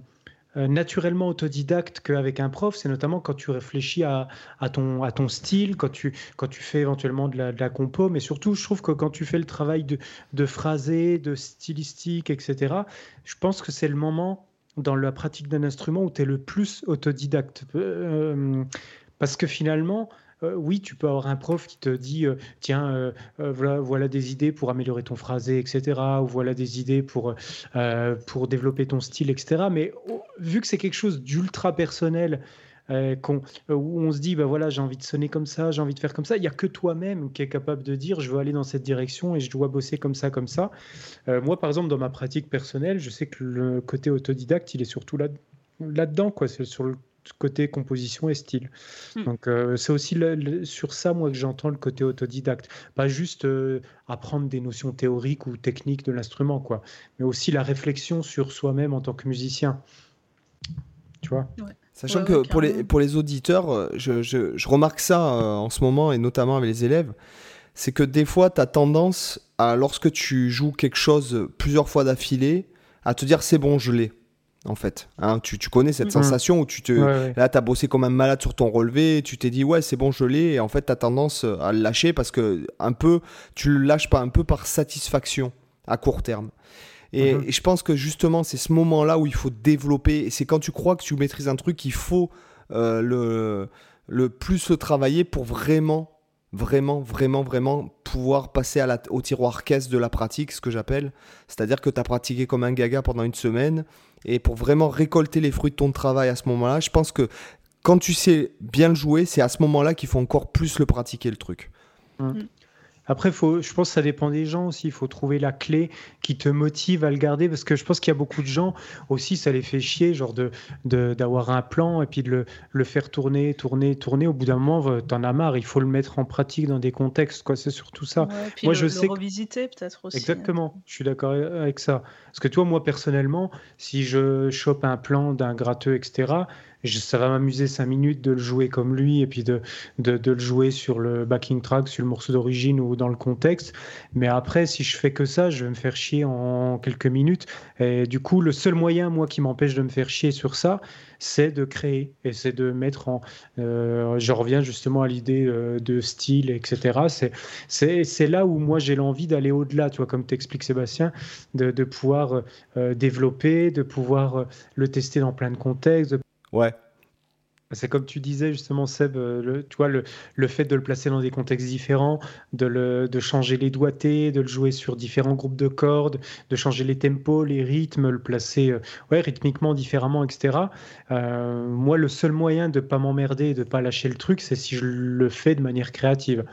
[SPEAKER 2] naturellement autodidacte qu'avec un prof, c'est notamment quand tu réfléchis à, ton, style, quand tu, quand tu fais éventuellement de la, de la compo, mais surtout, je trouve que quand tu fais le travail de, de phrasé, de stylistique, etc., je pense que c'est le moment dans la pratique d'un instrument où tu es le plus autodidacte. Euh, parce que finalement, euh, oui, tu peux avoir un prof qui te dit euh, tiens, euh, voilà, des idées pour améliorer ton phrasé, etc. Ou voilà des idées pour, pour développer ton style, etc. Mais oh, vu que c'est quelque chose d'ultra personnel, où on se dit bah voilà j'ai envie de sonner comme ça j'ai envie de faire comme ça il y a que toi-même qui est capable de dire je veux aller dans cette direction et je dois bosser comme ça comme ça moi par exemple dans ma pratique personnelle je sais que le côté autodidacte il est surtout là là dedans quoi c'est sur le côté composition et style. Hmm. Donc euh, c'est aussi sur ça moi que j'entends le côté autodidacte, pas juste euh, apprendre des notions théoriques ou techniques de l'instrument quoi, mais aussi la réflexion sur soi-même en tant que musicien. Tu vois?
[SPEAKER 1] Sachant que pour les, pour les auditeurs, euh, je, je, remarque ça en ce moment et notamment avec les élèves, c'est que des fois tu as tendance à lorsque tu joues quelque chose plusieurs fois d'affilée à te dire c'est bon, je l'ai en fait. Hein, tu, connais cette mm. sensation où tu te. Là, tu as bossé comme un malade sur ton relevé, tu t'es dit, ouais, c'est bon, je l'ai, et en fait, tu as tendance à le lâcher parce que, un peu, tu le lâches pas un peu par satisfaction à court terme. Et, mm-hmm. je pense que justement, c'est ce moment-là où il faut développer, et c'est quand tu crois que tu maîtrises un truc qu'il faut euh, le, le plus le travailler pour vraiment vraiment, vraiment, vraiment pouvoir passer au tiroir caisse de la pratique, ce que j'appelle. C'est-à-dire que tu as pratiqué comme un gaga pendant une semaine et pour vraiment récolter les fruits de ton travail à ce moment-là, je pense que quand tu sais bien le jouer, c'est à ce moment-là qu'il faut encore plus le pratiquer le truc.
[SPEAKER 2] Mmh. Après, faut, je pense que ça dépend des gens aussi. Il faut trouver la clé qui te motive à le garder. Parce que je pense qu'il y a beaucoup de gens aussi, ça les fait chier, genre de, d'avoir un plan et puis de le, le, faire tourner, tourner, tourner. Au bout d'un moment, euh, t'en as marre. Il faut le mettre en pratique dans des contextes. Quoi. C'est surtout ça.
[SPEAKER 3] puis moi, le, je sais. revisiter peut-être aussi.
[SPEAKER 2] Exactement. Je suis d'accord avec ça. Parce que toi, moi, personnellement, si je chope un plan d'un gratteux, etc., ça va m'amuser cinq minutes de le jouer comme lui et puis de, de, le jouer sur le backing track, sur le morceau d'origine ou dans le contexte. Mais après, si je fais que ça, je vais me faire chier en quelques minutes. Et du coup, le seul moyen, moi, qui m'empêche de me faire chier sur ça, c'est de créer et c'est de mettre en. Euh, je reviens justement à l'idée euh, de style, etc. C'est là où moi j'ai l'envie d'aller au-delà, tu vois, comme t'expliques Sébastien, de, de pouvoir euh, développer, de pouvoir le tester dans plein de contextes,
[SPEAKER 1] Ouais.
[SPEAKER 2] C'est comme tu disais justement, Seb, euh, le, tu vois, le, le, fait de le placer dans des contextes différents, de, le, de changer les doigtés, de le jouer sur différents groupes de cordes, de changer les tempos, les rythmes, le placer euh, ouais, rythmiquement différemment, etc. Euh, moi, le seul moyen de ne pas m'emmerder de ne pas lâcher le truc, c'est si je le fais de manière créative.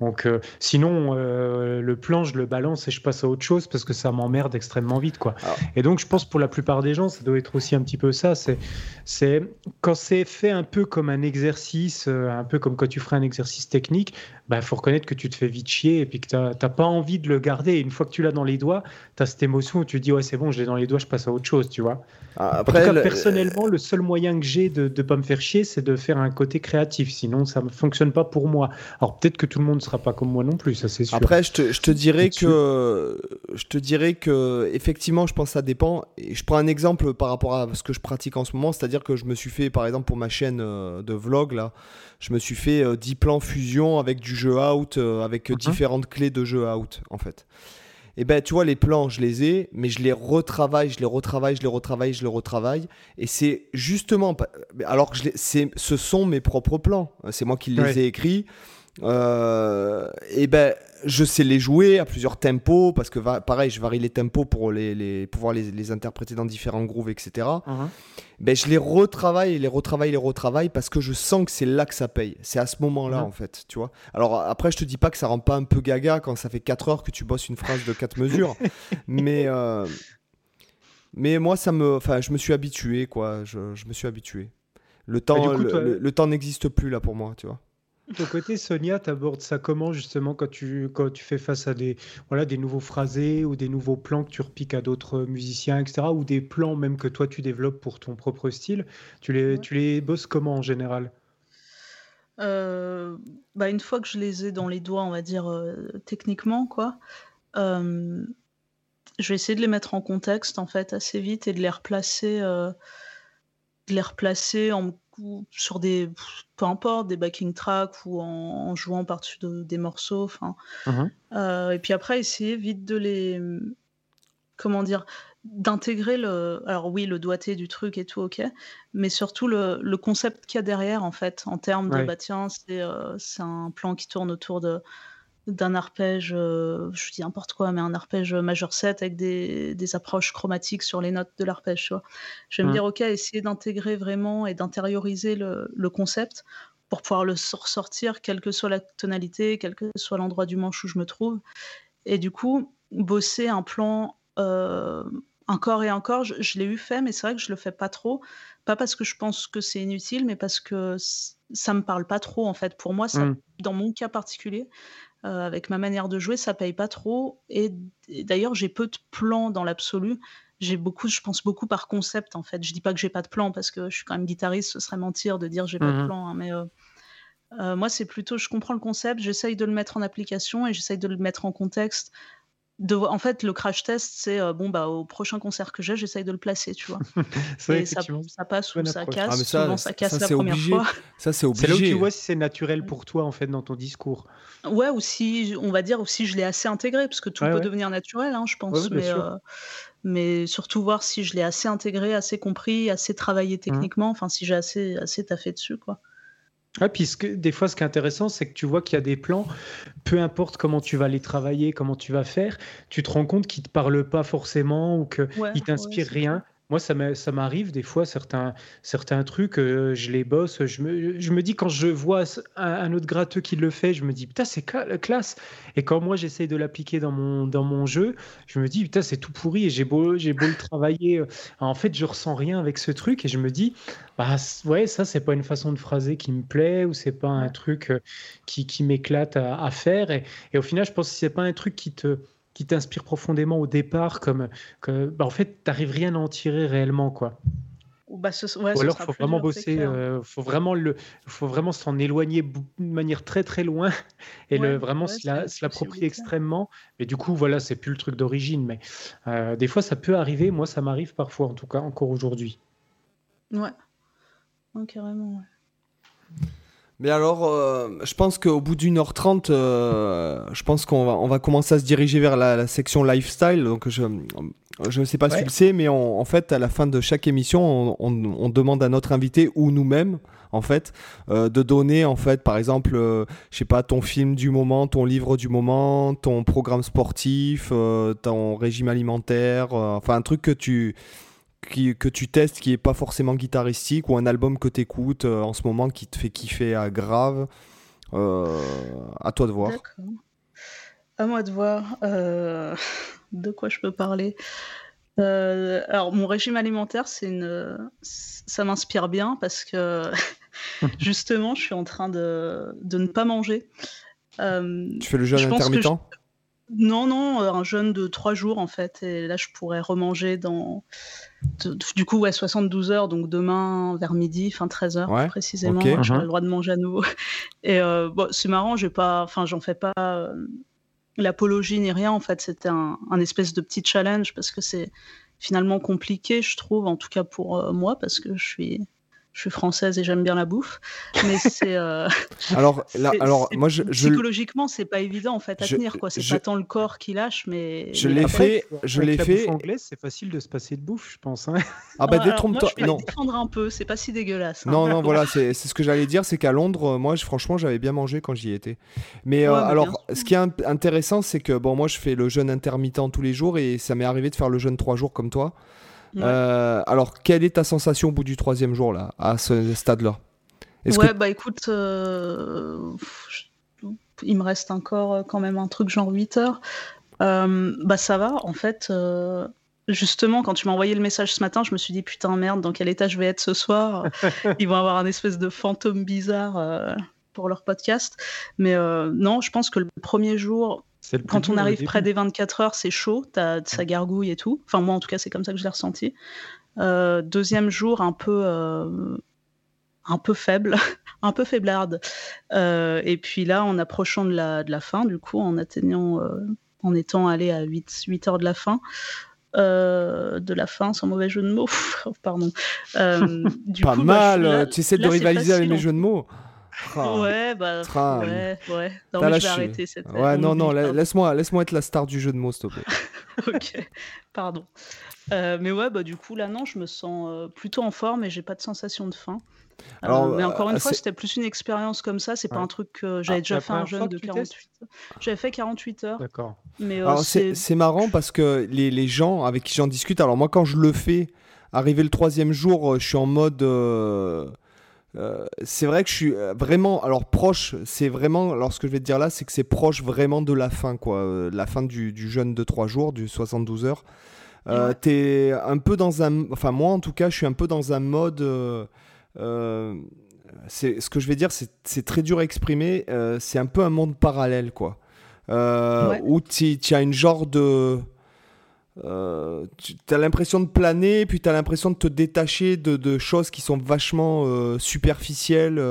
[SPEAKER 2] Donc, euh, sinon, euh, le plan, je le balance et je passe à autre chose parce que ça m'emmerde extrêmement vite, quoi. Ah. Et donc, je pense pour la plupart des gens, ça doit être aussi un petit peu ça. C'est, c'est quand c'est fait un peu comme un exercice, euh, un peu comme quand tu ferais un exercice technique, bah, faut reconnaître que tu te fais vite chier et puis que tu n'as pas envie de le garder. Et une fois que tu l'as dans les doigts, tu as cette émotion où tu te dis, ouais, c'est bon, je l'ai dans les doigts, je passe à autre chose, tu vois. Ah, après, personnellement, le seul moyen que j'ai de ne pas me faire chier, c'est de faire un côté créatif. Sinon, ça ne fonctionne pas pour moi. Alors, peut-être que tout le monde sera pas comme moi non plus, ça c'est sûr.
[SPEAKER 1] Après, je te, je te dirais que, je te dirais que, effectivement, je pense que ça dépend. Et je prends un exemple par rapport à ce que je pratique en ce moment, c'est-à-dire que je me suis fait, par exemple, pour ma chaîne euh, de vlog là, je me suis fait 10 euh, plans fusion avec du jeu out, euh, avec mhm. différentes clés de jeu out en fait. Et ben tu vois les plans, je les ai, mais je les retravaille, je les retravaille, je les retravaille, je les retravaille. Et c'est justement, alors que je ce sont mes propres plans, c'est moi qui les ai écrits. Euh, et ben, je sais les jouer à plusieurs tempos parce que pareil, je varie les tempos pour les, pouvoir les, interpréter dans différents grooves, etc. Uh-huh. Ben, je les retravaille, les retravaille, les retravaille parce que je sens que c'est là que ça paye. C'est à ce moment-là, uh-huh. en fait, tu vois. Alors après, je te dis pas que ça rend pas un peu gaga quand ça fait 4 heures que tu bosses une phrase de 4 mesures, mais. Euh, Mais moi, ça me, enfin, je me suis habitué, quoi. Je, je me suis habitué. Le temps, le, temps n'existe plus là pour moi, tu vois.
[SPEAKER 2] De côté, Sonia, tu abordes ça comment justement quand tu, quand tu fais face à des, voilà, des nouveaux phrasés ou des nouveaux plans que tu repiques à d'autres musiciens, etc. Ou des plans même que toi tu développes pour ton propre style. Tu les, tu les bosses comment en général?
[SPEAKER 3] Euh, bah, une fois que je les ai dans les doigts, on va dire euh, techniquement, quoi, euh, je vais essayer de les mettre en contexte en fait assez vite et de les replacer, de les replacer en, sur des, peu importe, des backing tracks ou en, jouant par-dessus des morceaux. Enfin, mmh et puis après essayer vite de les, comment dire, d'intégrer le alors oui le doigté du truc et tout ok mais surtout le, le concept qu'il y a derrière en fait en termes de bah tiens c'est euh, c'est un plan qui tourne autour de d'un arpège euh, je dis n'importe quoi mais un arpège majeur 7 avec des, des approches chromatiques sur les notes de l'arpège je vais me mmh. dire ok essayer d'intégrer vraiment et d'intérioriser le, le, concept pour pouvoir le ressortir quelle que soit la tonalité quel que soit l'endroit du manche où je me trouve et du coup bosser un plan euh, encore et encore, je, l'ai eu fait, mais c'est vrai que je le fais pas trop. Pas parce que je pense que c'est inutile, mais parce que ça me parle pas trop en fait. Pour moi, ça, mmh. dans mon cas particulier, euh, avec ma manière de jouer, ça paye pas trop. Et, d'ailleurs, j'ai peu de plans dans l'absolu. J'ai beaucoup, je pense beaucoup par concept en fait. Je dis pas que j'ai pas de plan parce que je suis quand même guitariste, ce serait mentir de dire j'ai pas de mmh plan. Hein, mais euh, moi, c'est plutôt, je comprends le concept, j'essaye de le mettre en application et j'essaye de le mettre en contexte en fait, le crash test, c'est euh, bon, bah, au prochain concert que j'ai, j'essaye de le placer, tu vois. et ça, ça, passe ou ça casse. Ah, ça, souvent, ça casse la première fois.
[SPEAKER 1] Ça, c'est obligé.
[SPEAKER 2] C'est là où tu vois si c'est naturel pour toi, en fait, dans ton discours.
[SPEAKER 3] Ouais, ou si, on va dire, si je l'ai assez intégré, parce que tout peut devenir naturel, hein, je pense. mais, euh, mais surtout voir si je l'ai assez intégré, assez compris, assez travaillé mmh. techniquement, enfin, si j'ai assez, assez taffé dessus, quoi.
[SPEAKER 2] Ouais, puis des fois, ce qui est intéressant, c'est que tu vois qu'il y a des plans, peu importe comment tu vas les travailler, comment tu vas faire, tu te rends compte qu'ils ne te parlent pas forcément ou qu'ils ne t'inspirent rien. Moi, ça m'arrive des fois, certains, certains trucs, euh, je les bosse. Je me, je me dis, quand je vois un, autre gratteux qui le fait, je me dis, putain, c'est classe. Et quand moi, j'essaye de l'appliquer dans mon, dans mon jeu, je me dis, putain, c'est tout pourri et j'ai beau, beau le travailler. Euh, en fait, je ressens rien avec ce truc et je me dis, bah ouais, ça, c'est pas une façon de phraser qui me plaît ou c'est pas un truc euh, qui, qui m'éclate à, à, faire. Et, et, au final, je pense que c'est pas un truc qui te qui t'inspire profondément au départ, comme que, bah, en fait, tu n'arrives rien à en tirer réellement, quoi.
[SPEAKER 3] Bah,
[SPEAKER 2] Ou alors, il faut vraiment bosser, il euh, faut vraiment le, faut vraiment s'en éloigner de manière très très loin et le, vraiment se l'approprier extrêmement. Et du coup, voilà, c'est plus le truc d'origine, mais euh, des fois, ça peut arriver. Moi, ça m'arrive parfois, en tout cas, encore aujourd'hui.
[SPEAKER 3] Ouais, carrément.
[SPEAKER 1] Mais alors, euh, je pense qu'au bout d'une heure trente, euh, je pense qu'on va, on va commencer à se diriger vers la, section lifestyle. Donc, je ne sais pas si tu le sais, mais en fait, à la fin de chaque émission, on, demande à notre invité ou nous-mêmes, en fait, euh, de donner, en fait, par exemple, je sais pas, ton film du moment, ton livre du moment, ton programme sportif, ton régime alimentaire, enfin, un truc que tu que tu testes qui est pas forcément guitaristique ou un album que tu écoutes euh, en ce moment qui te fait kiffer à grave euh, À toi de voir.
[SPEAKER 3] À moi de voir. Euh, de quoi je peux parler Alors, mon régime alimentaire, c'est une... ça m'inspire bien parce que justement, je suis en train de, de ne pas manger.
[SPEAKER 1] tu fais le jeûne intermittent?
[SPEAKER 3] Non, non, un jeûne de trois jours en fait. Et là, je pourrais remanger dans du coup, ouais, 72 heures, donc demain vers midi, fin 13 heures précisément, okay. j'aurai le droit de manger à nouveau. Et euh, bon, c'est marrant, j'ai pas, enfin, j'en fais pas euh, l'apologie ni rien. En fait, c'était un, espèce de petit challenge parce que c'est finalement compliqué, je trouve, en tout cas pour euh, moi, parce que je suis je suis française et j'aime bien la bouffe, mais c'est. Euh,
[SPEAKER 1] alors là, alors moi, je,
[SPEAKER 3] psychologiquement, c'est pas évident en fait à tenir quoi. C'est pas tant le corps qui lâche, mais.
[SPEAKER 1] Je l'ai fait, je l'ai fait.
[SPEAKER 2] anglaise, c'est facile de se passer de bouffe, je pense. Hein.
[SPEAKER 1] Ah bah détrompe-toi.
[SPEAKER 3] Non. défendre un peu, c'est pas si dégueulasse.
[SPEAKER 1] Hein. Non, non, voilà, c'est ce que j'allais dire, c'est qu'à Londres, moi, franchement, j'avais bien mangé quand j'y étais. Mais euh, alors, ce qui est intéressant, c'est que bon, moi, je fais le jeûne intermittent tous les jours et ça m'est arrivé de faire le jeûne trois jours comme toi. Euh, alors, quelle est ta sensation au bout du troisième jour, là, à ce stade-là?
[SPEAKER 3] Ouais, bah écoute, euh, il me reste encore euh, quand même un truc genre 8 heures. bah ça va, en fait, justement, quand tu m'as envoyé le message ce matin, je me suis dit putain merde, dans quel état je vais être ce soir? Ils vont avoir un espèce de fantôme bizarre euh, pour leur podcast. Mais euh, non, je pense que le premier jour, quand on arrive près des 24 heures, c'est chaud, t'as sa gargouille et tout. Enfin moi en tout cas c'est comme ça que je l'ai ressenti. Euh, deuxième jour, un peu un peu faible, un peu faiblarde. et puis là, en approchant de la, de la fin, du coup, en atteignant, en étant allé à 8, 8 heures de la fin, euh, de la fin, sans mauvais jeu de mots. Pardon.
[SPEAKER 1] Euh, du Pas mal, euh, tu essaies de rivaliser avec mes jeux de mots.
[SPEAKER 3] Ouais, bah, ouais, ouais. Non, mais je vais arrêter cette.
[SPEAKER 1] Ouais, non, non, laisse-moi laisse être la star du jeu de mots, s'il te plaît.
[SPEAKER 3] ok, pardon. mais ouais, bah, du coup, là, non, je me sens plutôt en forme et j'ai pas de sensation de faim. Alors, mais encore une fois, c'était plus une expérience comme ça. C'est pas un truc que j'avais ah, déjà fait un jeûne de 48 heures. J'avais fait 48 heures.
[SPEAKER 2] D'accord.
[SPEAKER 3] Mais
[SPEAKER 1] c'est marrant parce que les, les gens avec qui j'en discute, alors moi, quand je le fais, arrivé le troisième jour, euh, je suis en mode. Euh, euh, c'est vrai que je suis vraiment, alors proche, c'est vraiment, alors ce que je vais te dire là, c'est que c'est proche vraiment de la fin, quoi, la fin du, du, jeûne de 3 jours, du 72 heures. Euh, T'es un peu dans un, enfin moi en tout cas, je suis un peu dans un mode, euh, c'est ce que je vais dire, c'est très dur à exprimer. Euh, c'est un peu un monde parallèle, quoi. Euh, où tu as une genre de. Tu as l'impression de planer, puis tu as l'impression de te détacher de, choses qui sont vachement superficielles.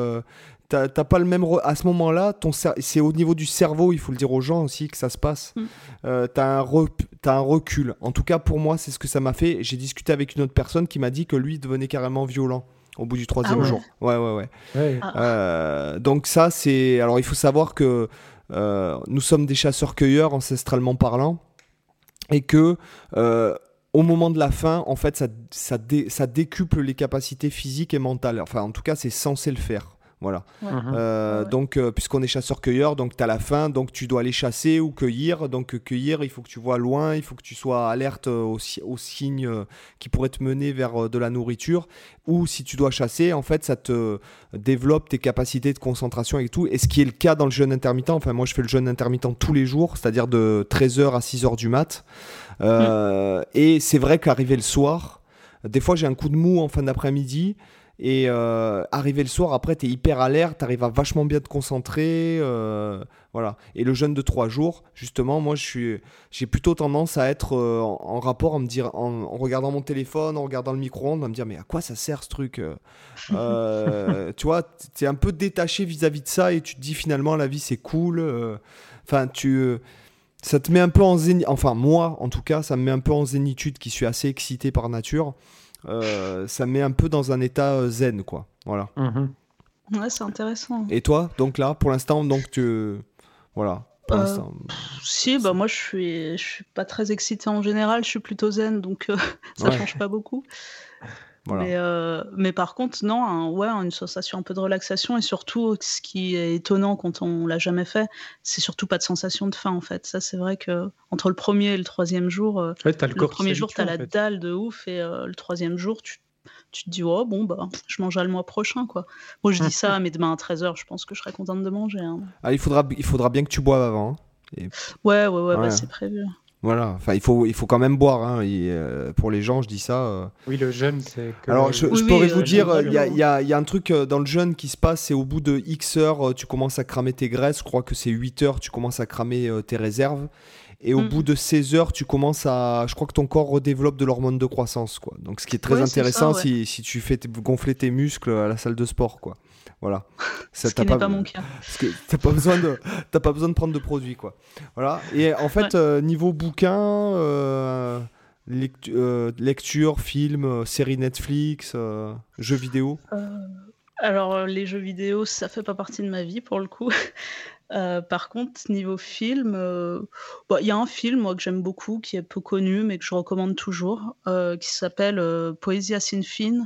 [SPEAKER 1] T'as pas le même. À ce moment-là, c'est au niveau du cerveau, il faut le dire aux gens aussi que ça se passe. Mm. tu as, as, un recul. En tout cas, pour moi, c'est ce que ça m'a fait. J'ai discuté avec une autre personne qui m'a dit que lui devenait carrément violent au bout du troisième ah jour. Ouais, ouais, ouais. Ah. Euh, donc ça, c'est... Alors il faut savoir que euh, nous sommes des chasseurs-cueilleurs ancestralement parlant et que euh, au moment de la fin, en fait, ça, ça, ça décuple les capacités physiques et mentales. Enfin, en tout cas, c'est censé le faire. Voilà. Mhm. Euh, donc, euh, puisqu'on est chasseur-cueilleur, donc tu as la faim, donc tu dois aller chasser ou cueillir. Donc, cueillir, il faut que tu vois loin, il faut que tu sois alerte aux, signes qui pourraient te mener vers euh, de la nourriture. Ou si tu dois chasser, en fait, ça te développe tes capacités de concentration et tout. Et ce qui est le cas dans le jeûne intermittent, enfin, moi je fais le jeûne intermittent tous les jours, c'est-à-dire de 13h à 6h du mat. Mm. Et c'est vrai qu'arriver le soir, des fois j'ai un coup de mou en fin d'après-midi. Et euh, arriver le soir, après, tu es hyper alerte, tu arrives à vachement bien te concentrer. Euh, voilà. Et le jeûne de trois jours, justement, moi, j'ai plutôt tendance à être euh, en, rapport, à me dire, en, regardant mon téléphone, en regardant le micro-ondes, à me dire, mais à quoi ça sert ce truc Tu vois, tu es un peu détaché vis-à-vis de ça et tu te dis, finalement, la vie, c'est cool. Enfin, tu ça te met un peu en zénitude, enfin moi en tout cas, ça me met un peu en zénitude qui suis assez excité par nature. Euh, ça met un peu dans un état euh, zen, quoi. Voilà.
[SPEAKER 3] Mhm. Ouais, c'est intéressant.
[SPEAKER 1] Et toi, donc là, pour l'instant, donc tu. Voilà.
[SPEAKER 3] Euh, si, bah moi je suis, je suis pas très excité en général, je suis plutôt zen, donc ça change pas beaucoup. Mais, euh, mais, par contre, non, ouais, une sensation un peu de relaxation et surtout, ce qui est étonnant quand on l'a jamais fait, c'est surtout pas de sensation de faim en fait. Ça, c'est vrai que entre le premier et le troisième jour, euh, le, premier jour, tu as la dalle de ouf et euh, le troisième jour, tu, tu, te dis, oh bon, bah, je mangerai le mois prochain quoi. Moi, je dis ça, mais demain à 13h, je pense que je serai contente de manger. Hein.
[SPEAKER 1] Ah, il, faudra, il faudra bien que tu boives avant. Hein.
[SPEAKER 3] Ouais, ouais, ouais, Bah, c'est prévu.
[SPEAKER 1] Voilà, enfin il faut, il faut quand même boire. Hein. Euh, pour les gens, je dis ça. Euh.
[SPEAKER 2] Oui, le jeûne, c'est.
[SPEAKER 1] Alors, je, pourrais vous dire, il y, y, a un truc euh, dans le jeûne qui se passe, c'est au bout de X heures, tu commences à cramer tes graisses. Je crois que c'est 8 heures, tu commences à cramer tes réserves. Et au mm. bout de 16 heures, tu commences à. Je crois que ton corps redéveloppe de l'hormone de croissance. Quoi. Donc, ce qui est très intéressant si, si, tu fais gonfler tes muscles à la salle de sport. Quoi. Voilà.
[SPEAKER 3] Ça, Ce qui pas, mon cas.
[SPEAKER 1] Parce que t'as pas besoin de, pas besoin de prendre de produits, quoi. Voilà. Et en fait, euh, niveau bouquin, euh, euh, lecture, film, série Netflix, jeux vidéo.
[SPEAKER 3] alors les jeux vidéo, ça fait pas partie de ma vie pour le coup. par contre, niveau film, bah, il y a un film moi, que j'aime beaucoup, qui est peu connu, mais que je recommande toujours, qui s'appelle Poésie sin fin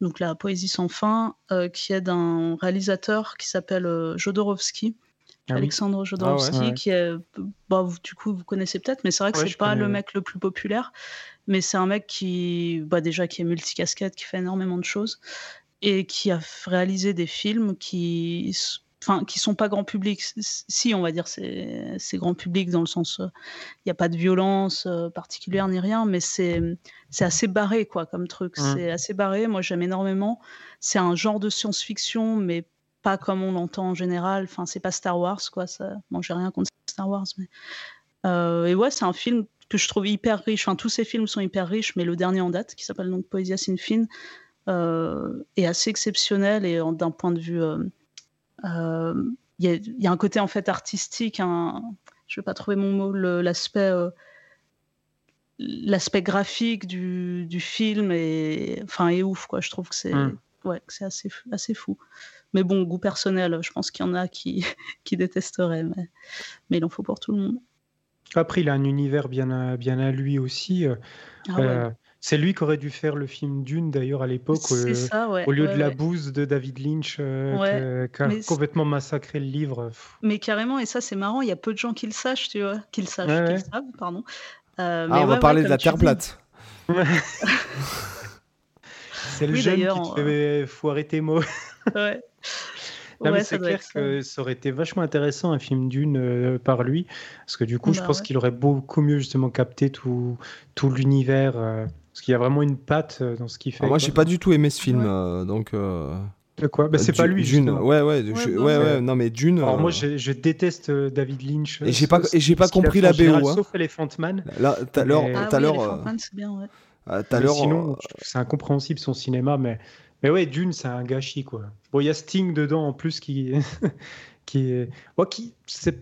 [SPEAKER 3] donc la poésie sans fin, euh, qui est d'un réalisateur qui s'appelle euh, Jodorowsky. Ah Alexandre Jodorowsky, ah qui est, bah, du coup, vous connaissez peut-être, mais c'est vrai que c'est pas le mec le plus populaire, mais c'est un mec qui, bah, déjà, qui est multicasquette, qui fait énormément de choses, et qui a réalisé des films qui enfin, qui sont pas grand public. Si, on va dire, c'est grand public dans le sens, il n'y a pas de violence particulière ni rien, mais c'est assez barré, quoi, comme truc. Mmh. C'est assez barré. Moi, j'aime énormément. C'est un genre de science-fiction, mais pas comme on l'entend en général. Enfin, c'est pas Star Wars, quoi. Ça... Bon, j'ai rien contre Star Wars, mais. et ouais, c'est un film que je trouve hyper riche. Enfin, tous ces films sont hyper riches, mais le dernier en date, qui s'appelle donc Poesia sin fin, euh, est assez exceptionnel et d'un point de vue, euh, euh, il y, a un côté en fait artistique. Un, je vais pas trouver mon mot, l'aspect l'aspect graphique du, du, film est, enfin, est ouf, quoi. Je trouve que c'est hmm. ouais, c'est assez, assez fou. Mais bon, goût personnel, je pense qu'il y en a qui, qui détesteraient, mais, mais il en faut pour tout le monde.
[SPEAKER 2] Après, il a un univers bien à, bien à lui aussi. Euh, ah euh, c'est lui qui aurait dû faire le film Dune d'ailleurs à l'époque, euh, au lieu de la bouse de David Lynch, qui a complètement massacré le livre.
[SPEAKER 3] Mais carrément, et ça c'est marrant, il y a peu de gens qui le sachent, tu vois, qui le sachent, qui le savent, pardon.
[SPEAKER 1] ah, on va parler de la Terre plate.
[SPEAKER 2] c'est le jeune qui te fait foirer tes mots. ouais c'est clair que ça aurait été vachement intéressant un film d'une euh, par lui, parce que du coup, je bah pense qu'il aurait beaucoup mieux justement capté tout, tout l'univers, euh, parce qu'il y a vraiment une patte euh, dans ce qu'il fait.
[SPEAKER 1] moi, j'ai pas du tout aimé ce film, donc.
[SPEAKER 2] De quoi? Bah, C'est pas lui.
[SPEAKER 1] Dune. Ouais, ouais, ouais, ouais, non, mais Dune.
[SPEAKER 2] Alors, moi, je, déteste David Lynch.
[SPEAKER 1] Et j'ai pas, et j'ai pas compris la BO.
[SPEAKER 2] Hein. Sauf Elephant Man.
[SPEAKER 1] Là, tout à l'heure. Ah,
[SPEAKER 3] oui, c'est bien, ouais.
[SPEAKER 2] Sinon, c'est incompréhensible son cinéma, mais mais ouais, Dune, c'est un gâchis, quoi. Bon, il y a Sting dedans en plus qui. qui est. Ouais, qui. C'est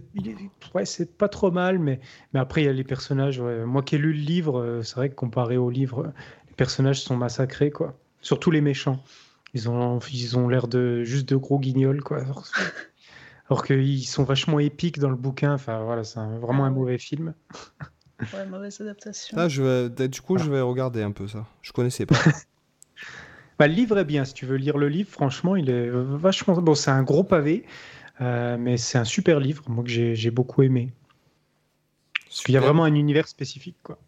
[SPEAKER 2] ouais, pas trop mal, mais, mais après, il y a les personnages. Moi qui ai lu le livre, euh, c'est vrai que comparé au livre, les personnages sont massacrés, quoi. Surtout les méchants. Ils ont ils ont l'air de juste de gros guignols, quoi. Alors, qu'ils sont vachement épiques dans le bouquin. Enfin, voilà, c'est vraiment un mauvais film.
[SPEAKER 3] Ouais, mauvaise adaptation.
[SPEAKER 1] Ah, je du coup, je vais regarder un peu ça. Je connaissais pas.
[SPEAKER 2] Bah, le livre est bien, si tu veux lire le livre, franchement, il est vachement. Bon, c'est un gros pavé, mais c'est un super livre, moi que j'ai beaucoup aimé. Il y a vraiment un univers spécifique, quoi.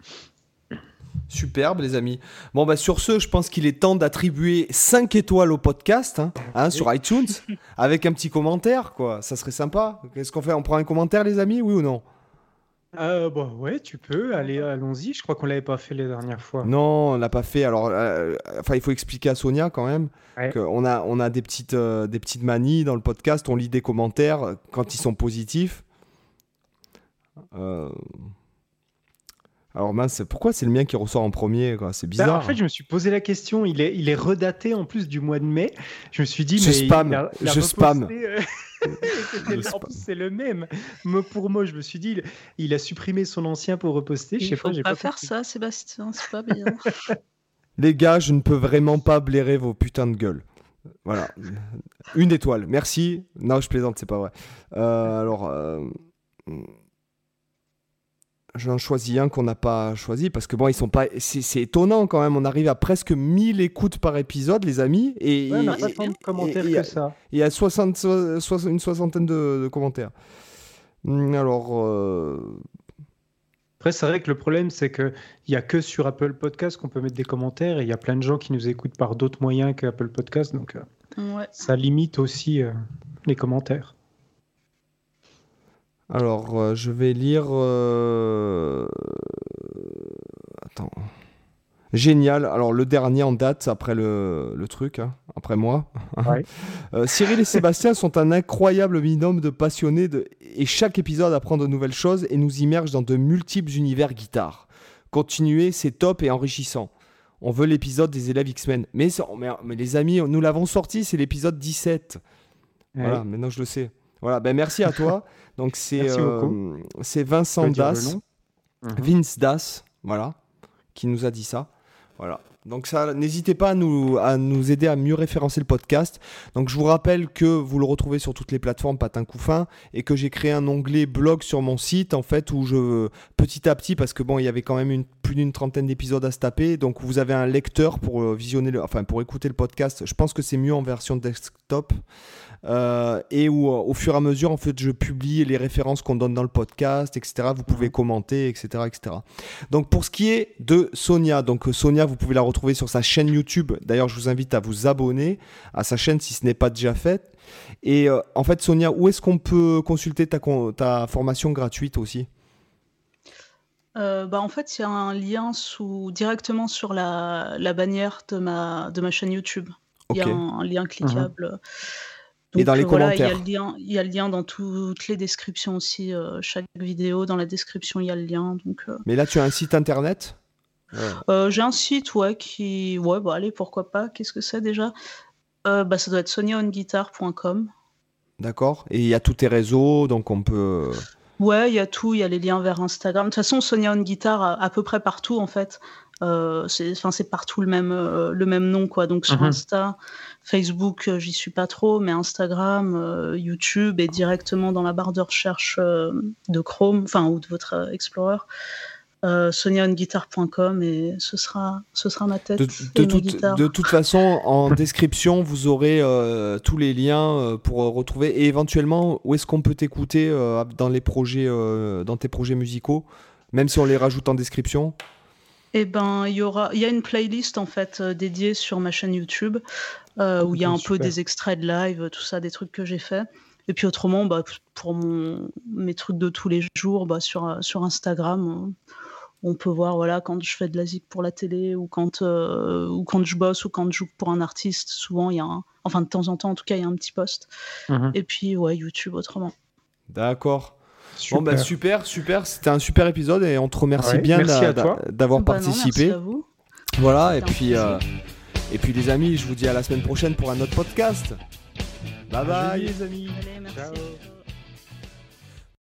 [SPEAKER 1] Superbe, les amis. Bon, bah, sur ce, je pense qu'il est temps d'attribuer 5 étoiles au podcast hein, hein, sur iTunes avec un petit commentaire, quoi. Ça serait sympa. Qu'est-ce qu'on fait? On prend un commentaire, les amis, oui ou non?
[SPEAKER 2] Euh, bon, ouais, tu peux, aller, allons-y. Je crois qu'on l'avait pas fait les dernières fois.
[SPEAKER 1] Non, on l'a pas fait. Alors, euh, enfin, il faut expliquer à Sonia quand même qu'on a, on a des petites, euh, des petites manies dans le podcast. On lit des commentaires quand ils sont positifs. Euh, alors mince, pourquoi c'est le mien qui ressort en premier C'est bah, bizarre.
[SPEAKER 2] en fait, je me suis posé la question. Il est, il est redaté en plus du mois de mai. Je me suis dit,
[SPEAKER 1] je
[SPEAKER 2] mais
[SPEAKER 1] spam, je spam.
[SPEAKER 2] en plus, c'est le même. Mot pour mot, je me suis dit, il a supprimé son ancien pour reposter.
[SPEAKER 3] Il ne faut pas, faire ça, Sébastien, c'est pas bien.
[SPEAKER 1] Les gars, je ne peux vraiment pas blairer vos putains de gueules. Voilà. Une étoile. Merci. Non, je plaisante, c'est pas vrai. Euh, alors. Euh, j'en choisis un qu'on n'a pas choisi parce que bon, ils sont pas. C'est étonnant quand même. On arrive à presque 1000 écoutes par épisode, les amis. Et
[SPEAKER 2] il n'a pas tant de commentaires que ça.
[SPEAKER 1] Il y a 60, une soixantaine de, commentaires. Hmm, alors. Euh,
[SPEAKER 2] Après, c'est vrai que le problème, c'est qu'il n'y a que sur Apple Podcast qu'on peut mettre des commentaires et il y a plein de gens qui nous écoutent par d'autres moyens que Apple Podcast. Donc, euh, ça limite aussi euh, les commentaires.
[SPEAKER 1] Alors, euh, je vais lire. Euh, attends. Génial. Alors, le dernier en date, après le, truc, hein, après moi. Euh, Cyril et Sébastien sont un incroyable binôme de passionnés de... et chaque épisode apprend de nouvelles choses et nous immerge dans de multiples univers guitare. Continuez, c'est top et enrichissant. On veut l'épisode des élèves X-Men. Mais, mais, les amis, nous l'avons sorti, c'est l'épisode 17. Voilà, maintenant je le sais. Voilà, ben merci à toi. Donc c'est euh, c'est Vincent Das, mhm. Vince Das, voilà, qui nous a dit ça. Voilà. Donc ça, n'hésitez pas à nous, à nous aider à mieux référencer le podcast. Donc je vous rappelle que vous le retrouvez sur toutes les plateformes Patin Couffin et que j'ai créé un onglet blog sur mon site en fait où je petit à petit parce que bon il y avait quand même une, plus d'une trentaine d'épisodes à se taper donc vous avez un lecteur pour euh, visionner le, enfin pour écouter le podcast. Je pense que c'est mieux en version desktop. Euh, et où au fur et à mesure en fait je publie les références qu'on donne dans le podcast etc vous pouvez commenter etc etc donc pour ce qui est de Sonia donc Sonia vous pouvez la retrouver retrouver sur sa chaîne YouTube. D'ailleurs, je vous invite à vous abonner à sa chaîne si ce n'est pas déjà fait. Et en fait, Sonia, où est-ce qu'on peut consulter ta, ta formation gratuite aussi?
[SPEAKER 3] Bah, en fait, il y a un lien sous, directement sur la, la bannière de ma, de ma chaîne YouTube. Il y a un, lien mmh cliquable.
[SPEAKER 1] Et dans les commentaires.
[SPEAKER 3] Il y, a le lien, il y a le lien dans toutes les descriptions aussi. Euh, chaque vidéo, dans la description, il y a le lien. Donc, euh.
[SPEAKER 1] Mais là, tu as un site internet?
[SPEAKER 3] Euh, J'ai un site, ouais, qui. Ouais, bah allez, pourquoi pas. Qu'est-ce que c'est déjà? Bah, Ça doit être soniaonguitar.com.
[SPEAKER 1] D'accord. Et il y a tous tes réseaux, donc on peut.
[SPEAKER 3] Ouais, il y a tout. Il y a les liens vers Instagram. De toute façon, Sonia on Guitar, à peu près partout, en fait. Euh, c'est partout le même, euh, le même nom, quoi. Donc sur mhm. Insta, Facebook, euh, j'y suis pas trop, mais Instagram, euh, YouTube et directement dans la barre de recherche de Chrome, enfin, ou de votre Explorer. Euh, soniaonguitar.com et ce sera, ce sera ma tête.
[SPEAKER 1] De, de toute façon, en description, vous aurez tous les liens pour retrouver et éventuellement où est-ce qu'on peut t'écouter dans les projets, dans tes projets musicaux, même si on les rajoute en description?
[SPEAKER 3] Eh ben, il y aura, il y a une playlist en fait euh, dédiée sur ma chaîne YouTube euh, où il y a un peu des extraits de live, tout ça, des trucs que j'ai fait. Et puis autrement, bah, pour mon, mes trucs de tous les jours, bah, sur, euh, sur Instagram, on, peut voir voilà quand je fais de la zik pour la télé ou quand ou quand je bosse ou quand je joue pour un artiste. Souvent, il y a un, enfin de temps en temps, en tout cas, il y a un petit post. Mhm. Et puis ouais, YouTube autrement.
[SPEAKER 1] D'accord. Super. Bon, bah, super, super. C'était un super épisode et on te remercie bien d'avoir bah participé. à vous. Voilà, et puis, euh, et puis les amis, je vous dis à la semaine prochaine pour un autre podcast. Bye bye, les amis.
[SPEAKER 3] Allez, merci. Ciao.